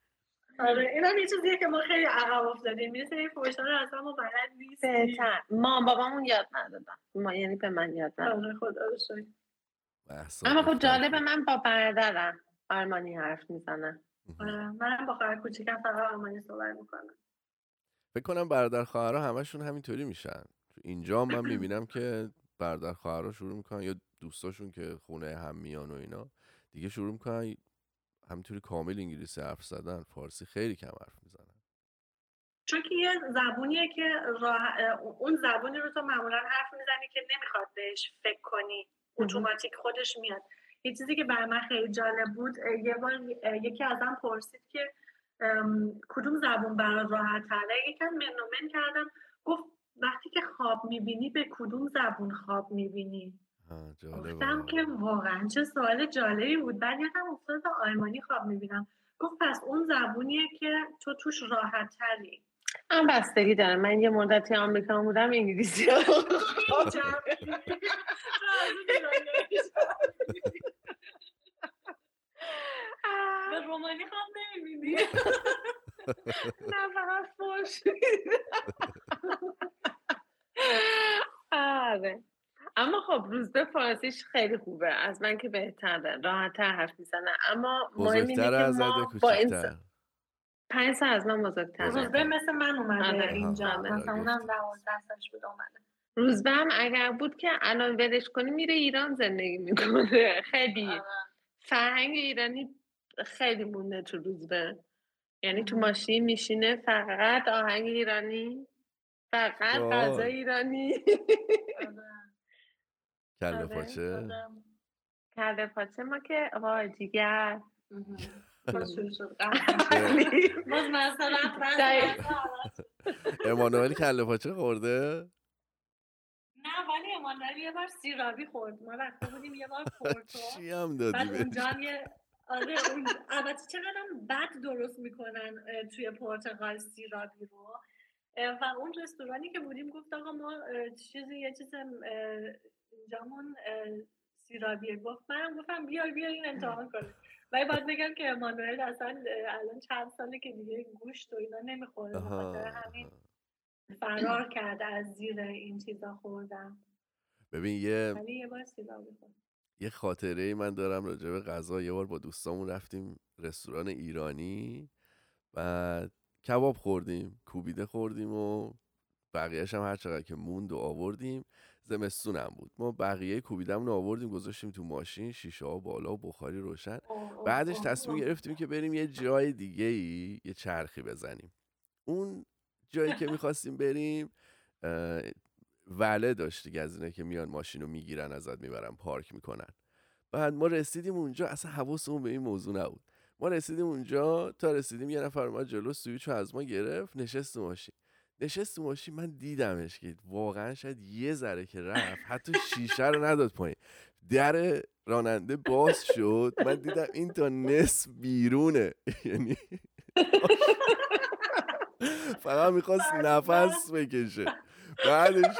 آره این هم یه چیزیه که ما خیلی عقب افتادیم. یه سری فوشا رو اصلا ما بلد نیستیم. مام بابامون یاد ندادن. ما یعنی به من یاد ندادن. آره خدا رو شکر. مهسا اما خب. جالبه من با برادرم آلمانی حرف می‌زنم. آره منم با خواهر کوچیکم فقط آلمانی صحبت می‌کنم. فکر کنم برادر خواهرها همشون همینطوری میشن. اینجا من می‌بینم که برادر خواهرها شروع می‌کنن یا دوستاشون که خونه هم میان و اینا دیگه شروع می‌کنن همینطوری کامل انگلیسی حرف زدن فارسی خیلی کم حرف می‌زنن. چون که یه زبونیه که راه... اون زبونی رو تو معمولا حرف می‌زنی که نمی‌خواد بهش فکر کنی اتوماتیک خودش میاد. یه چیزی که برای من خیلی جالب بود یه بار یکی ازم پرسید که ام، کدوم زبون برات راحت تره یکم منومن کردم. گفت وقتی که خواب می‌بینی به کدوم زبون خواب می‌بینی؟ گفتم که واقعا چه سوال جالبی بود. بعد یادم افتاد به آلمانی خواب می‌بینم. گفت پس اون زبونیه که تو توش راحت تری هم بستگی داره من یه مدتی آمریکا بودم انگلیسی به رومانی خواب نمی‌بینی. نه فقط فوش. آره. اما خب روزبه فارسیش خیلی خوبه. از من که بهتره. راحتتر حرف می‌زنه. اما مهم اینه بزرگتر که ما با این کوچیکتر. پنج سال از من بزرگتره روزبه مثل من اومده آره. اینجا. آره. مثلا اونم دوازده سالش بود اومده. روزبه هم اگر بود که الان ولش کنی میره ایران زندگی می‌کنه. خیلی آره. فرهنگ ایرانی خیلی مونده تو روزبه یعنی تو. ماشین میشینه فقط آهنگ ایرانی فقط. غذا ایرانی. کله آره، پاچه. کله پاچه ما که وای دقیق. امانوئل کله پاچه خورده؟ نه ولی امانوئل یه بار سیرابی خورد. ما رفته بودیم یه بار پورتو چی هم دادی بعد اونجا هم یه آره اون البته چقدر هم بد درست می‌کنن توی پرتغال سیرابی رو. و اون رستورانی که بودیم گفت آقا ما چیزی یه چیز اینجامون اه، سیرابیه گفت منم گفتم بیا بیا این امتحان کنه. ولی باید بگم که امانوئل اصلا الان چند ساله که دیگه گوشت و اینا نمی‌خوره. همین. فرار کرده از زیر این چیزا خوردن. ببین یه یه بار سیرابی یه خاطره ای من دارم راجع به غذا. یه بار با دوستامون رفتیم رستوران ایرانی. و کباب خوردیم کوبیده خوردیم و بقیهش هم هر چقدر که موند و آوردیم زمستون هم بود. ما بقیه کوبیدمون رو آوردیم گذاشتیم تو ماشین شیشه ها بالا و بخاری روشن. بعدش تصمیم. گرفتیم که بریم یه جای دیگه ای یه چرخی بزنیم. اون جایی که می‌خواستیم بریم وله داشت دیگه از اینه که میان ماشین رو می‌گیرن ازت می‌برن پارک می‌کنن. بعد ما رسیدیم اونجا اصلا حواسمون به این موضوع نبود. ما رسیدیم اونجا تا رسیدیم یه نفر اومد جلو سویچ رو از ما گرفت نشست ماشین. نشست ماشین من دیدمش که واقعا شاید یه ذره که رفت حتی شیشه رو نداد پایین. در راننده باز شد من دیدم این تا نصف بیرونه. یعنی فقط می‌خواست نفس بکشه. بعدش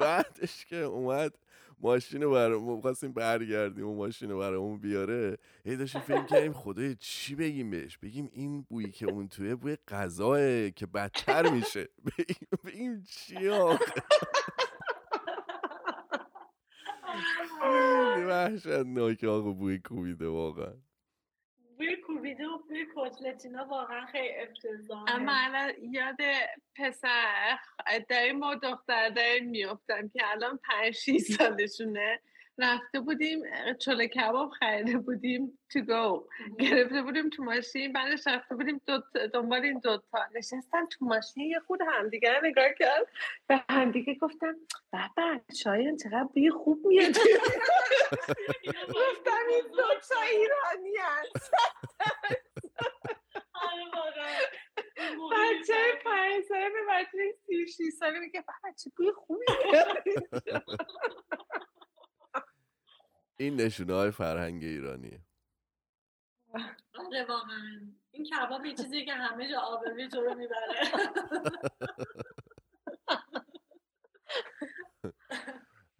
بعدش که اومد ماشین رو برامون خواستیم برگردیم و ماشین رو برامون بیاره. هی داشتیم فکر کردیم خدای چی بگیم بهش؟ بگیم این بویی که اون توی بوی غذاه که بدتر میشه. بگیم, بگیم چی آخه؟ خیلی وحشتناکه آقا بوی کوبیده واقعا. بوی کوبیده و بوی کتلتینا واقعا خیلی افتضاحه. اما الان یاد پسر داریم ما دختر داریم میفتم که الان پنج شیش سالشونه. رفته بودیم چوله کباب خریده بودیم تو گو گرفته بودیم تو ماشین بعدش رفته بودیم دو دنبال این دوتا نشستن تو ماشین یه خود همدیگه نگاه کرد. به همدیگه گفتم بابا شایان چقدر بوی خوب میاد. گفتم این دوتا ایرانی هست آره بچه پنج ساله به بچه سی و ساله میگه بابا چه بوی خوبی این نشونه های فرهنگ ایرانیه. آره واقعا. این کباب یه چیزیه که همه جا آبروی تو رو می‌بره.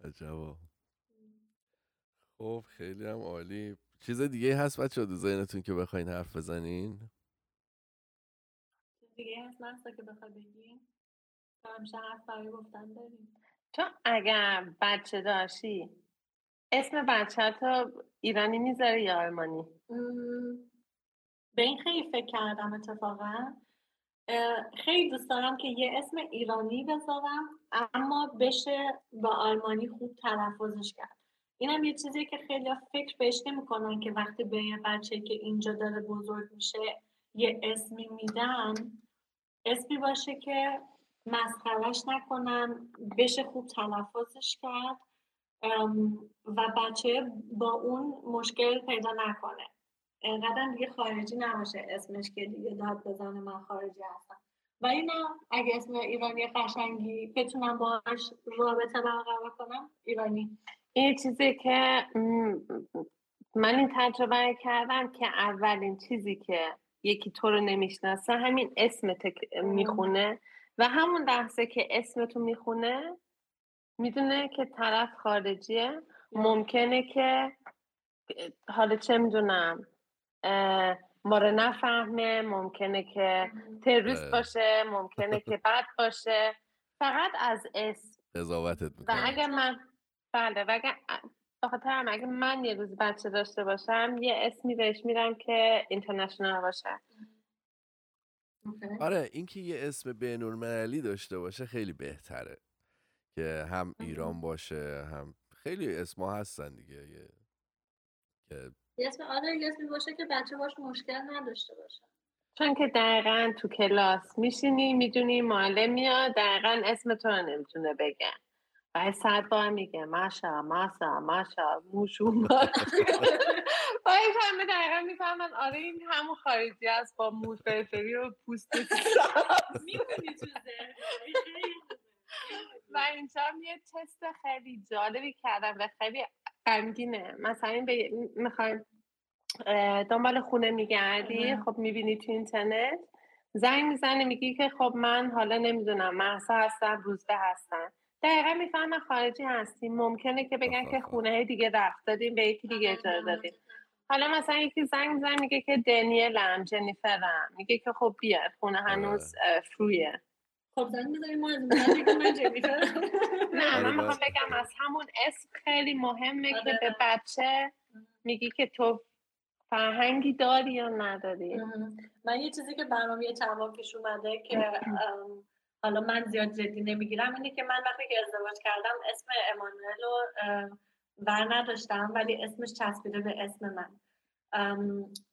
عجبا. خب خیلی هم عالی. چیز دیگه هست بچه تو ذهنتون که بخواین حرف بزنین؟ دیگه هست محسا که بخوای بگی؟ تو همیشه حرف برای گفتن داریم. تو اگر بچه داشتی اسم بچه تو ایرانی می‌ذاری یا آلمانی؟ به این خیلی فکر کردم اتفاقا. خیلی دوست دارم که یه اسم ایرانی بذارم اما بشه با آلمانی خوب تلفظش کرد. اینم یه چیزی که خیلی فکر بهش نمی‌کنن که وقتی به یه بچه که اینجا داره بزرگ میشه یه اسمی میدن اسمی باشه که مسخرش نکنن بشه خوب تلفظش کرد. و بچه با اون مشکل پیدا نکنه. انقدر دیگه خارجی نباشه اسمش که دیگه داد بزنه من خارجی هستم. ولی نه اگه اسم ایرانی قشنگی بتونم باهاش رابطه برقرار کنم ایرانی. این چیزی که من این تجربه کردم که اولین چیزی که یکی تو رو نمی‌شناسه همین اسمت می‌خونه. و همون لحظه که اسمتو می‌خونه می‌دونه که طرف خارجیه. ممکنه که حالا چه می‌دونم ما رو نفهمه ممکنه که تروریست. باشه ممکنه که بد باشه. فقط از اسم. قضاوتت و اگر من بله و اگر به خاطر هم اگه من یه روز بچه داشته باشم یه اسمی بهش میرم که اینترنشنال باشه. آره اینکه یه اسم بین‌المللی داشته باشه خیلی بهتره. که هم ایران باشه هم خیلی اسما هستن دیگه یه... که یه اسم آره یه اسمی باشه که بچه باش مشکل نداشته باشه چون که دقیقا تو کلاس میشینی می‌دونی معلم میاد دقیقا اسم تو رو نمی‌تونه بگه. و صد بار میگه ماشا ماسا ماشا موشو باید همه دقیقا می‌فهمن آره این همون خارجی است با مو فرفری و پوست می‌کنی تو. و اینجا هم یه تست خیلی جالبی کردم و خیلی غمگینه. مثلا به می‌خوایم دنبال خونه میگردی. خب می‌بینی تو اینترنت زنگ می‌زنی میگی که خب من حالا نمی‌دونم محسا هستم روزبه هستم دقیقا می‌فهمن خارجی هستیم ممکنه که بگن که خونه دیگه رفت دادیم به یکی دیگه اجاره دادیم. حالا مثلا یکی زنگ می‌زنه میگه که دنیلم جنیفرم. میگه که خب بیاد خونه هنوز اه، فرویه. خب زنگ می‌زنی ما از من بگیم من نه آره، من می‌خوام. بگم از همون اسم خیلی مهمه که آره. به بچه میگی که تو فرهنگی داری یا نداری من یه چیزی که برام یه چند پیش اومده که حالا من زیاد جدی نمی‌گیرم اینه که من وقتی که ازدواج کردم اسم امانوئل رو بر نداشتم ولی اسمش چسبیده به اسم من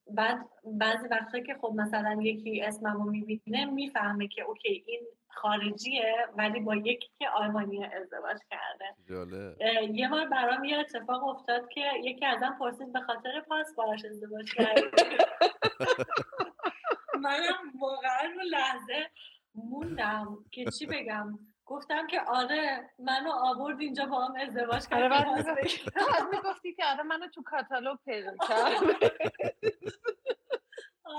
بعد بعضی وقتا که خب مثلا یکی اسمم رو می‌بینه می‌فهمه که اوکی این خارجیه ولی با یکی که آلمانی ازدواج کرده. یه بار برام یه اتفاق افتاد که یکی ازم پرسید به خاطر پاس باهاش ازدواج کردی منم واقعا اون لحظه موندم که چی بگم. گفتم که آره منو آورد اینجا با هم ازدواج آره کرد بگیرم. بعد می‌گفتی که آره منو تو کاتالوگ پیدا کرد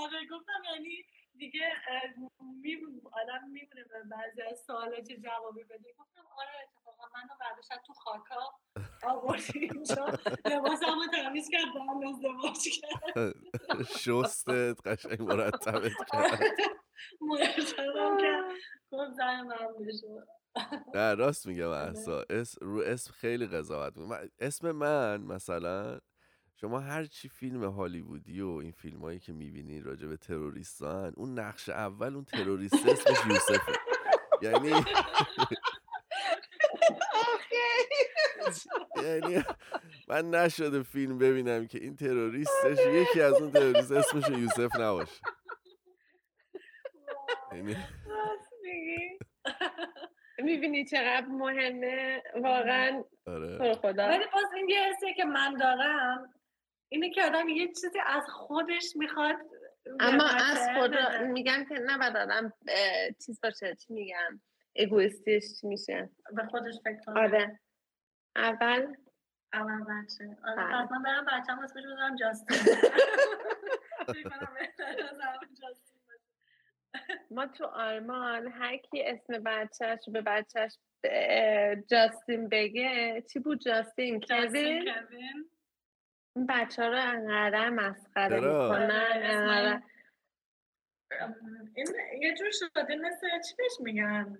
آره گفتم یعنی دیگه آدم میمونه به بعضی از سوالا چه جوابی بده. گفتم آره اتفاقا منو بعدش تو خاکا آورد اینجا. لباسم رو تمیز کرد با هم ازدواج کرد. شستت قشنگ مرتبت کرد. مرتبم کرد. گفت زن من بشه. نه راست میگم احسا اس رو اسم خیلی قضاوت. من- اسم من مثلا شما هر چی فیلم هالیوودی و این فیلم هایی که می‌بینی راجع به تروریستان اون نقش اول اون تروریست اسمش یوسفه. یعنی یعنی من نشده فیلم ببینم که این تروریستش یکی از اون تروریست اسمش یوسف نباشه. یعنی می‌بینی چقدر مهمه؟ واقعا آره. خدا. ولی باز این یه حسیه که من دارم اینه که آدم یه چیزی از خودش می‌خواد اما از خدا میگم که نباید آدم چیز باشه. چی میگم اگویستیش چی میشه؟ به خودش فکر کنه. آره. اول؟ اول بچه. آره بله. پس من برم بچه هم اسمش بذارم جاستین. ما تو آلمان هر کی اسم بچهش به بچهش جاستین بگه چی بود جاستین؟ کوین؟ این بچه ها رو انقدر مسخره؟ می‌کنن آره، انقدر. این یه جور شده مثل چی بهش میگن؟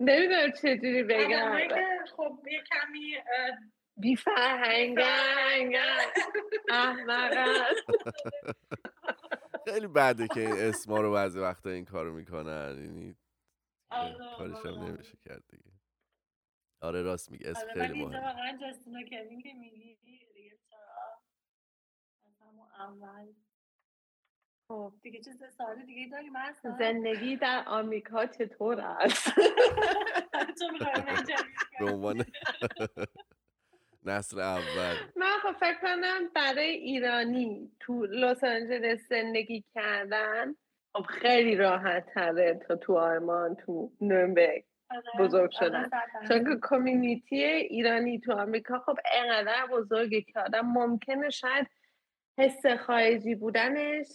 نمی‌دونم چجوری بگم. خب یه کمی اه، بی فرهنگن احمقن خیلی بده که این اسما رو بعضی وقتا این کارو می‌کنن یعنی آره، کارش هم واقعا. نمیشه کرد دیگه. آره راست میگه اسم آره، خیلی مهمه. واقعا جاستین و کوین که میگی دیگه چرا؟ از همون اول. خب دیگه چیز سوالی دیگه داریم زندگی در آمریکا چطور است؟ به عنوان نسل اول. من خب فکر کنم برای ایرانی تو لس آنجلس زندگی کردن خب خیلی راحت تره تا تو آلمان تو نورنبرگ آره، بزرگ آره، شدن. چون که کمیونیتی ایرانی تو آمریکا خب انقدر بزرگه که آدم ممکنه شاید حس خارجی بودنش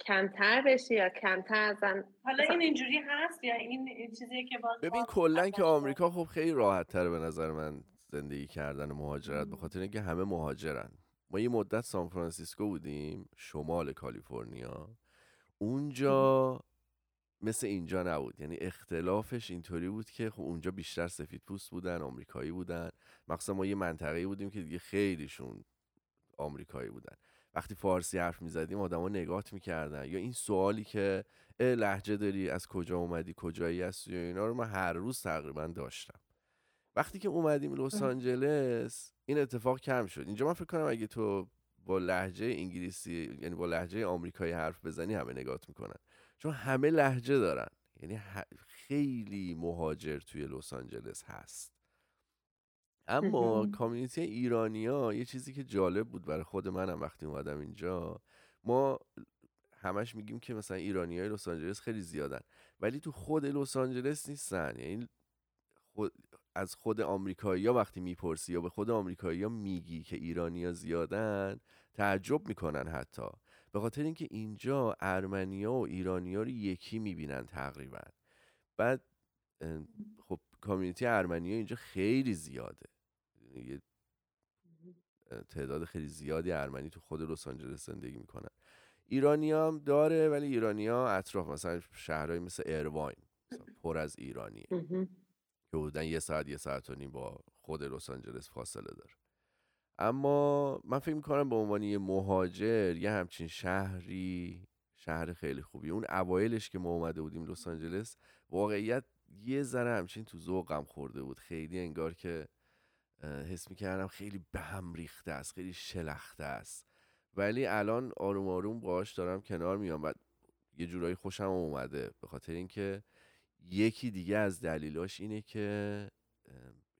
کمتر بشه یا کمتر ازن حالا این اینجوری هست یا این چیزیه که باز ببین کلا که آمریکا خب خیلی راحت تره به نظر من. زندگی کردن و مهاجرت به خاطر اینکه همه مهاجرن. ما یه مدت سان فرانسیسکو بودیم شمال کالیفرنیا. اونجا مثل اینجا نبود. یعنی اختلافش اینطوری بود که خب اونجا بیشتر سفید پوست بودن آمریکایی بودن. مخصوصا ما یه منطقه‌ای بودیم که دیگه خیلیشون آمریکایی بودن. وقتی فارسی حرف می‌زدیم آدما نگات می‌کردن. یا این سوالی که اه لحجه داری از کجا اومدی کجایی هستی؟ یا اینا رو من هر روز تقریبا داشتم. وقتی که اومدیم لس آنجلس این اتفاق کم شد. اینجا من فکر کنم اگه تو با لحجه انگلیسی یعنی با لحجه آمریکایی حرف بزنی همه نگات می‌کنن. چون همه لحجه دارن. یعنی خیلی مهاجر توی لس آنجلس هست. اما. کامیونیتی ایرانیا یه چیزی که جالب بود برای خود منم وقتی اومدم اینجا. ما همش میگیم که مثلا ایرانی های لس آنجلس خیلی زیادن. ولی تو خود لس آنجلس نیستن. یعنی خود از خود آمریکایی‌ها وقتی می‌پرسی یا به خود آمریکایی‌ها میگی که ایرانیا زیادن تعجب می‌کنن حتی. به خاطر اینکه اینجا ارمنیا و ایرانیا رو یکی می‌بینن تقریبا. بعد خب کامیونیتی ارمنیا اینجا خیلی زیاده. یه تعداد خیلی زیادی ارمنی تو خود لس آنجلس زندگی می‌کنن. ایرانی هم داره ولی ایرانی ها اطراف مثلا شهرهایی مثل ایرواین مثلا پر از ایرانیه. که حدودا یه ساعت یه ساعت و نیم با خود لس آنجلس فاصله داره. اما من فکر می‌کنم به عنوان یه مهاجر یه همچین شهری شهر خیلی خوبی. اون اوایلش که ما اومده بودیم لس آنجلس واقعیت یه ذره همچین تو ذوقم خورده بود. خیلی انگار که حس می‌کردم خیلی به هم ریخته است خیلی شلخته است. ولی الان آروم آروم باهاش دارم کنار میام و یه جورایی خوشم اومده. به خاطر اینکه یکی دیگه از دلیلاش اینه که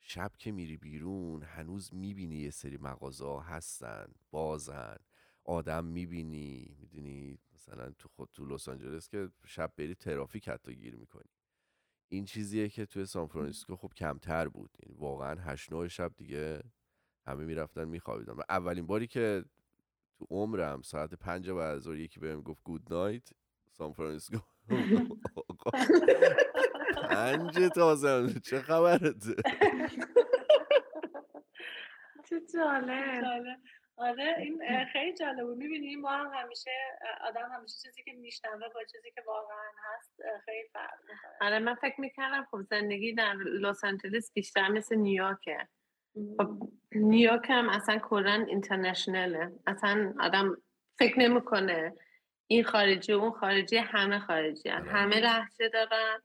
شب که میری بیرون هنوز می‌بینی یه سری مغازه هستن بازن آدم می‌بینی می‌دونی مثلا تو خود تو لس آنجلس که شب بری ترافیک حتی گیر می‌کنی. این چیزیه که توی سان فرانسیسکو خب کمتر بود. یعنی واقعا هشت نه شب دیگه همه می‌رفتن میخوابیدن. و اولین باری که تو عمرم ساعت پنج بعد از یکی بهم گفت good night San Francisco آقا، پنج تازه چه خبرته؟ چه جالب. آره این خیلی جالب بود. می‌بینی ما هم همیشه آدم همیشه چیزی که میشنوه با چیزی که واقعا هست خیلی فرق می‌کنه. آره من فکر می‌کردم خب زندگی در لس آنجلس بیشتر مثل نیویورکه. خب نیویورک هم اصلا کلا اینترنشناله اصلا آدم فکر نمی‌کنه این خارجی و اون خارجی همه خارجی هم. همه لحجه دارن.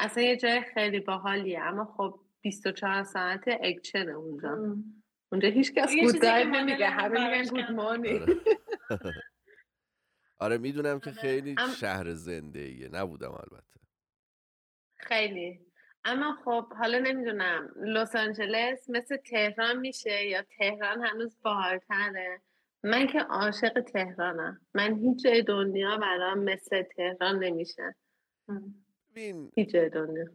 اصلا یه جای خیلی باحالیه. اما خب 24 ساعت اکچن اونجا. اونجا هیچ کس گود نمیگه. همه میگن گود. مارنینگ آره. آره می‌دونم که آره. خیلی ام- شهر زنده ایه نبودم البته. خیلی. اما خب حالا نمی‌دونم. لس آنجلس مثل تهران میشه یا تهران هنوز باحالتره؟ من که عاشق تهرانم. من هیچ جای دنیا برام مثل تهران نمیشه. ببین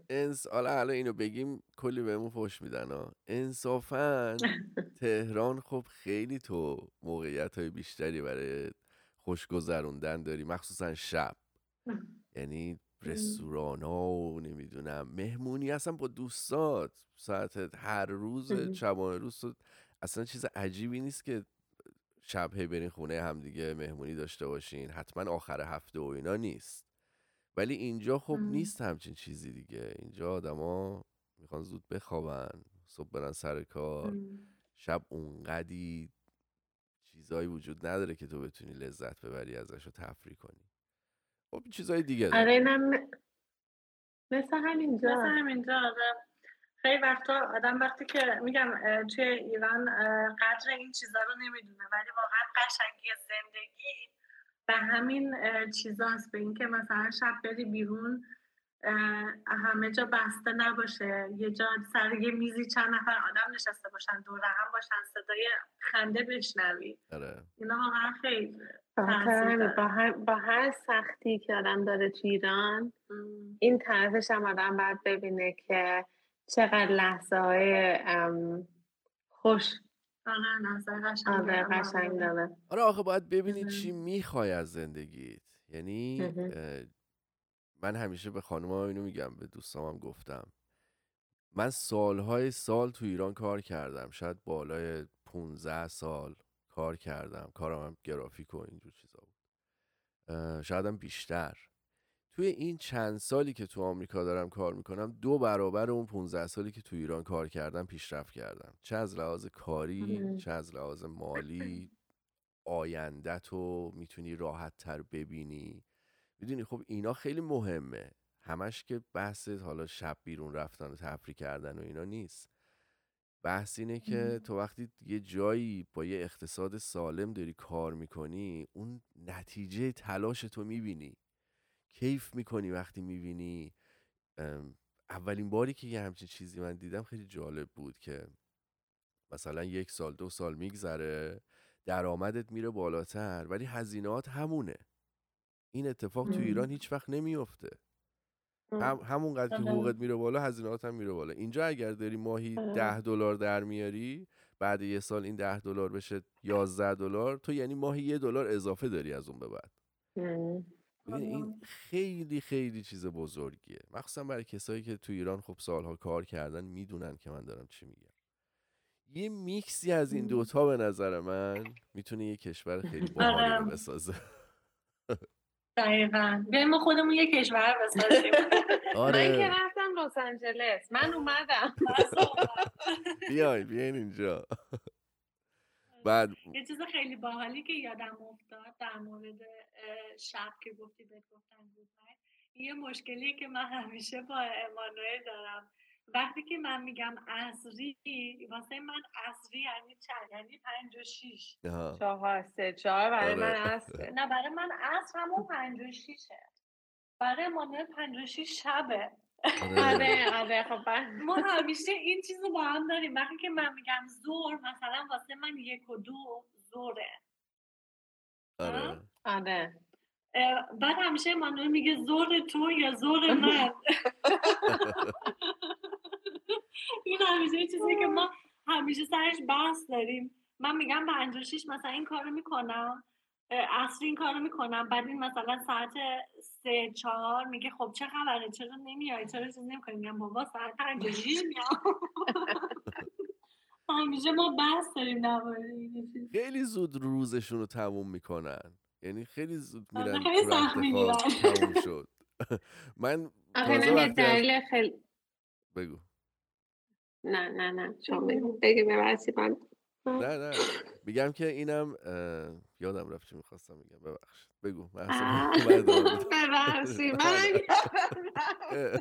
انس حالا الان اینو بگیم کلی بهمون فوش میدن ها. انصافا تهران خب خیلی تو موقعیت های بیشتری برای خوش گذروندن داری مخصوصا شب. یعنی رستوران ها و نمی‌دونم مهمونی اصلا با دوستات ساعت هر روز. شبانه روز تو اصلا چیز عجیبی نیست که شب هی برین خونه همدیگه مهمونی داشته باشین. حتما آخر هفته و اینا نیست. ولی اینجا خب مم. نیست همچین چیزی دیگه اینجا آدما می‌خوان زود بخوابن صبح برن سر کار شب اونقدی چیزایی وجود نداره که تو بتونی لذت ببری ازش و تفریح کنی خب چیزای دیگه داره آره اینم م- مثل همینجا مثل همینجا آره. خیلی وقتا آدم وقتی که میگم توی ایران قدر این چیزا رو نمی‌دونه ولی واقعا قشنگی زندگی به همین چیزاست به اینکه مثلا شب بری بیرون همه جا بسته نباشه یه جا سر یه میزی چند نفر آدم نشسته باشن دور هم باشن صدای خنده بشنوی آره اینا واقعا خیلی. با هر, سختی که آدم داره تو ایران. این طرفش هم آدم باید ببینه که چقدر لحظه های خوش آره قشنگ آره. قشنگ داره. آره آخه باید ببینی. چی می‌خوای از زندگیت. یعنی من همیشه به خانومم اینو میگم به دوستام هم گفتم. من سالهای سال تو ایران کار کردم. شاید بالای 15 سال کار کردم. کارم هم گرافیک و اینجور چیزا بود. شاید هم بیشتر. توی این چند سالی که تو آمریکا دارم کار می‌کنم دو برابر اون 15 سالی که تو ایران کار کردم پیشرفت کردم. چه از لحاظ کاری. چه از لحاظ مالی آینده تو می‌تونی راحت تر ببینی. می‌دونی خب اینا خیلی مهمه. همش که بحث حالا شب بیرون رفتن و تفریح کردن و اینا نیست. بحث اینه که تو وقتی یه جایی با یه اقتصاد سالم داری کار می‌کنی اون نتیجه تلاش تو می‌بینی. کیف می‌کنی وقتی می‌بینی؟ اولین باری که یه همچین چیزی من دیدم خیلی جالب بود که مثلا یک سال دو سال میگذره درآمدت میره بالاتر ولی هزینهات همونه. این اتفاق تو. ایران هیچ وقت نمیفته هم همونقدر که آره. حقوقت میره بالا هزینهات هم میره بالا. اینجا اگر داری ماهی آره. ده دلار در میاری بعد یه سال این ده دلار بشه یازده دلار تو یعنی ماهی یه دلار اضافه داری از اون به بعد. این خیلی خیلی چیز بزرگیه. مخصوصا برای کسایی که تو ایران خب سالها کار کردن می‌دونن که من دارم چی میگم. یه میکسی از این. دوتا به نظر من می‌تونه یه کشور خیلی باحالی آره. بسازه. دقیقا. بیایم ما خودمون یه کشور بسازیم. من که آره رفتم لس آنجلس. من اومدم. بیاین بیاین اینجا. بعد یه چیز خیلی باحالی که یادم افتاد در مورد شب که گفتی بهت گفتن یه مشکلیه که من همیشه با امانوئل دارم. وقتی که من میگم عصری واسه من عصری یعنی چند یعنی پنج و شیش. چهار سه چهار برای آره. من اصله نه برای من عصر همون پنج و شیشه. برای امانوئل پنج و شیش شبه. آره. آره آره خب ما همیشه این چیز رو با هم داریم. وقتی که من میگم زور مثلا واسه من یک و دو زوره. آره. آره. اه، بعد همیشه مانوئل میگه زور تو یا زور من. این همیشه چیزی که ما همیشه سرش بحث داریم. من میگم پنج و شیش مثلا این کارو می‌کنم. اصری این کارو می‌کنم. بعد این مثلا ساعت سه چهار میگه خب چه خبره؟ چرا نمیای؟ چرا چیز نمی‌کنی؟ میگم بابا ساعت پنج میام. همیشه ما بحث داریم خیلی زود روزشون رو تموم می‌کنن. یعنی خیلی زود میرن. تموم شد. من دلیل خیلی بگو. نه نه نه شما بگو. بگی ببخشید من نه نه. میگم که اینم یادم رفت چی می‌خواستم بگم. ببخشید. بگو. ببخشید. من رفت.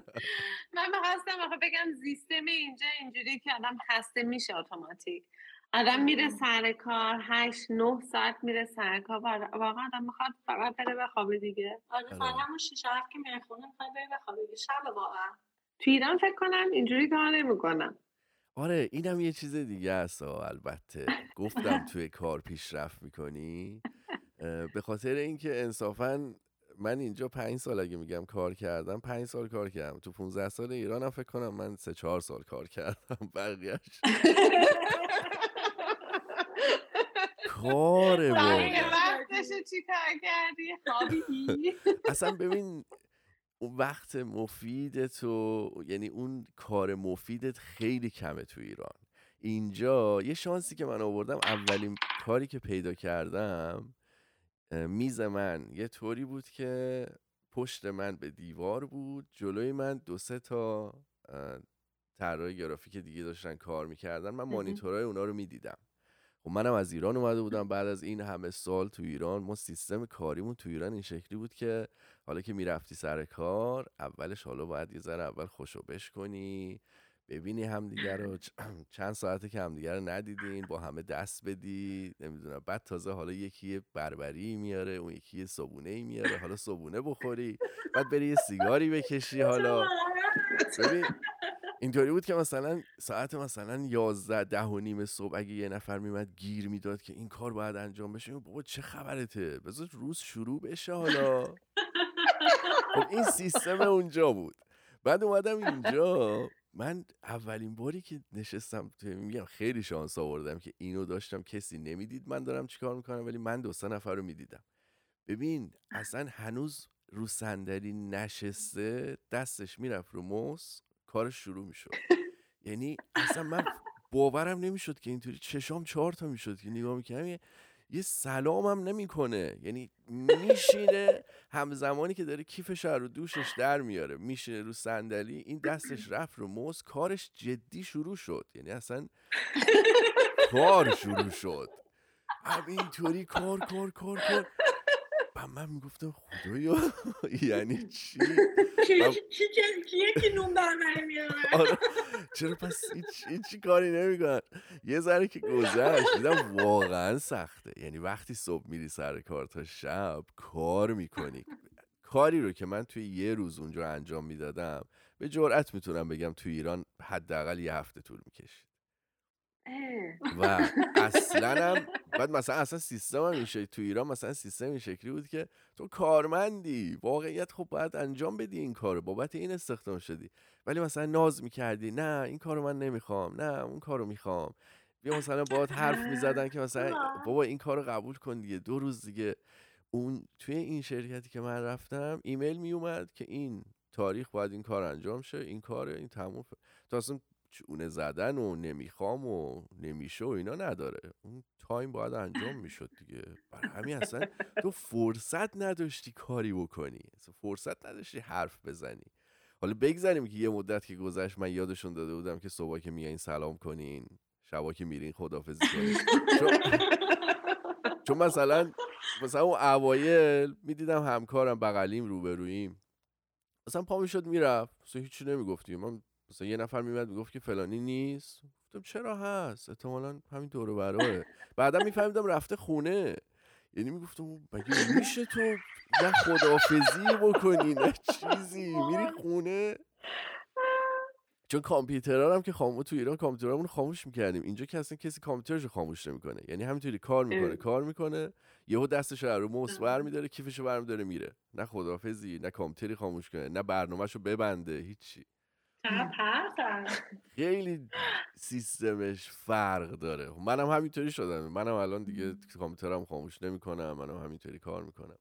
من می‌خواستم آخه بگم سیستم اینجا اینجوری که آدم خسته میشه اتوماتیک. آدم میره سر کار هشت نه ساعت میره سر کار. و واقعا آدم می‌خواد فقط بره بخوابه دیگه. آره آره. فقط همون شیش هفت که میای خونه می‌خوای بری بخوابی شب واقعا. تو ایران فکر کنم اینجوری کار نمی‌کنم. آره اینم یه چیز دیگه است البته. گفتم توی کار پیشرفت می‌کنی؟ به خاطر اینکه انصافا من اینجا پنج سال اگه میگم کار کردم پنج سال کار کردم. تو 15 سال ایرانم فکر کنم من سه چهار سال کار کردم بقیهش. کار بقیه واقعا وقتشو چی کار کردی؟ اصلا ببین اون وقت مفید تو یعنی اون کار مفیدت خیلی کمه تو ایران. اینجا یه شانسی که من آوردم اولین کاری که پیدا کردم میز من یه طوری بود که پشت من به دیوار بود جلوی من دو سه تا طراح گرافیک دیگه داشتن کار می‌کردن. من مانیتورهای اونا رو می‌دیدم. خب منم از ایران اومده بودم. بعد از این همه سال تو ایران ما سیستم کاریمون تو ایران این شکلی بود که حالا که می‌رفتی سر کار اولش حالا باید یه ذره اول خوشو بش کنی ببینی همدیگه رو. چند ساعته که همدیگه رو ندیدین با همه دست بدی نمی‌دونم. بعد تازه حالا یکی یه بربری میاره اون یکی یه صبونه ای میاره. حالا صبونه بخوری بعد بری یه سیگاری بکشی حالا. ببین اینطوری بود که مثلا ساعت مثلا یازده ده و نیم صبح اگه یه نفر میمد گیر می‌داد که این کار باید انجام بشه بابا چه خبرته؟ بذار روز شروع بشه حالا. خب این سیستم اونجا بود. بعد اومدم اینجا. من اولین باری که نشستم توی میگم خیلی شانس آوردم که اینو داشتم. کسی نمی‌دید من دارم چیکار می‌کنم ولی من دو سه نفر رو می‌دیدم. ببین اصلا هنوز رو صندلی نشسته دستش می‌رفت رو موس کارش شروع می‌شد. یعنی اصلا من باورم نمی‌شد که اینطوری چشام چهار تا می‌شد که نگاه می‌کنم یه, سلامم نمی‌کنه. یعنی میشینه همزمانی که داره کیفش رو دوشش در میاره میشینه رو صندلی این دستش رفت رو موس کارش جدی شروع شد. یعنی اصلا کار شروع شد. همینطوری کار کار کار کار. و من می‌گفتم خدایا؟ یعنی چی؟ کی کی کی- کیه که نون بربری میاره؟ آره. چرا پس هیچ هیچی کاری نمی‌کنن. یه ذره که گذشت دیدم واقعا سخته. یعنی وقتی صبح میری سر کار تا شب کار می‌کنی. کاری رو که من توی یه روز اونجا انجام می‌دادم به جرئت می‌تونم بگم توی ایران حداقل یه هفته طول می‌کشید. و اصلا هم بعد مثلا اصلا سیستم هم این شکلی تو ایران مثلا سیستم این شکلی بود که تو کارمندی واقعیت خب باید انجام بدی این کارو بابت این استخدام شدی. ولی مثلا ناز می‌کردی نه این کارو من نمی‌خوام نه اون کارو می‌خوام. بیا مثلا باید حرف می‌زدن که مثلا. بابا این کارو قبول کن دیگه دو روز دیگه. اون توی این شرکتی که من رفتم ایمیل میومد که این تاریخ باید این کار انجام شه این کار این تموم تو اصلا چونه زدن و نمی‌خوام و نمیشه و اینا نداره. اون تایم باید انجام می‌شد دیگه. برای همین اصلا تو فرصت نداشتی کاری بکنی. اصلا فرصت نداشتی حرف بزنی. حالا بگذاریم که یه مدت که گذشت من یادشون داده بودم که صبح که میایین سلام کنین شبا که میرین خدافزی کنین. چون, چون مثلا مثلا اون اوایل می‌دیدم همکارم بغلیم روبرویم. مثلا پا می‌شد می‌رفت. مثلا هیچی نمی‌گفتیم. من مثلا یه نفر میمد می‌گفت که فلانی نیست. گفتم چرا هست؟ احتمالا همین دور و بعدا میفهمیدم رفته خونه. یعنی می‌گفتم مگه میشه تو نه خدافزی بکنی نه چیزی. میری خونه. چون کامپیوترها هم که خاموش تو ایران کامپیوترامون خاموش می‌کردیم. اینجا که اصلا کسی کامپیوترش رو خاموش نمی‌کنه. یعنی همینطوری کار می‌کنه. کار می‌کنه یهو دستش رو رو موس برمیداره کیفش رو برمیداره میره. نه خدافزی نه کامپیوتری خاموش کنه نه برنامهش رو ببنده هیچی. خیلی سیستمش فرق داره. منم همینطوری شدم. منم الان دیگه کامپیوترم خاموش نمی‌کنم. منم همینطوری کار می‌کنم.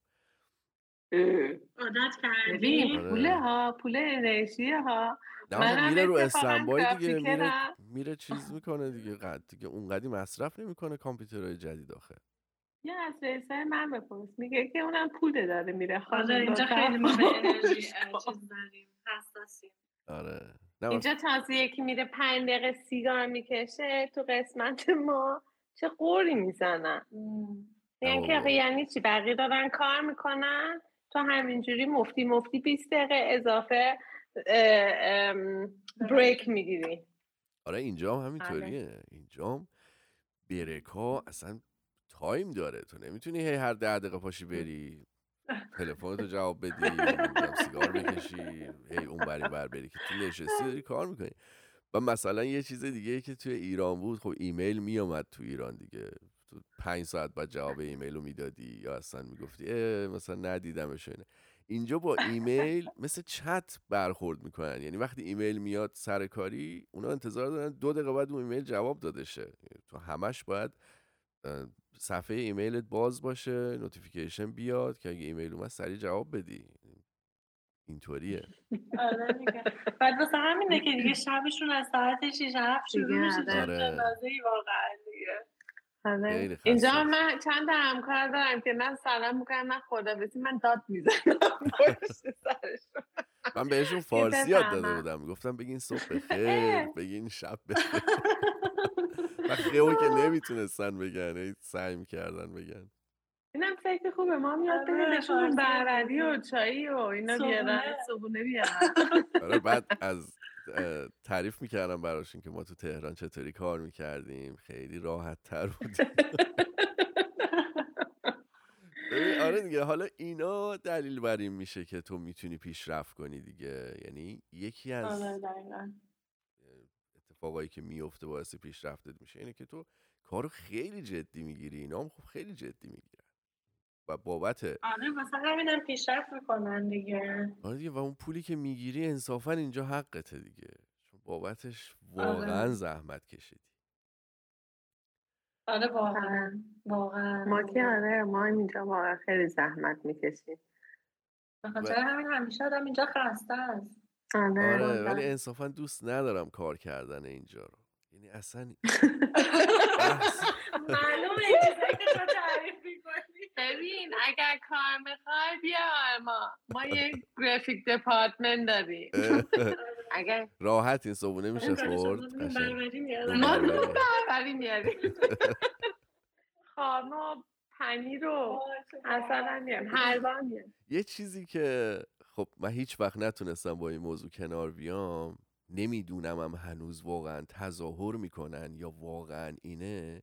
عادت کردی؟ آره. پوله ها پول انرژی ها. نه میره رو استنبای دیگه میره. میره چیز می‌کنه دیگه. قد دیگه اونقدی مصرف نمی‌کنه کامپیوترهای جدید آخه. یه از رئیسای من بپرس. میگه که اونم پول داره میره خانم اینجا خیلی ما به انرژی. چیز داریم. حساسیم. آره. اینجا تازه یکی میره پنج دقیقه سیگار می‌کشه تو قسمت ما. چه قوری می‌زنن. یعنی که یعنی چی؟ بقیه دارن کار می‌کنن؟ تو همینجوری مفتی مفتی 20 دقیقه اضافه break می‌گیری. آره اینجا هم همینطوریه. اینجا هم break ها اصلا تایم داره. تو نمی‌تونی هی هر ده دقیقه پاشی بری. تلفن تو جواب بدی سیگار بکشی هی اون بری بر بری که تو نشستی داری کار می‌کنی. و مثلا یه چیز دیگه که توی ایران بود خب ایمیل میامد تو ایران دیگه. تو پنج ساعت بعد جواب ایمیل رو می‌دادی یا اصلا می‌گفتی مثلا ندیدمش اینجا با ایمیل مثل چت برخورد می‌کنن. یعنی وقتی ایمیل میاد سر کاری اونا انتظار دارن دو دقیقه بعد اون ایمیل جواب داده شه تو همش باید صفحه ایمیلت باز باشه notification بیاد که اگه ایمیل اومد سریع جواب بدی اینطوریه آره بعد واسه همینه که دیگه شبشون از ساعت 6 7 شروع میشه آره. واقعا. اینجا من چند همکار دارم که من سلام می‌کنم من خدا بسی من داد می‌زنم. من بهشون فارسی یاد داده بودم. گفتم بگین صبح بخیر بگین شب بخیر. و خیلی که نمی‌تونستن بگن سعی می‌کردن بگن. اینم فکر خوبه. ما میاد آره، بدیم بهشون بروری و چایی و اینا بیارن صبونه بیارن آره بعد از تعریف می‌کردم براشون که ما تو تهران چطوری کار می‌کردیم خیلی راحت تر بودیم آره دیگه حالا اینا دلیل بر این میشه که تو می‌تونی پیشرفت کنی دیگه. یعنی یکی از آره، اتفاقایی که میفته باعث پیشرفتت میشه اینه که تو کارو خیلی جدی می‌گیری. اینا هم خب خیلی جدی می‌گیرن. و بابت آره مثلا همینم پیشرفت می‌کنن دیگه. آره دیگه و اون پولی که می‌گیری انصافا اینجا حقته دیگه. چون بابتش واقعا آره. زحمت کشیدی. آره واقعا واقعا. ما که آره ما اینجا واقعا خیلی زحمت می‌کشیم. بخاطر همین همیشه آدم اینجا خسته است. آره, آره ولی انصافا دوست ندارم کار کردن اینجا رو. یعنی اصلا معلومه ببین اگر کار می‌خوای بیا ما ما یه گرافیک دپارتمنت داریم. اگر راحت این صبونه میشه خورد؟ ما بربری میاریم خارما پنیر رو اصلا میاریم حلوا یه چیزی که خب من هیچ وقت نتونستم با این موضوع کنار بیام نمی‌دونم هم هنوز واقعا تظاهر می‌کنن یا واقعا اینه.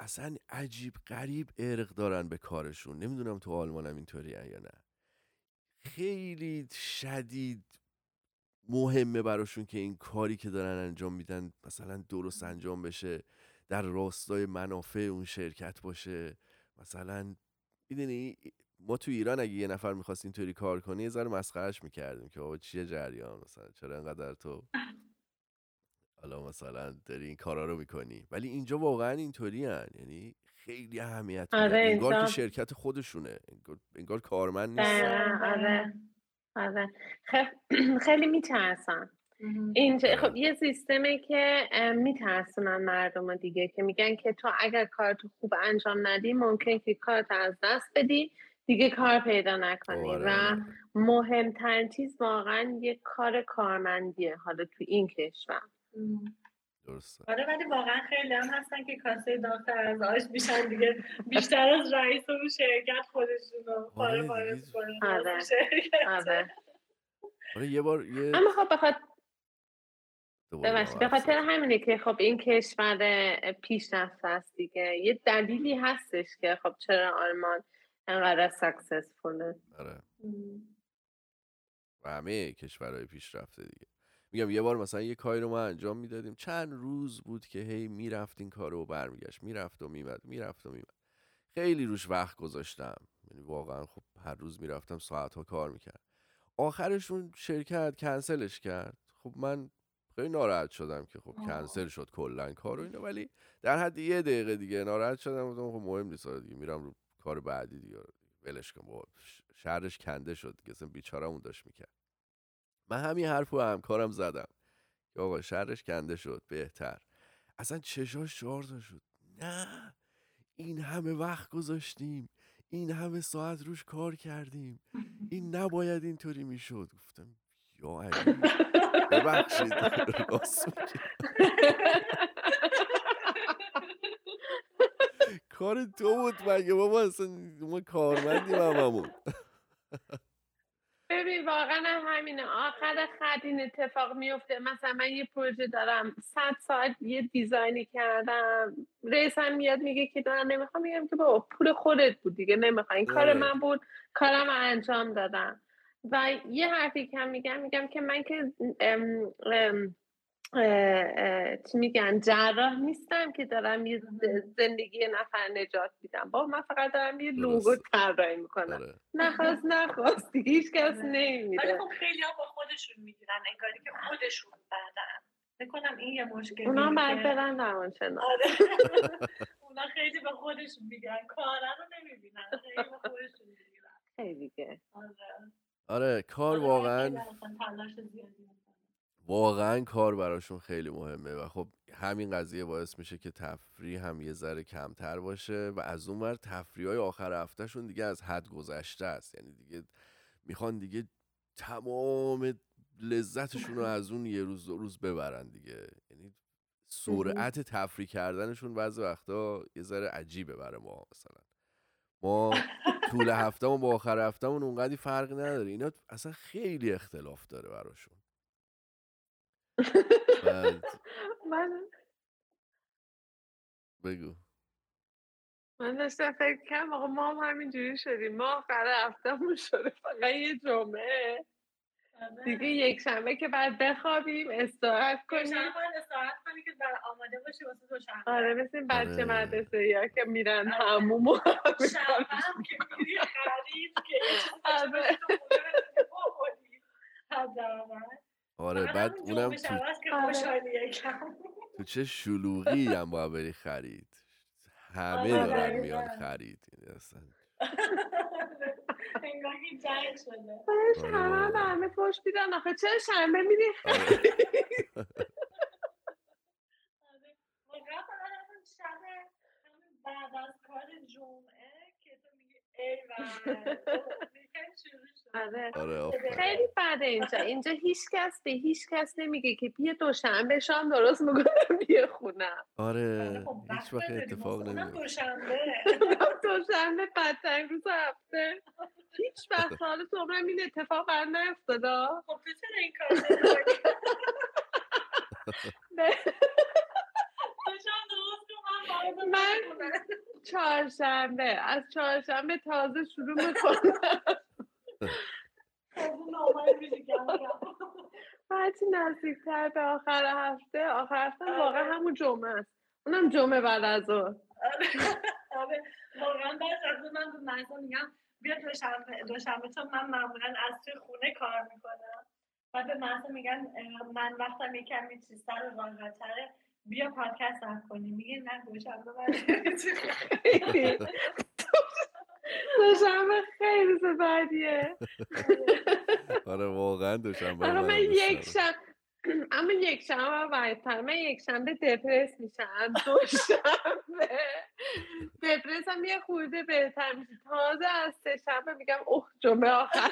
اصلا عجیب غریب ارق دارن به کارشون. نمی‌دونم تو آلمانم اینطوری یا نه. خیلی شدید مهمه براشون که این کاری که دارن انجام میدن مثلا درست انجام بشه در راستای منافع اون شرکت باشه. مثلا می‌دونی ما تو ایران اگه یه نفر می‌خواست اینطوری کار کنه یه ذره مسخرش می‌کردیم که آقا چیه جریان؟ مثلا چرا انقدر تو حالا مثلا داری این کارا رو می‌کنی. ولی اینجا واقعا اینطوری هن. یعنی خیلی اهمیت آره انگار که شرکت خودشونه. انگار, کارمند نیست. آره آره. خیلی میترسن اینجا آره. خب یه سیستمه که میترسونن مردم دیگه که میگن که تو اگر کارتو خوب انجام ندی ممکن که کارت از دست بدی دیگه کار پیدا نکنی. و آره. مهمترین چیز واقعا یه کار کارمندیه. حالا تو این کشور. درسته. آره ولی واقعا خیلی هم هستن که کاسه داخل از آش میشن دیگه. بیشتر از رئیس و شرکت خودشون رو پاره پاره آره. آره. آره یه بار یه اما خب بخاطر به خاطر همینه که خب این کشور پیشرفته است دیگه. یه دلیلی هستش که خب چرا آلمان انقدر سکسسفوله آره. و همه کشورهای پیشرفته دیگه. میگم یه بار مثلا یه کاری رو ما انجام می‌دادیم. چند روز بود که هی می‌رفت این کار رو برمیگشت. می‌رفت و میمد می‌رفت و میمد خیلی روش وقت گذاشتم. یعنی واقعا خب هر روز می‌رفتم ساعت ها کار می‌کرد آخرشون شرکت کنسلش کرد. خب من خیلی ناراحت شدم که خب کنسل شد کلا کار و اینا. ولی در حد یه دقیقه دیگه ناراحت شدم. گفتم خب مهم نیست. دیگه میرم رو کار بعدی دیگه. ولش کن بابا. شهرش کنده شد دیگه. اصلا بیچارمون داشت می‌کرد. من همین حرف رو همکارم زدم. که آقا شهرش کنده شد بهتر. اصلا چشاش شارزا شد. نه این همه وقت گذاشتیم. این همه ساعت روش کار کردیم. این نباید اینطوری می‌شد. گفتم یا علی ببخشید. کار تو بود مگه؟ بابا اصلا ما کارمندیم هممون. ببین واقعا هم همینه. آخر خط این اتفاق میفته. مثلا من یه پروژه دارم. صد ساعت یه دیزاینی کردم. رئیسم میاد میگه که دارم نمی‌خوام. میگم که بابا پول خودت بود دیگه. نمی‌خوام این کار آره. من بود. کارم انجام دادم. و یه حرفی که میگم میگم که من که ام، ام، چی میگن جراح نیستم که دارم یه زندگی نفر نجات میدم. با من فقط دارم یه لوگو. طراحی می‌کنم. آره. نخواست نخواست. دیگه هیچ کس. نمیده. ولی خب خیلی ها با خودشون می‌گیرن. انگاری که خودشون بدن بکنم این یه مشکلی اونا که- برن روانشناس. آره. اونا خیلی به خودشون میگن کارن رو نمی‌بینن. خیلی به خودشون می‌گیرن. خیلی دیگه. آره. آره کار آره، واقعا تلاش زیادی. واقعا کار براشون خیلی مهمه و خب همین قضیه باعث میشه که تفریح هم یه ذره کمتر باشه و از اون ور تفریح های آخر هفتهشون دیگه از حد گذشته است. یعنی دیگه می‌خوان دیگه تمام لذتشون رو از اون یه روز دو روز ببرن دیگه. یعنی سرعت تفریح کردنشون بعضی وقتا یه ذره عجیبه برای ما مثلا. ما طول هفتهمون با آخر هفتهمون اونقدی فرقی نداره. اینا اصلا خیلی اختلاف داره براشون. من بگو. من داشتم فکر کنم آقا ما هم همینجوری شدیم. ما آخر هفتهمون شده فقط یه جمعه. آره. دیگه یک شنبه که بعد بخوابیم استراحت کنیم. استراحت کنی که آماده باشی واسه دوشنبه آره مثل این بچه آره. مدرسه یا که میرن هموم و شنبه هم که میری خرید که آره. آره بعد اونم تو, آره. تو چه شلوغی هم باید بری خرید. همه آره، دارن. میان خرید. یعنی اصلا. انگار که جنگ شده. آره همه همه پشت میدن آخه چرا شنبه میری بعد از کار جمعه که تو میگی ای شد آره. آره. خیلی بده اینجا. اینجا هیچ کس به هیچ کس نمیگه که بیا دوشنبه شام درست می‌کنم بیا خونم آره خب هیچ وقت. اتفاق نمیفته. دوشنبه. دوشنبه بدترین روز هفته. هیچ وقت تا حالا تو عمرم این اتفاق بر نیفتاده. خب تو چرا این کار من باید من-. چهارشنبه از چهارشنبه تازه شروع می‌کنم. هرچی نزدیکتر به آخر هفته. آخر هفته آره. واقعا همون جمعه است. اونم جمعه بعد از ظهر. آره. آره. واقعا بعد از من به مهسا میگم بیا دوشنبه دوشنبه چون من معمولا از توی خونه کار می‌کنم. بعد به مهسا میگن من وقتم یه کمی چیزتر و راحت‌تره. بیا پادکست هم کنیم. میگه نه دوشنبه من دوشنبه خیلی روز بعدیه آره واقعا دوشنبه آره من یک. شب اما یک شنبه بدتر من یک شنبه دپرس میشم دو شنبه دپرس هم یه خورده بهتر میشه. تازه از سه شنبه میگم اوه جمعه آخر.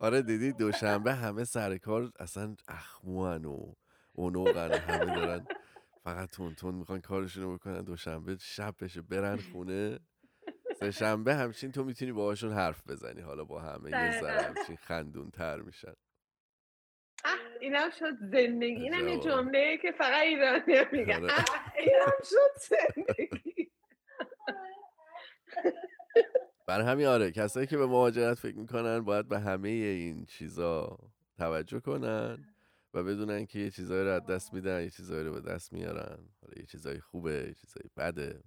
آره دیدی دوشنبه همه سر کار اصلا اخموان و اونوقن و همه دارن فقط تون تون می‌خوان کارشونو بکنن دوشنبه شب بشه برن خونه سه شنبه همچین تو می‌تونی باهاشون حرف بزنی حالا با همه یه ذره. همچین خندون تر میشن اینم شد زندگی اینم یه. جمله که فقط ایرانی میگن آره. اینم شد زندگی برای همین آره کسایی که به مهاجرت فکر می‌کنن باید به همه این چیزا توجه کنن و بدونن که یه چیزایی رو از دست میدن یه چیزایی رو به دست میارن. حالا یه چیزایی خوبه یه چیزایی بده.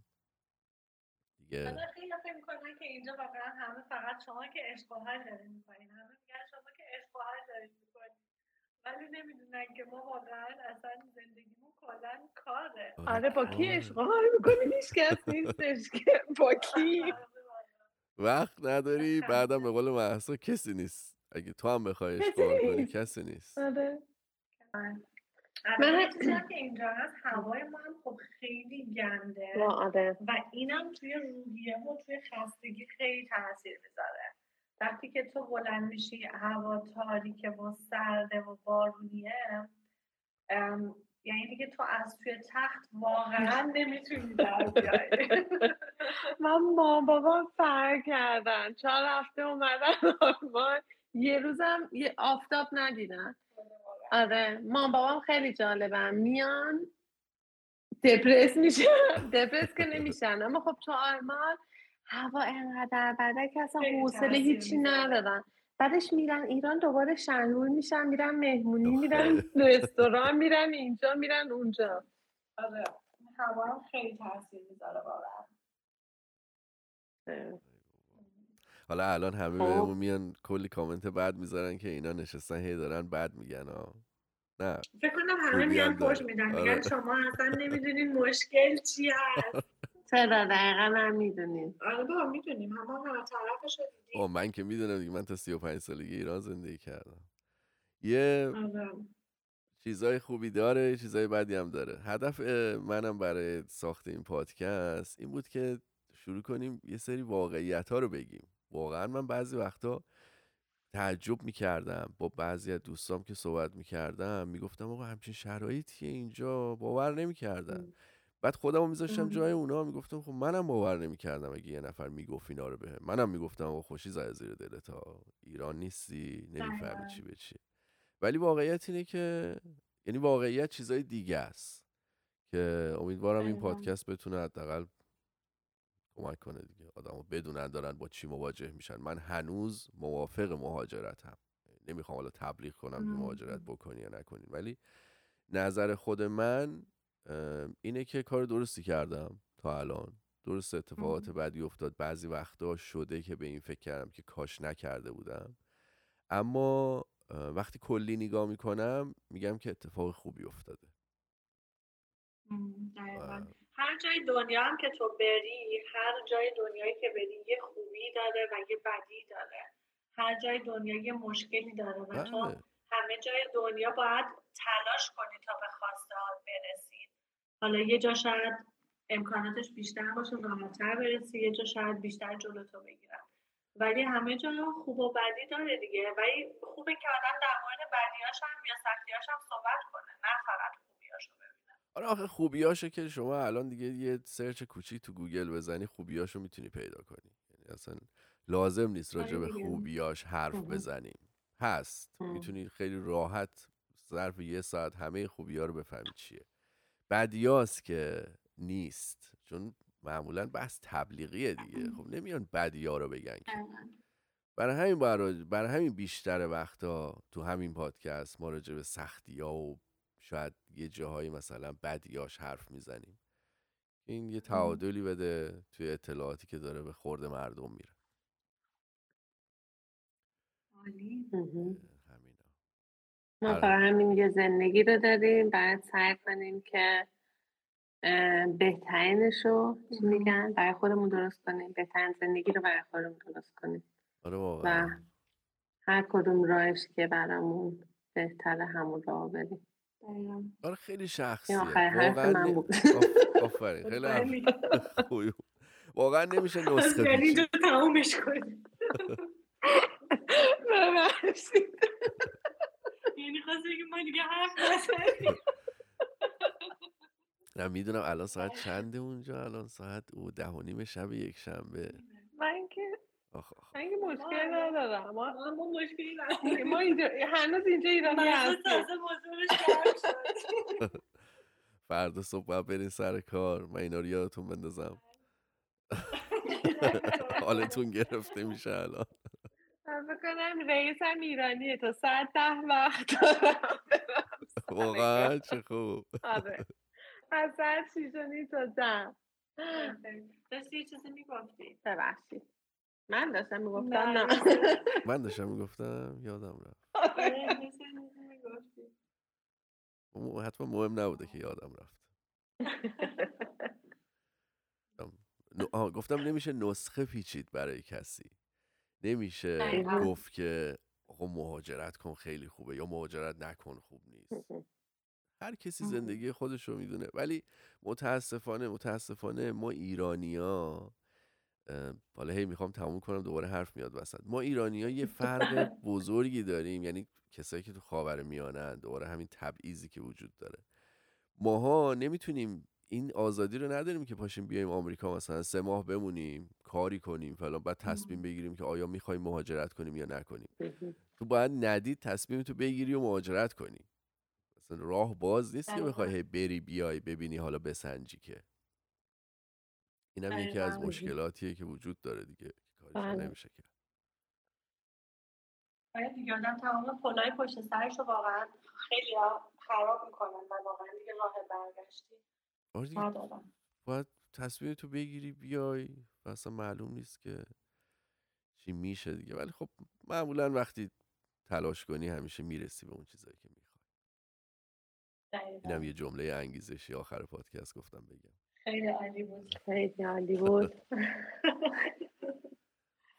دیگه خیلی فکر می‌کنن که اینجا واقعا همه فقط شما که عشق و حال دارین می‌کنین همه میگن شما که عشق و حال دارین می‌کنین ولی نمی‌دونن که ما واقعا اصلا زندگیمون کلا کاره. آره. با کی. عشق و حال می‌کنی؟ هیچ کس نیستش که با کی. وقت نداری بعدم به قول محسا کسی نیست. اگه تو هم بخوای کسی اشغال کنی نیست. کسی نیست. آره. من که اینجا هست. هوای ما هم خب خیلی گنده. آره. و اینم توی روحیه و توی خستگی خیلی تاثیر می‌ذاره. وقتی که تو بلند میشی هوا تاریکه و سرده و بارونیه یعنی دیگه تو از توی تخت واقعا نمی‌تونی در بیای من با بابا فرق کردن. چهار هفته اومدن آلمان یه روزم یه آفتاب ندیدن. آره. ما بابام خیلی جالبم میان. دپرس میشه. دپرس که نمیشن. اما خب تو آلمان هوا انقدر بده که اصلا حوصله هیچی ندارن. بعدش میرن ایران دوباره شنگول میشن میرن مهمونی میرن رستوران میرن اینجا میرن اونجا. آره. هوا خیلی تاثیر می‌ذاره واقعا. حالا الان همه بهمون میان کلی کامنت بعد می‌ذارن که اینا نشستن هی دارن بعد میگن ها نه. فکر کنم همه میان پشت میدن. میگن آره. شما اصلا نمی‌دونین مشکل چی هست. چرا؟ دقیقا هم می‌دونیم. آره بابا می‌دونیم. همه همه طرفش دیدیم. من که می‌دونم دیگه. من تا 35 سالگی ایران زندگی کردم. یه آره. چیزای خوبی داره چیزای بدی هم داره. هدف منم برای ساخت این پادکست این بود که شروع کنیم یه سری واقعیت ها رو بگیم. واقعا من بعضی وقتا تعجب می‌کردم. با بعضی از دوستام که صحبت می‌کردم می‌گفتم آقا همچین شرایطیه اینجا باور نمی‌کردن. بعد خودمو میذاشتم جای اونا می‌گفتم خب منم باور نمی‌کردم اگه یه نفر می‌گفت اینا رو بهم. منم می‌گفتم آقا خوشی زای زیر دلت ها. ایران نیستی نمی‌فهمی چی به چی. ولی واقعیت اینه که یعنی واقعیت چیزای دیگه است که امیدوارم این پادکست بتونه حداقل کمک کنه دیگه. آدمو بدونن دارن با چی مواجه میشن. من هنوز موافق مهاجرتم. نمی‌خوام حالا تبلیغ کنم که مهاجرت بکنی یا نکنی. ولی نظر خود من اینه که کار درستی کردم تا الان. درست اتفاقات بعدی افتاد. بعضی وقتا شده که به این فکر کردم که کاش نکرده بودم. اما وقتی کلی نگاه می‌کنم میگم که اتفاق خوبی افتاده. هر جای دنیا هم که تو بری هر جای دنیایی که بری یه خوبی داره و یه بدی داره. هر جای دنیا یه مشکلی داره و تو بله. همه جای دنیا باید تلاش کنی تا به خواسته برسی. حالا یه جا شاید امکاناتش بیشتر باشه راحتتر برسی یه جا شاید بیشتر جلو تو بگیرن ولی همه جا خوب و بدی داره دیگه. ولی خوبه که آدم در مورد بدیاش هم یا سختیاش هم صحبت کنه نه فقط خوبیاشو ببینه آره آخه خوبیاشو که شما الان دیگه یه سرچ کوچیک تو گوگل بزنی خوبیاشو می‌تونی پیدا کنی. یعنی اصلا لازم نیست راجع به آره خوبیاش حرف بزنیم. هست. می‌تونی خیلی راحت ظرف یه ساعت همه خوبی ها رو بفهمی چیه. بدیاست که نیست. چون معمولا بحث تبلیغیه دیگه. خب نمیان بدیا رو بگن که. برای همین برای همین بیشتر وقتا تو همین پادکست ما راجع به سختی ها و شاید یه جاهایی مثلا بدیاش حرف می‌زنیم این یه تعادلی بده توی اطلاعاتی که داره به خورد مردم میره. ما آره. فقط همین یه زندگی رو داریم باید سعی کنیم که بهترینش رو میگن برای خودمون درست کنیم. بهترین زندگی رو برای خودمون درست کنیم. آره و هر کدوم راهش که برامون بهتره همون راه بریم آره خیلی شخصیه. واقعا خیلی واقعا نمیشه نسخه یعنی اینجا تمومش کنیم یعنی خواست بگیم ما دیگه حرف نه می‌دونم الان ساعت چنده اونجا؟ الان ساعت او ده و نیم شب یک شنبه. من من مشکل ندارم. ما ما مشکلی نداریم. ما اینجا هنوز اینجا ایرانی هستیم. فردا صبح باید برین سر کار. من اینا رو یادتون بندازم. حالتون گرفته میشه الان. بکنم رئیس هم ایرانیه. تا ساعت ده وقت واقعا چه خوب. آره. از ساعت شیش تا ده. داشتی یه چیزی می‌گفتی؟ ببخشید. من داشتم می‌گفتم نه. من داشتم می‌گفتم یادم رفت. آره، حتما مهم نبوده که یادم رفت. گفتم نمیشه نسخه پیچید برای کسی. نمیشه گفت که آقا مهاجرت کن خیلی خوبه یا مهاجرت نکن خوب نیست. هر کسی زندگی خودش رو می‌دونه. ولی متاسفانه متاسفانه ما ایرانیا حالا هی می‌خوام تموم کنم دوباره حرف میاد وسط. ما ایرانی ها یه فرق بزرگی داریم یعنی کسایی که تو خاور میانن دوباره همین تبعیضی که وجود داره. ماها نمی‌تونیم این آزادی رو نداریم که پاشیم بیایم آمریکا مثلا سه ماه بمونیم کاری کنیم فلان بعد تصمیم بگیریم که آیا می‌خوایم مهاجرت کنیم یا نکنیم. تو باید ندید تصمیم تو بگیری و مهاجرت کنی. مثلا راه باز نیست که بخوای بری بیای ببینی حالا بسنجی که. اینم یکی از مشکلاتیه که وجود داره دیگه کارش بله. نمیشه کرد. آره دیگه آدم تمام پلای پشت سرش رو واقعا خیلی خراب می‌کنن و واقعا دیگه راه برگشتی آره باید تصمیم تو بگیری بیای و اصلا معلوم نیست که چی میشه دیگه. ولی خب معمولا وقتی تلاش کنی همیشه می‌رسی به اون چیزایی که می‌خوای. اینم یه جمله انگیزشی آخر پادکست گفتم بگم. خیلی عالی بود. خیلی عالی بود.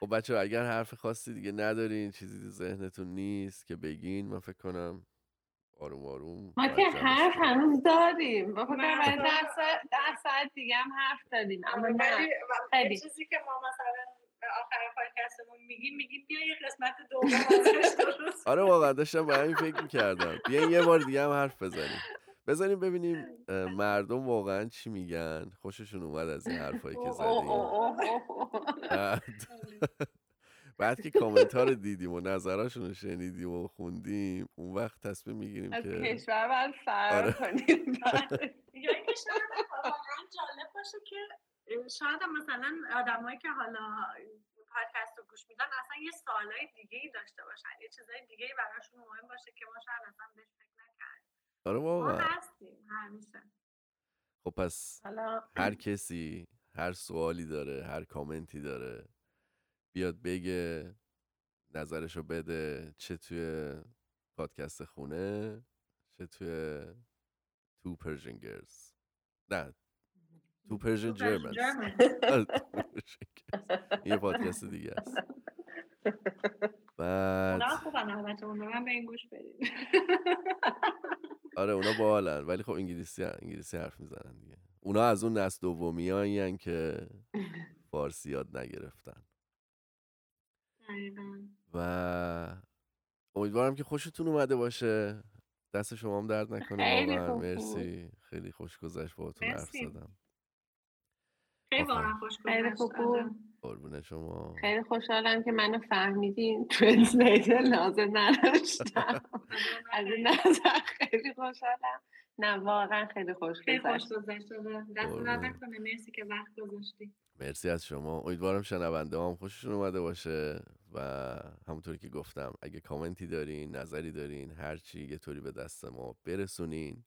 خب بچه اگر حرف خاصی دیگه ندارین چیزی ذهنتون نیست که بگین من فکر کنم آروم آروم ما که حرف هنوز داریم. ما فکر ده ساعت دیگه هم حرف داریم اما نه. خیلی. چیزی که ما مثلا آخر پادکستمون میگیم میگیم بیا یه قسمت دوم آره واقعا داشتم با همین فکر می‌کردم. بیا یه بار دیگه هم حرف بزنیم. بزنیم ببینیم مردم واقعا چی میگن؟ خوششون اومد از این حرفایی که زدیم. بعد که کامنت ها رو دیدیم و نظراشون رو شنیدیم و خوندیم اون وقت تصمیم می‌گیریم که کشور باید فرار آره. کنیم. یا اینکه شاید واقعا جالب باشه که شاید مثلا آدمایی که حالا پادکست رو گوش میدن اصلا یه سوالای دیگه ای داشته باشن یه چیزای دیگه ای براشون مهم باشه که ما شاید اصلا بهش فکر نکردیم. آره واقعا. ما هستیم همیشه. خب پس هر کسی هر سوالی داره هر کامنتی داره بیاد بگه نظرشو بده چه توی پادکست خونه چه توی تو پرژن گرز نه تو پرژن جرمن یه پادکست دیگه است. بعد آره اونا بالن ولی خب انگلیسی انگلیسی حرف می‌زنن دیگه. اونا از اون نسل دومی که فارسی یاد نگرفتن. و امیدوارم که خوشتون اومده باشه. دست شما هم درد نکنه واقعا. مرسی. خیلی خوش گذشت باهاتون حرف زدم. خیلی واقعا خوش قربون شما. خیلی خوشحالم که منو فهمیدین ترنسلیتر لازم نداشتم. از این نظر خیلی خوشحالم. نه واقعا خیلی خوش خیلی خوش گذشت. دست نکنه. مرسی که وقت گذاشتی. مرسی از شما. امیدوارم شنونده هم خوششون اومده باشه و همونطوری که گفتم اگه کامنتی دارین نظری دارین هرچی یه طوری به دست ما برسونین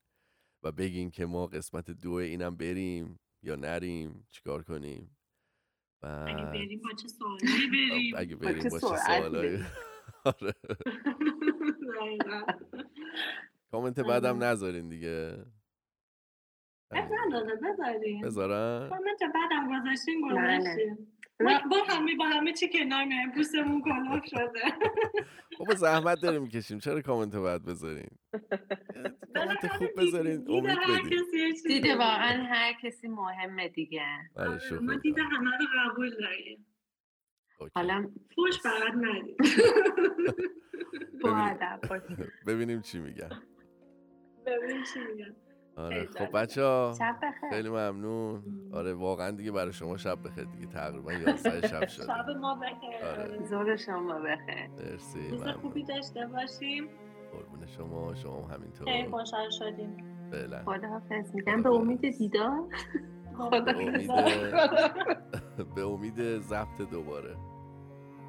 و بگین که ما قسمت دو اینم بریم یا نریم چیکار کنیم؟ و اگه بریم با چه سوالایی بریم. اگه بریم با چه سوالایی آره. کامنت بعدم نذارین دیگه. بذارین بذارن کامنت بعدم گذاشتین گذاشتین با همه با همه چی کنار میایم پوستمون کلاف شده. خب زحمت داریم می‌کشیم. چرا کامنت بعد بذارین؟ کامنت خوب بذارین امید بدین. دیده واقعا هر کسی مهمه دیگه. بله ما دیده همه رو قبول داریم. حالا فوش فقط ندید ببینیم چی میگن. ببینیم چی میگن. آره. خب بچه ها خیلی ممنون. آره واقعا دیگه برای شما شب بخیر دیگه. تقریبا 11 شب شد شب ما بخیر. آره. زور شما بخیر. مرسی روز خوبی داشته باشیم. قربون شما. شما همینطور. خیلی خوشحال شدیم. فعلا. خداحافظ. میگم به امید دیدار. خدا به امید به امید ضبط دوباره.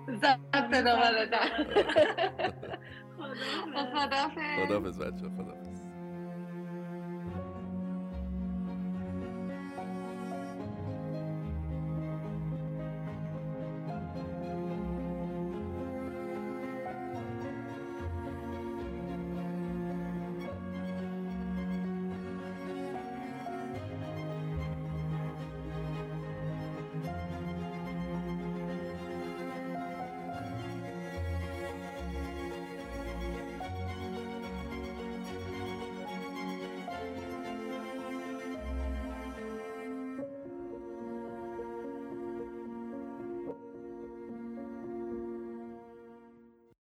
ضبط دوباره. خداحافظ. خداحافظ. خداحافظ بچه خداحافظ.